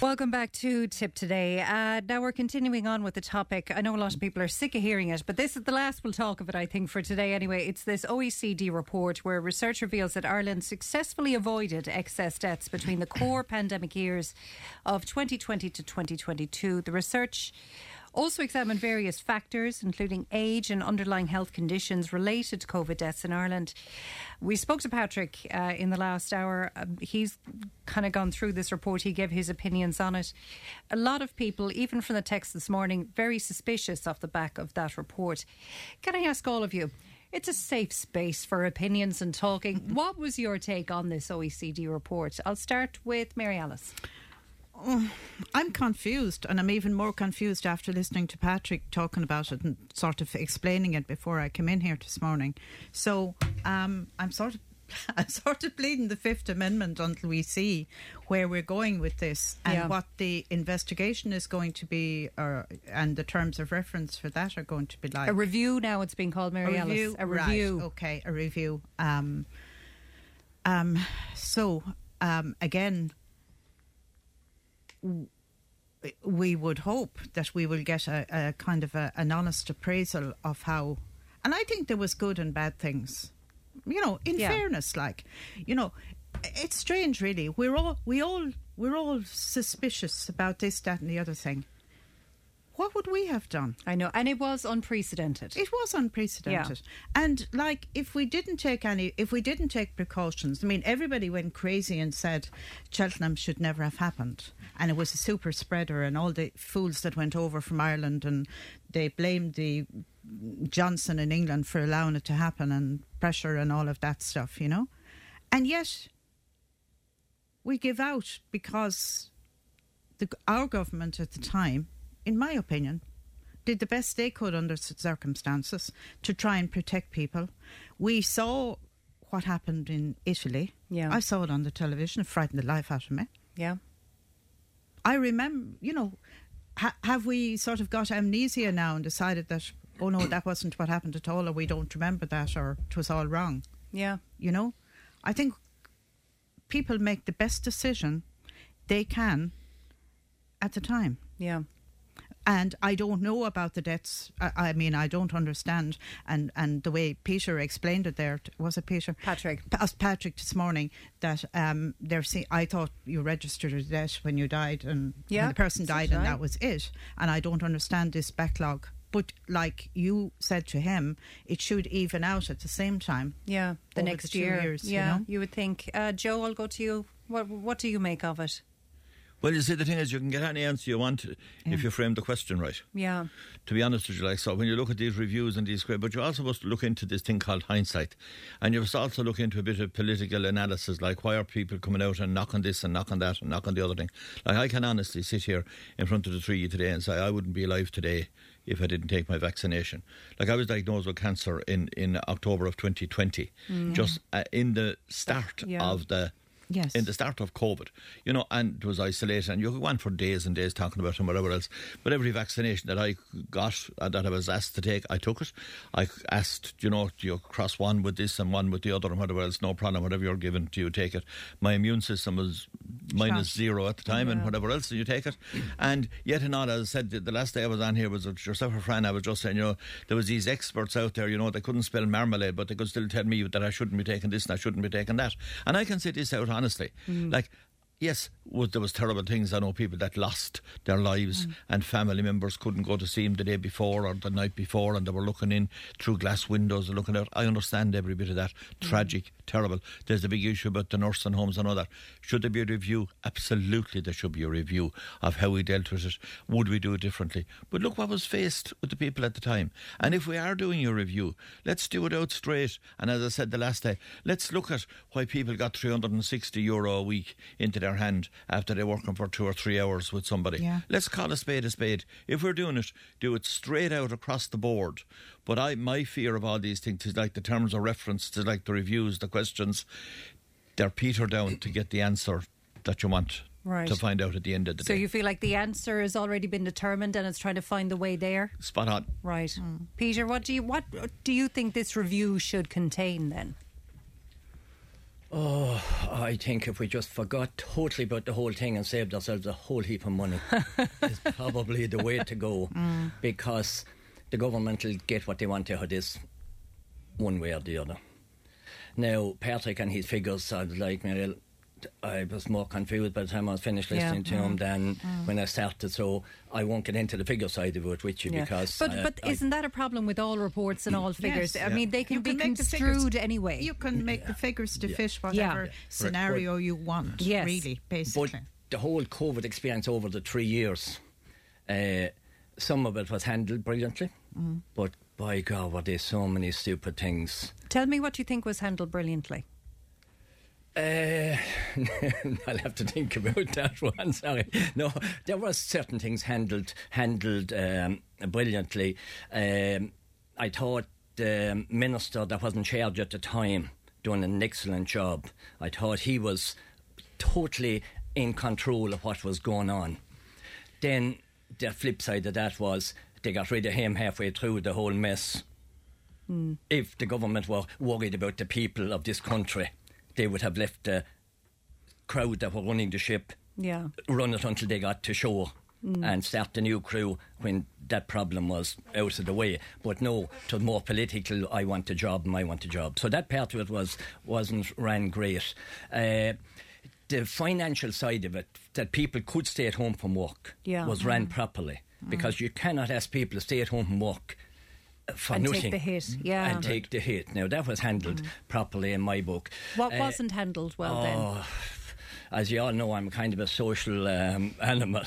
Welcome back to Tipp Today. Uh, now we're continuing on with the topic. I know a lot of people are sick of hearing it, but this is the last we'll talk of it, I think, for today anyway. It's this OECD report where research reveals that Ireland successfully avoided excess deaths between the core pandemic years of 2020 to 2022. The research also examined various factors, including age and underlying health conditions related to COVID deaths in Ireland. We spoke to Patrick uh, in the last hour. Uh, he's kind of gone through this report. He gave his opinions on it. A lot of people, even from the text this morning, very suspicious off the back of that report. Can I ask all of you? It's a safe space for opinions and talking. what was your take on this OECD report? I'll start with Mary Alice. I'm confused, and I'm even more confused after listening to Patrick talking about it and sort of explaining it before I came in here this morning. So um, I'm sort of. I'm sort of pleading the Fifth Amendment until we see where we're going with this and Yeah. what the investigation is going to be, or and the terms of reference for that are going to be like. A review now, it's being called, Mary a Alice. review, A right, review. okay, a review. Um, um, so um, again, we would hope that we will get a, a kind of a, an honest appraisal of how, and I think there was good and bad things. You know, in Yeah. fairness, like, you know, it's strange, really. We're all we all we're all suspicious about this, that, and the other thing. What would we have done? I know, and it was unprecedented. It was unprecedented. And like if we didn't take any if we didn't take precautions, I mean everybody went crazy and said Cheltenham should never have happened. And it was a super spreader and all the fools that went over from Ireland and they blamed the Johnson in England for allowing it to happen and pressure and all of that stuff, you know? And yet we give out because the, our government at the time, in my opinion, did the best they could under circumstances to try and protect people. We saw what happened in Italy. Yeah. I saw it on the television. It frightened the life out of me. Yeah. I remember, you know, ha- have we sort of got amnesia now and decided that, oh no, that wasn't what happened at all, or we don't remember that, or it was all wrong? Yeah. You know, I think people make the best decision they can at the time. Yeah. And I don't know about the deaths. I, I mean, I don't understand. And, and the way Peter explained it there, was it Peter? Patrick. Pa- asked Patrick this morning that um, they're see- I thought you registered a death when you died and Yeah, when the person died and I. that was it. And I don't understand this backlog. But like you said to him, it should even out at the same time. Yeah, the next two year. years, yeah, you know? would think. Uh, Joe, I'll go to you. What What do you make of it? Well, you see, the thing is, you can get any answer you want if you frame the question right. Yeah. To be honest with you, like so, when you look at these reviews and these but you're also supposed to look into this thing called hindsight, and you must also look into a bit of political analysis, like why are people coming out and knocking this and knocking that and knocking the other thing. Like I can honestly sit here in front of the three of you today and say I wouldn't be alive today if I didn't take my vaccination. Like I was diagnosed with cancer in in October of 2020, Mm. just uh, in the start Yeah. of the Yes. in the start of COVID, you know, and it was isolated, and you could go on for days and days talking about it and whatever else. But every vaccination that I got, uh, that I was asked to take, I took it. I asked, you know, do you cross one with this and one with the other and whatever else, no problem, whatever you're given, do you take it? My immune system was minus zero at the time and whatever else, and you take it. And yet another, as I said, the- last day I was on here was with yourself or Fran, I was just saying, you know, there was these experts out there, you know, they couldn't spell marmalade, but they could still tell me that I shouldn't be taking this and I shouldn't be taking that. And I can say this out honestly. Mm. Like, yes, was, there was terrible things. I know people that lost their lives Mm. and family members couldn't go to see them the day before or the night before and they were looking in through glass windows and looking out. I understand every bit of that. Tragic, terrible. There's a big issue about the nursing homes and all that. Should there be a review? Absolutely there should be a review of how we dealt with it. Would we do it differently? But look what was faced with the people at the time. And if we are doing a review, let's do it out straight. And as I said the last day, let's look at why people got 360 euro a week into their hand after they're working for two or three hours with somebody. Yeah. Let's call a spade a spade. If we're doing it, do it straight out across the board. But I, my fear of all these things is like the terms of reference, to like the reviews, the questions. They're peter down to get the answer that you want Right. to find out at the end of the So day. So you feel like the answer has already been determined and it's trying to find the way there? Spot on. Right. Peter, what do you what do you think this review should contain then? Oh, I think if we just forgot totally about the whole thing and saved ourselves a whole heap of money, is probably the way to go. Mm. Because the government will get what they want out of this, one way or the other. Now, Patrick and his figures, I was like, Muriel, I was more confused by the time I was finished Yeah. listening to him Mm. than Mm. when I started. So I won't get into the figure side of it with you Yeah. because. but I- but I- isn't that a problem with all reports and all figures? Yes. I mean, they can You be make the figures- construed anyway. You can make the figures to Yeah. fit whatever Yeah. scenario you want, Yes. really, basically. But the whole COVID experience over the three years, uh, some of it was handled brilliantly, Mm. but by God, were there so many stupid things. Tell me what you think was handled brilliantly. Uh, I'll have to think about that one. Sorry. No, there were certain things handled handled um, brilliantly. Um, I thought the minister that was in charge at the time doing an excellent job. I thought he was totally in control of what was going on. Then the flip side of that was they got rid of him halfway through the whole mess. If the government were worried about the people of this country, they would have left the crowd that were running the ship Yeah. run it until they got to shore Mm. and start the new crew when that problem was out of the way. But no, was more political. I want a job and I want a job. So that part of it was wasn't ran great. Uh, the financial side of it, that people could stay at home from work, Yeah. was ran Mm. properly because you cannot ask people to stay at home and work. For And take the hit, yeah. And take the hit. Now, that was handled properly in my book. What Uh, wasn't handled well then? Oh, as you all know, I'm kind of a social um, animal,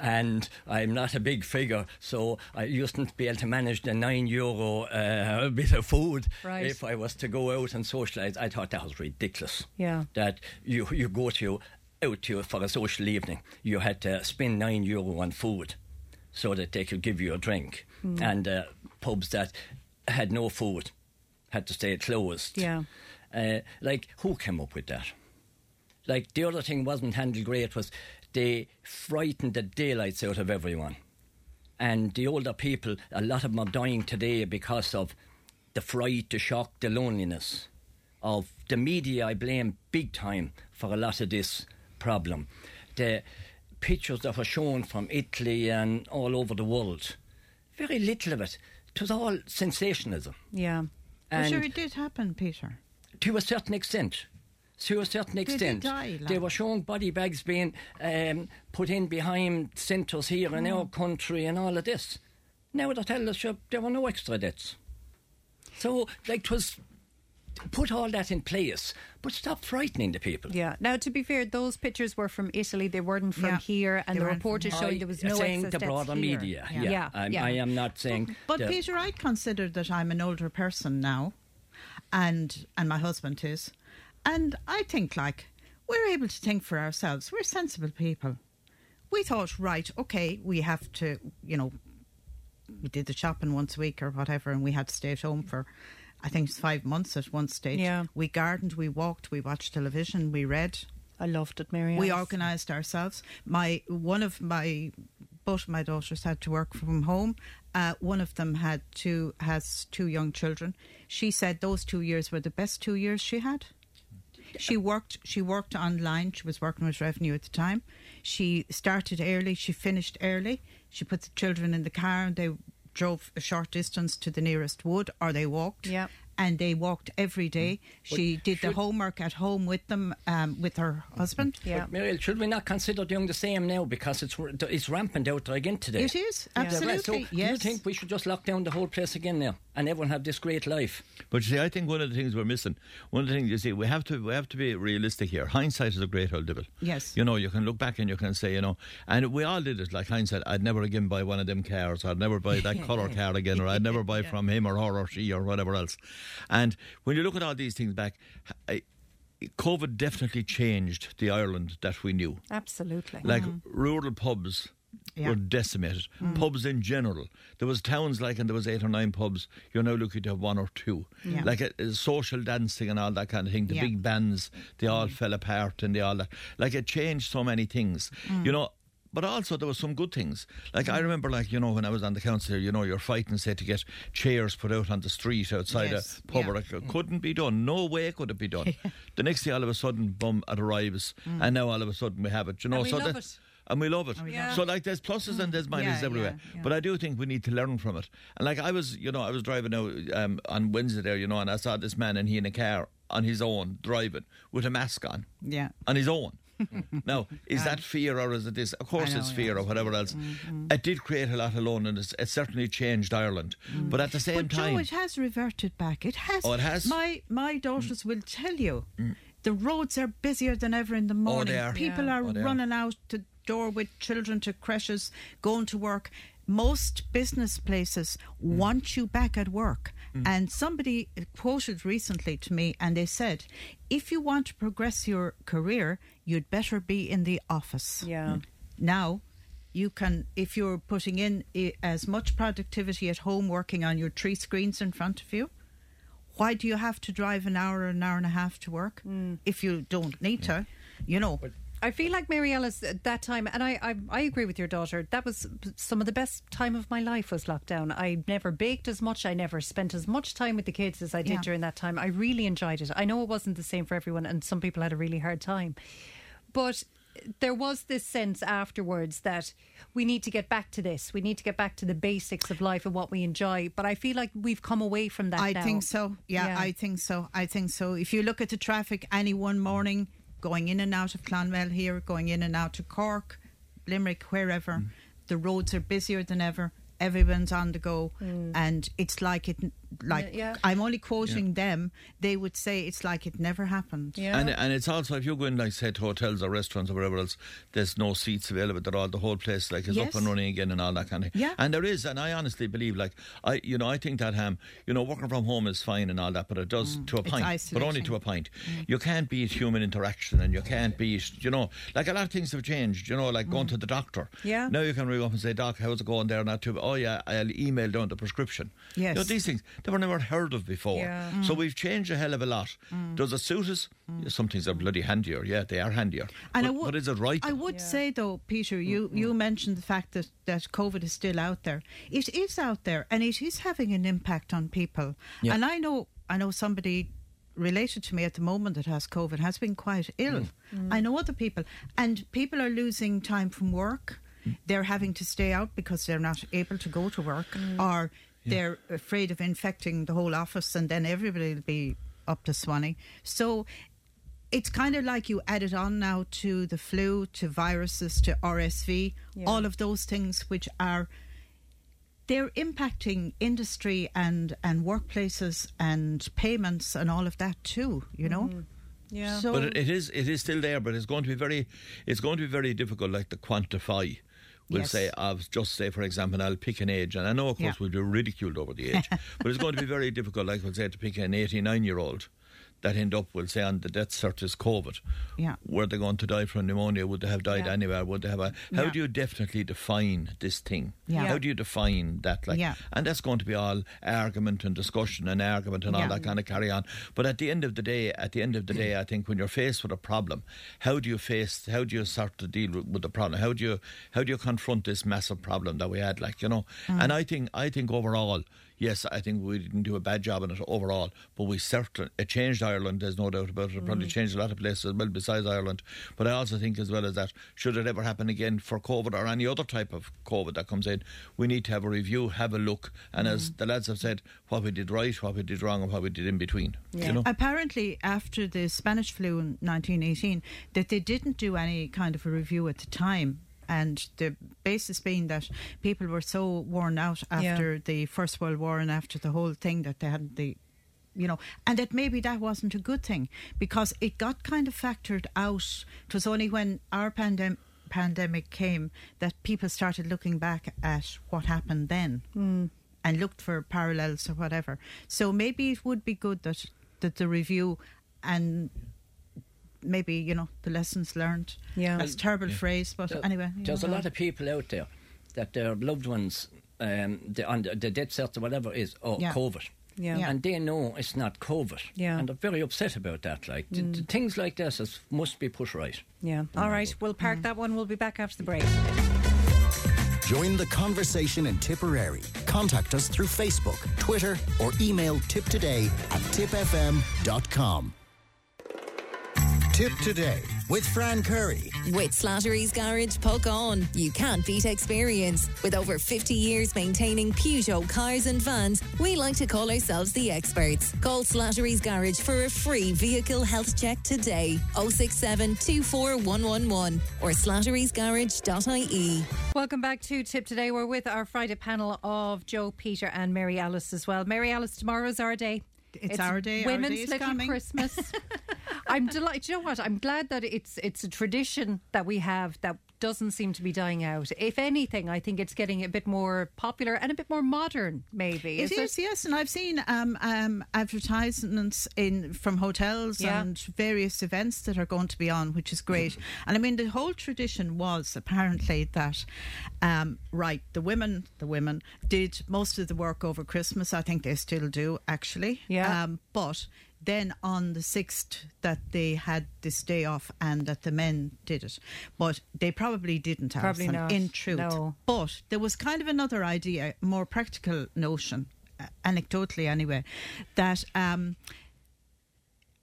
and I'm not a big figure, so I used to be able to manage the nine euro uh, bit of food Right. if I was to go out and socialise. I thought that was ridiculous. Yeah. That you you go to out to for a social evening, you had to spend nine euro on food, so that they could give you a drink, Mm. and uh, pubs that had no food had to stay closed. Yeah. Uh, like, who came up with that? Like, the other thing wasn't handled great was they frightened the daylights out of everyone. And the older people, a lot of them are dying today because of the fright, the shock, the loneliness of the media. I blame big time for a lot of this problem. The pictures that were shown from Italy and all over the world, very little of it. It was all sensationalism. Yeah. Well, sure, it did happen, Peter. to a certain extent. To a certain extent, die, they were showing body bags being um, put in behind centres here in Mm. our country and all of this. Now they tell us there were no extra deaths. So, like, 'twas put all that in place, but stop frightening the people. Yeah. Now, to be fair, those pictures were from Italy. They weren't from Yeah. here, and They the weren't report from is here. showing there was no saying excess the deaths broader here. media. Yeah. Yeah, Yeah. I'm, yeah. I am not saying. But the- Peter, I consider that I'm an older person now, and and my husband is, and I think like we're able to think for ourselves. We're sensible people. We thought, right, okay, we have to, you know, we did the shopping once a week or whatever, and we had to stay at home for, I think it's five months at one stage. Yeah. We gardened, we walked, we watched television, we read. I loved it, Mary. We organised ourselves. My one of my both of my daughters had to work from home. Uh, one of them had two has two young children. She said those two years were the best two years she had. She worked. She worked online. She was working with revenue at the time. She started early. She finished early. She put the children in the car and they drove a short distance to the nearest wood, or they walked. Yeah. And they walked every day. She did the homework at home with them, um, with her husband. Yeah. But Muriel, should we not consider doing the same now because it's it's rampant out there again today? It is, Yeah. absolutely, So, do you think we should just lock down the whole place again now and everyone have this great life? But you see, I think one of the things we're missing, one of the things you see, we have to we have to be realistic here. Hindsight is a great old devil. Yes. You know, you can look back and you can say, you know, and we all did it. Like hindsight, I'd never again buy one of them cars. I'd never buy that colour car again, or I'd never buy from him or her or she or whatever else. And when you look at all these things back, I, COVID definitely changed the Ireland that we knew. Absolutely. Like mm-hmm. rural pubs Yeah. were decimated. Mm. Pubs in general. There was towns like, and there was eight or nine pubs. You're now lucky to have one or two. Yeah. Like a, a social dancing and all that kind of thing. The Yeah. big bands, they all mm-hmm. fell apart and they all that. Like it changed so many things. Mm. You know. But also there was some good things. Like I mm. remember, like you know, when I was on the council, here, you know, you're fighting, say, to get chairs put out on the street outside Yes, a pub. yeah. Like, it mm. couldn't be done. No way could it be done. the next day, all of a sudden, boom, it arrives, mm. and now all of a sudden we have it. You know, And we so love that- it. and we love it. Yeah. So like there's pluses and there's minuses Yeah, everywhere. yeah, yeah. But I do think we need to learn from it. And like I was, you know, I was driving out um, on Wednesday there, you know, and I saw this man and he in a car on his own driving with a mask on Yeah. on his own. now, is that fear or is it this? Of course, know, it's yeah. fear or whatever else. Mm-hmm. It did create a lot of loneliness. It certainly changed Ireland. Mm. But at the same But time, Joe, it has reverted back. It has. Oh, it has? My my daughters mm. will tell you, mm. the roads are busier than ever in the oh, morning. they are. People Yeah. are Oh, they are. running out the door with children to creches, going to work. Most business places want you back at work. Mm. And somebody quoted recently to me, and they said, if you want to progress your career, you'd better be in the office. Yeah. Mm. Now, you can, if you're putting in as much productivity at home, working on your three screens in front of you, why do you have to drive an hour, or an hour and a half to work mm. if you don't need to? You know, I feel like Mariella's at uh, that time, and I, I I agree with your daughter. That was some of the best time of my life was lockdown. I never baked as much. I never spent as much time with the kids as I did Yeah. during that time. I really enjoyed it. I know it wasn't the same for everyone, and some people had a really hard time, but there was this sense afterwards that we need to get back to this. We need to get back to the basics of life and what we enjoy. But I feel like we've come away from that. I now. think so. Yeah, Yeah. I think so. I think so. If you look at the traffic any one morning going in and out of Clonmel here, going in and out to Cork, Limerick, wherever, mm. the roads are busier than ever. Everyone's on the go, mm. and it's like it. Like Yeah. I'm only quoting them. They would say it's like it never happened. Yeah. And and it's also if you go in like say to hotels or restaurants or wherever else, there's no seats available. They're all the whole place like is Yes. up and running again and all that kind of thing. Yeah. And there is, and I honestly believe like I you know I think that um you know working from home is fine and all that, but it does mm. to a It's point, but only to a point. Mm. You can't beat human interaction and you can't beat you know like a lot of things have changed. You know like going mm. to the doctor. Yeah. Now you can ring up and say, Doc, how's it going there? Not too. Oh yeah, I'll email down the prescription. Yes. You know, these things they were never heard of before. Yeah. So mm. we've changed a hell of a lot. Mm. Does it suit us? Mm. Yeah, some things are bloody handier. Yeah, they are handier. And I but, would- but is it right? I would say though, Peter, you, mm-hmm. you mentioned the fact that, that COVID is still out there. It is out there, and it is having an impact on people. Yeah. And I know, I know somebody related to me at the moment that has COVID has been quite ill. I know other people, and people are losing time from work. They're having to stay out because they're not able to go to work, or they're afraid of infecting the whole office, and then everybody will be up to Swanee. So it's kind of like you add it on now to the flu, to viruses, to RSV, Yeah. all of those things which are they're impacting industry and and workplaces and payments and all of that too. You know. Mm-hmm. Yeah. So but it, it is it is still there. But it's going to be very it's going to be very difficult, like to quantify. We'll Yes. say of just say for example, I'll pick an age, and I know of course Yeah. we'll be ridiculed over the age, but it's going to be very difficult. Like we'll say to pick an eighty-nine year old that end up, we'll say on the death cert is COVID. Yeah. Were they going to die from pneumonia? Would they have died Yeah. anywhere? Would they have a? How Yeah. do you definitely define this thing? Yeah. How do you define that? Like, Yeah. and that's going to be all argument and discussion and argument and all that kind of carry on. But at the end of the day, at the end of the day, I think when you're faced with a problem, how do you face? How do you start to deal with, with the problem? How do you how do you confront this massive problem that we had? Like you know, Mm. and I think I think overall. Yes, I think we didn't do a bad job in it overall, but we certainly it changed Ireland. There's no doubt about it. It Mm. probably changed a lot of places as well besides Ireland. But I also think as well as that, should it ever happen again for COVID or any other type of COVID that comes in, we need to have a review, have a look, and as Mm. the lads have said, what we did right, what we did wrong, and what we did in between. You know. Apparently, after the Spanish flu in 1918, that they didn't do any kind of a review at the time. And the basis being that people were so worn out Yeah. after the First World War and after the whole thing that they hadn't the, you know, and that maybe that wasn't a good thing because it got kind of factored out. It was only when our pandem- pandemic came that people started looking back at what happened then hmm. and looked for parallels or whatever. So maybe it would be good that that the review and maybe you know the lessons learned. Yeah, that's a terrible phrase, but There- anyway. there's know. a lot of people out there that their loved ones, um, the, on the, the death cert or whatever is, oh, Yeah. COVID. Yeah. Yeah. And they know it's not COVID. Yeah. And they're very upset about that. Like, th- th- Mm. things like this is, must be put right. Yeah. All right, we'll park that one. We'll be back after the break. Join the conversation in Tipperary. Contact us through Facebook, Twitter, or email tipptoday at tippfm.com. Tipp Today with Fran Curry. With Slattery's Garage, Puckane. You can't beat experience. With over 50 years maintaining Peugeot cars and vans, we like to call ourselves the experts. Call Slattery's Garage for a free vehicle health check today. 067 24111 or slatterysgarage.ie. Welcome back to Tipp Today. We're with our Friday panel of Joe, Peter, and Mary Alice as well. Mary Alice, tomorrow's our day. It's our day, our Women's day is little coming. Christmas. I'm delighted. You know what? I'm glad that it's it's a tradition that we have that doesn't seem to be dying out. If anything, I think it's getting a bit more popular and a bit more modern. Maybe It is, yes, and I've seen um, um, advertisements in from hotels Yeah. and various events that are going to be on, which is great. And I mean, the whole tradition was apparently that, um, right, the women, the women did most of the work over Christmas. I think they still do, actually. Yeah. Um, but then on the 6th that they had this day off and that the men did it. But they probably didn't Probably Alison, not, in truth no. but there was kind of another idea more practical notion uh, anecdotally anyway that um,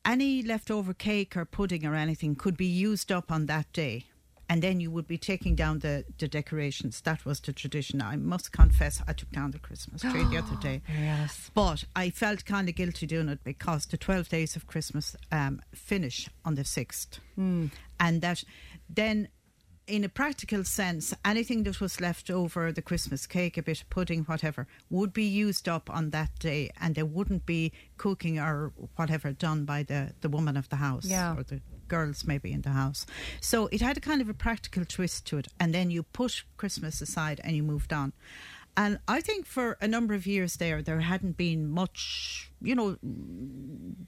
any leftover cake or pudding or anything could be used up on that day and then you would be taking down the, the decorations. That was the tradition. I must confess, I took down the Christmas tree the other day. Yes. But I felt kind of guilty doing it because the 12 days of Christmas um, finish on the 6th. Mm. And that then, in a practical sense, anything that was left over, the Christmas cake, a bit of pudding, whatever, would be used up on that day and there wouldn't be cooking or whatever done by the, the woman of the house Yeah. or the girls maybe in the house. So it had a kind of a practical twist to it. And then you put Christmas aside and you moved on. And I think for a number of years there, there hadn't been much, you know,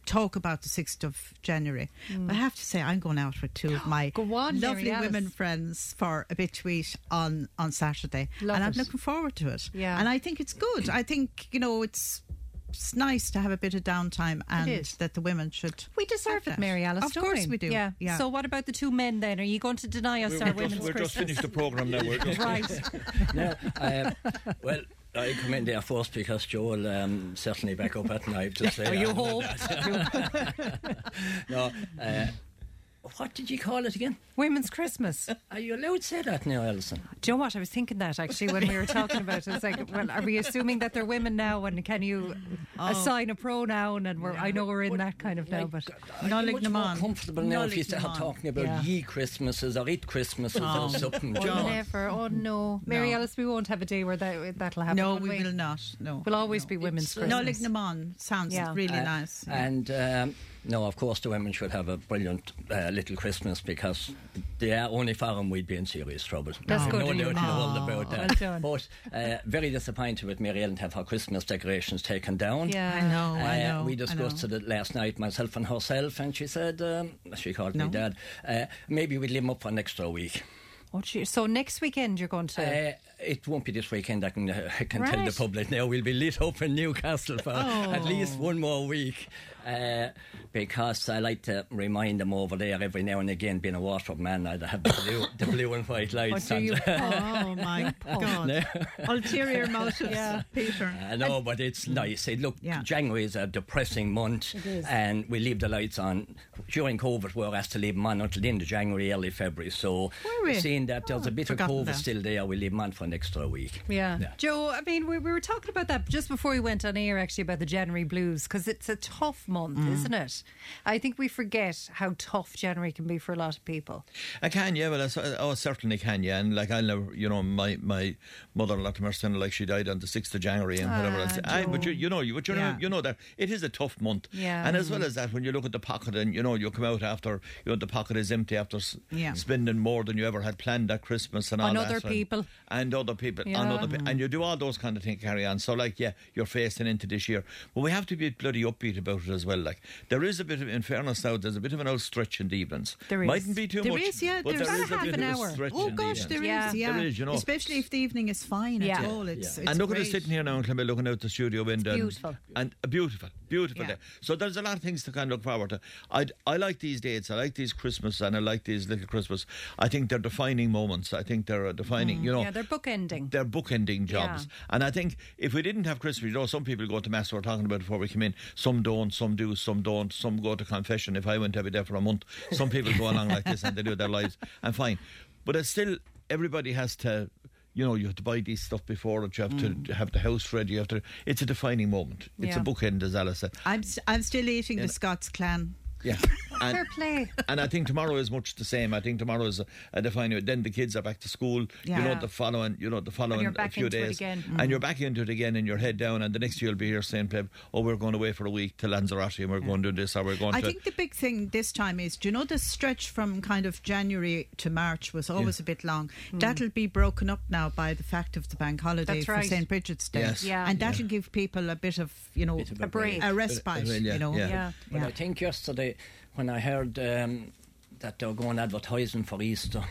talk about the 6th of January. Mm. But I have to say, I'm going out with two of my on, lovely women friends for a bit to eat on, on Saturday. Love and I'm looking forward to it. Yeah. And I think it's good. I think, you know, it's. It's nice to have a bit of downtime, and is. that the women should. We deserve it. Mary Alice. Of don't course we do. Yeah. yeah. So what about the two men then? Are you going to deny us We're, our we're women's just, we're just Christmas? finished the programme now. We're just right. no, uh, well, I come in there first because Joel um, certainly back up at night to say. Oh, you I hope. no, uh, what did you call it again? Women's Christmas. Are you allowed to say that now, Alison? Do you know what? I was thinking that actually when we were talking about it. It's like, well, are we assuming that they're women now? And can you Oh. assign a pronoun? And we're, I know we're in that kind of now, but I'd be much more comfortable now if you start man. talking about Yeah. ye Christmases or it Christmases Oh. or something. oh, you never. Oh no, Mary No. Alice, we won't have a day where that that'll happen. no, will we will not. No, We'll always be women's It's, Christmas. no, Nollaig na mBan sounds Yeah. really Uh, nice. And um, no, of course, the women should have a brilliant uh, little Christmas because they are only for them we'd be in serious trouble. That's no good no doubt in the world about that. well. But uh, very disappointed with Mary Ellen to have her Christmas decorations taken down. Yeah. I know, I Uh, know. we I discussed know. it last night, myself and herself, and she said, um, she called No. me dad, uh, maybe we'd leave them up for an extra week. Oh, so next weekend you're going to. Uh, it won't be this weekend. I can, uh, I can tell the public now. We'll be lit up in Newcastle for at Oh. least one more week. Uh, because I like to remind them over there every now and again, being a Waterford man, I'd have the blue, the blue and white lights. do you? oh my God! No. Ulterior motives, Yeah. Peter. I know, but it's nice. Say, look, Yeah. January is a depressing month, is. and we leave the lights on. During COVID, we were asked to leave them on until the end of January, early February. So, Were we? seeing that there's Oh, a bit of forgotten COVID that. still there, we leave them on for an extra week. Yeah. Yeah. Joe, I mean, we, we were talking about that just before we went on air, actually, about the January blues, because it's a tough month, Mm. isn't it? I think we forget how tough January can be for a lot of people. I can, yeah, well, I, oh, I certainly can, yeah. And like, I'll never, you know, my, my mother in law, Merson, like, she died on the 6th of January and whatever Ah, else. Aye, but you, you know, you, but you, Yeah. know, you know that it is a tough month. Yeah. And as well as that, when you look at the pocket and, you know, you come out after, you know, the pocket is empty after s- Yeah. spending more than you ever had planned at Christmas and all On that. other and- people. And other people, Yeah. other, pe- and you do all those kind of things carry on. So, like, yeah, you're facing into this year, but we have to be bloody upbeat about it as well. Like, there is a bit of, in fairness now, there's a bit of an outstretch in the evenings. There is. Mightn't be too There much. is, yeah, but there's there about is a half bit an of hour. Oh in the gosh, evenings. there is, Yeah. yeah. There is, you know. Especially if the evening is fine Yeah. at all. It's, it's and look at us sitting here now and Clemmie looking out the studio window. and- beautiful. And, uh, beautiful, beautiful Yeah. day. So there's a lot of things to kind of look forward to. I, I like these dates. I like these Christmas and I like these little Christmas. I think they're defining moments. I think they're defining, you know. yeah, they're bookending. They're bookending jobs. Yeah. And I think if we didn't have Christmas, you know, some people go to Mass, we were talking about before we came in. Some don't, some do, some don't. Some go to confession. If I went every day for a month, some people go along like this and they do their lives. And fine. But it's still, everybody has to. You know, you have to buy these stuff before it. You have to mm. have the house ready. You have to. It's a defining moment. It's a bookend, as Alice said. I'm, s- I'm still eating Yeah. the Scots clan. Yeah. And, Fair play. and I think tomorrow is much the same. I think tomorrow is a, a defining. Then the kids are back to school. Yeah. You know the following. You know the following you're back few into it days, again. and mm. you're back into it again, and your head down. And the next year you'll be here saying, "Pleb, "Oh, we're going away for a week to Lanzarote, and we're going to do this, or we're going to I to." think the big thing this time is, do you know the stretch from kind of January to March was always a bit long. Mm. That'll be broken up now by the fact of the bank holiday That's for right. St. Bridget's Day. Yes. Yeah. And that'll give people a bit of, you know, Bit of A break. a respite, yeah, you know. yeah. Yeah. But I think yesterday when I heard um, that they were going advertising for Easter.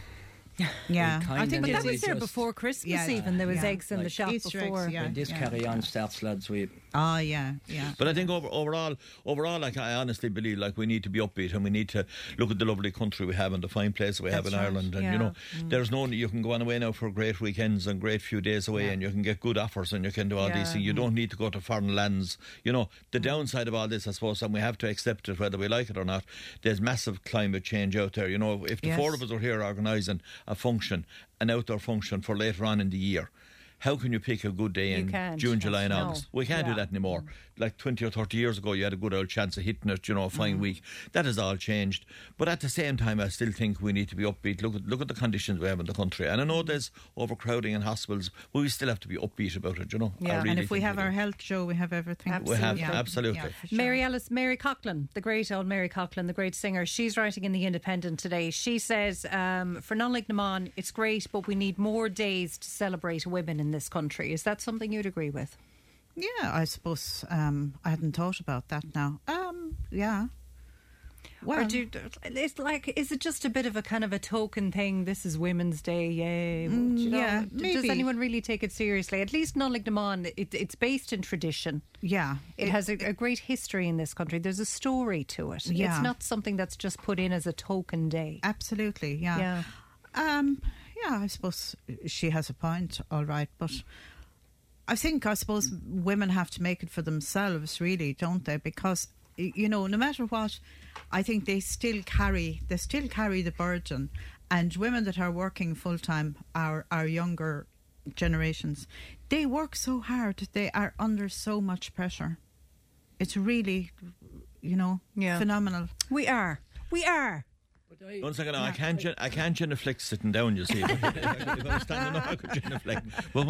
Yeah. We I think But that was there before Christmas Yeah, even. There was yeah. eggs in the Like shop Easter eggs, before. yeah. When this carry on starts, lads, we Oh, yeah, yeah. But I think over, overall, overall, like I honestly believe, like we need to be upbeat and we need to look at the lovely country we have and the fine place we have in right, Ireland. And yeah. you know, mm. there's no you can go on away now for great weekends and great few days away, Yeah. and you can get good offers and you can do all Yeah. these things. You mm. don't need to go to foreign lands. You know, the mm. downside of all this, I suppose, and we have to accept it whether we like it or not. There's massive climate change out there. You know, if the Yes. four of us are here organising a function, an outdoor function for later on in the year. How can you pick a good day You in can't. June, July, and No. August? We can't Yeah. do that anymore. Like 20 or 30 years ago, you had a good old chance of hitting it, you know, a fine week. That has all changed. But at the same time, I still think we need to be upbeat. Look at, look at the conditions we have in the country. And I know there's overcrowding in hospitals, but we still have to be upbeat about it, you know. Yeah. And really And if we think have do. our health show, we have everything. We have, Yeah. absolutely. Yeah, sure. Mary Ellis, Mary Coughlan, the great old Mary Coughlan, the great singer, she's writing in The Independent today. She says, um, for Nollaig na mBan, it's great, but we need more days to celebrate women in this country. Is that something you'd agree with? Yeah, I suppose um, I hadn't thought about that now. Um, yeah. Well, or do it's like, is it just a bit of a kind of a token thing? This is Women's Day, yay. Mm, you know, yeah, d- Does anyone really take it seriously? At least Nollaig na mBan, it, it's based in tradition. yeah. It has a, a great history in this country. There's a story to it. Yeah. It's not something that's just put in as a token day. Absolutely, yeah. Yeah. Um, yeah, I suppose she has a point, all right, but I think I suppose women have to make it for themselves, really, don't they? Because you know, no matter what, I think they still carry they still carry the burden, and women that are working full time, are our younger generations, they work so hard, they are under so much pressure. It's really, you know, Yeah. phenomenal. We are. We are. One second, now, I can't, gen- I can't genuflect sitting down. You see, if I was standing up, I could genuflect. But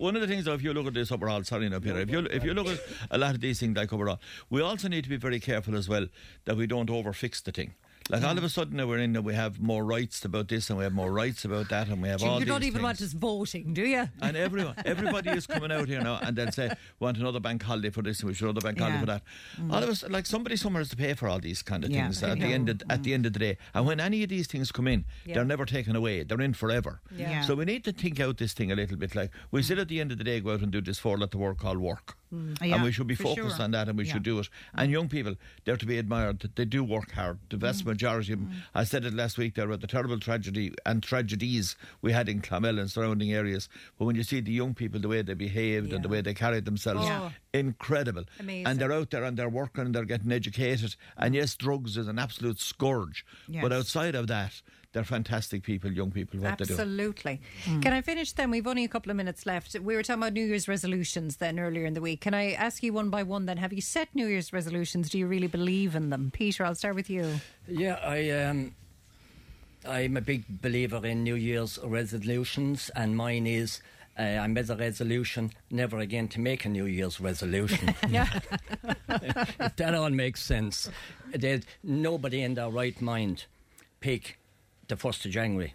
one of the things, though, if you look at this overall, sorry, now, Peter, if you if you look at a lot of these things like overall, we also need to be very careful as well that we don't overfix the thing. Like all hmm. of a sudden, now we're in that we have more rights about this and we have more rights about that, and we have all these. you don't even things. want us voting, do you? And everyone, everybody is coming out here now, and they'll say, "Want another bank holiday for this, and we should another bank holiday for that." Hmm. All of us, like somebody somewhere has to pay for all these kind of Yeah, things at the end of, at the hmm. end of the day. And when any of these things come in, Yeah. they're never taken away; they're in forever. Yeah. Yeah. So we need to think out this thing a little bit. Like we still at the end of the day go out and do this four let the work called work. Mm. Yeah, and we should be focused sure. on that and we Yeah. should do it. And mm. young people, they're to be admired that they do work hard. The vast mm. majority of them, I said it last week there about the terrible tragedy and tragedies we had in Clonmel and surrounding areas. But when you see the young people, the way they behaved and the way they carried themselves, Yeah. incredible. Amazing. And they're out there and they're working and they're getting educated. And yes, drugs is an absolute scourge. But outside of that, they're fantastic people, young people, what they do. Absolutely. Can I finish then? We've only a couple of minutes left. We were talking about New Year's resolutions then earlier in the week. Can I ask you one by one then? Have you set New Year's resolutions? Do you really believe in them? Peter, I'll start with you. Yeah, I um, I'm a big believer in New Year's resolutions, and mine is. Uh, I made a resolution never again to make a New Year's resolution. Yeah. if that all makes sense. There's nobody in their right mind pick the 1st of January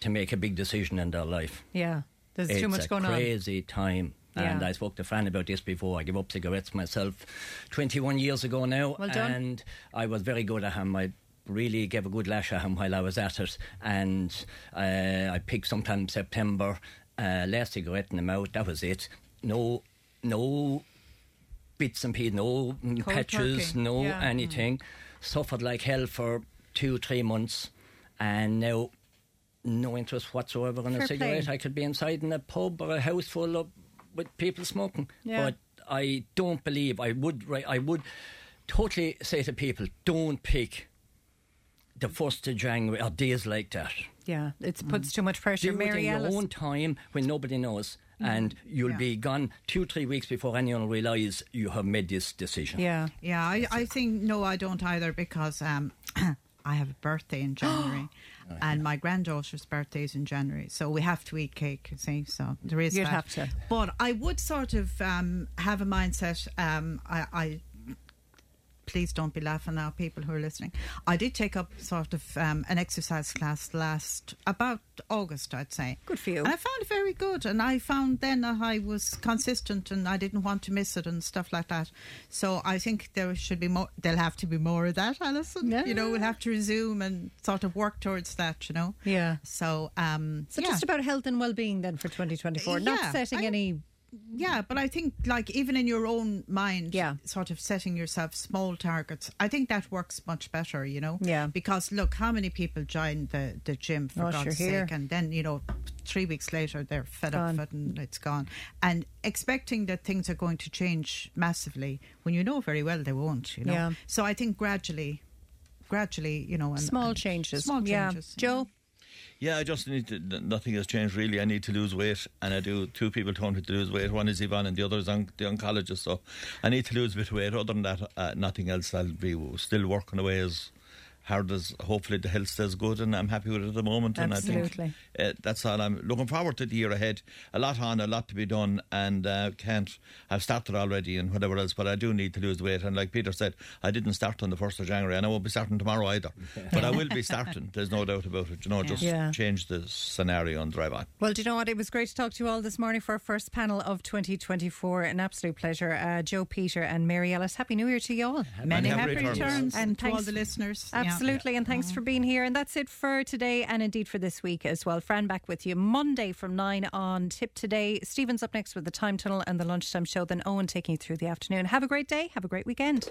to make a big decision in their life. Yeah. There's it's too much going on. It's a crazy time. And I spoke to Fran about this before. I gave up cigarettes myself 21 years ago now. Well done. And I was very good at him. I really gave a good lash at him while I was at it. And uh, I picked sometime in September, uh, last cigarette in the mouth. That was it. No, no bits and pieces, no mm, Cold patches, turkey. no Yeah. anything. Suffered like hell for two, three months. And now no interest whatsoever in Fair a cigarette. play. I could be inside in a pub or a house full of with people smoking. Yeah. But I don't believe I would. ri- I would totally say to people, don't pick the first of January or days like that. Yeah, it puts too much pressure. Do it Mary in Alice. your own time when nobody knows. And you'll Yeah. be gone two, three weeks before anyone will realise you have made this decision. Yeah. Yeah, I, I think no, I don't either because um, I have a birthday in January, and my granddaughter's birthday is in January, so we have to eat cake. You see, so there is You'd that. have to. But I would sort of um, have a mindset. Um, I, I please don't be laughing now, people who are listening. I did take up sort of um, an exercise class last about August, I'd say. Good for you. And I found it very good, and I found then that I was consistent and I didn't want to miss it and stuff like that. So I think there should be more. There'll have to be more of that, Alison. Yeah. You know, we'll have to resume and sort of work towards that. You know. Yeah. So um. So yeah. just about health and well-being then for 2024. Not setting I- any. Yeah, but I think like even in your own mind, Yeah. sort of setting yourself small targets. I think that works much better, you know. Yeah. Because look, how many people join the the gym for Oh, God's sure, here. sake, and then you know, three weeks later they're fed up Gone. it and it's gone, and expecting that things are going to change massively when you know very well they won't. You know. Yeah. So I think gradually, gradually, you know, and, Small and changes. Small Yeah. changes. Joe? Yeah, I just need to. Nothing has changed really. I need to lose weight, and I do. Two people told me to lose weight. One is Ivan, and the other is on, the oncologist. So I need to lose a bit of weight. Other than that, uh, nothing else. I'll be still working away as hard as hopefully the health stays good, and I'm happy with it at the moment. And I Absolutely. think uh, that's all. I'm looking forward to the year ahead. A lot on, a lot to be done, and uh, can't. I've started already and whatever else, but I do need to lose weight. And like Peter said, I didn't start on the first of January, and I won't be starting tomorrow either. but I will be starting. There's no doubt about it. You know, just Yeah. change the scenario and drive on. Well, do you know what? It was great to talk to you all this morning for our first panel of 2024. An absolute pleasure. Uh, Joe, Peter, and Mary Ellis. Happy New Year to you all. Many happy happy returns. returns, And and to all the listeners. Yeah. Absolutely, and thanks for being here. And that's it for today, and indeed for this week as well. Fran back with you Monday from nine on Tipp Today. Stephen's up next with the Time Tunnel and the Lunchtime Show. Then Owen taking you through the afternoon. Have a great day. Have a great weekend.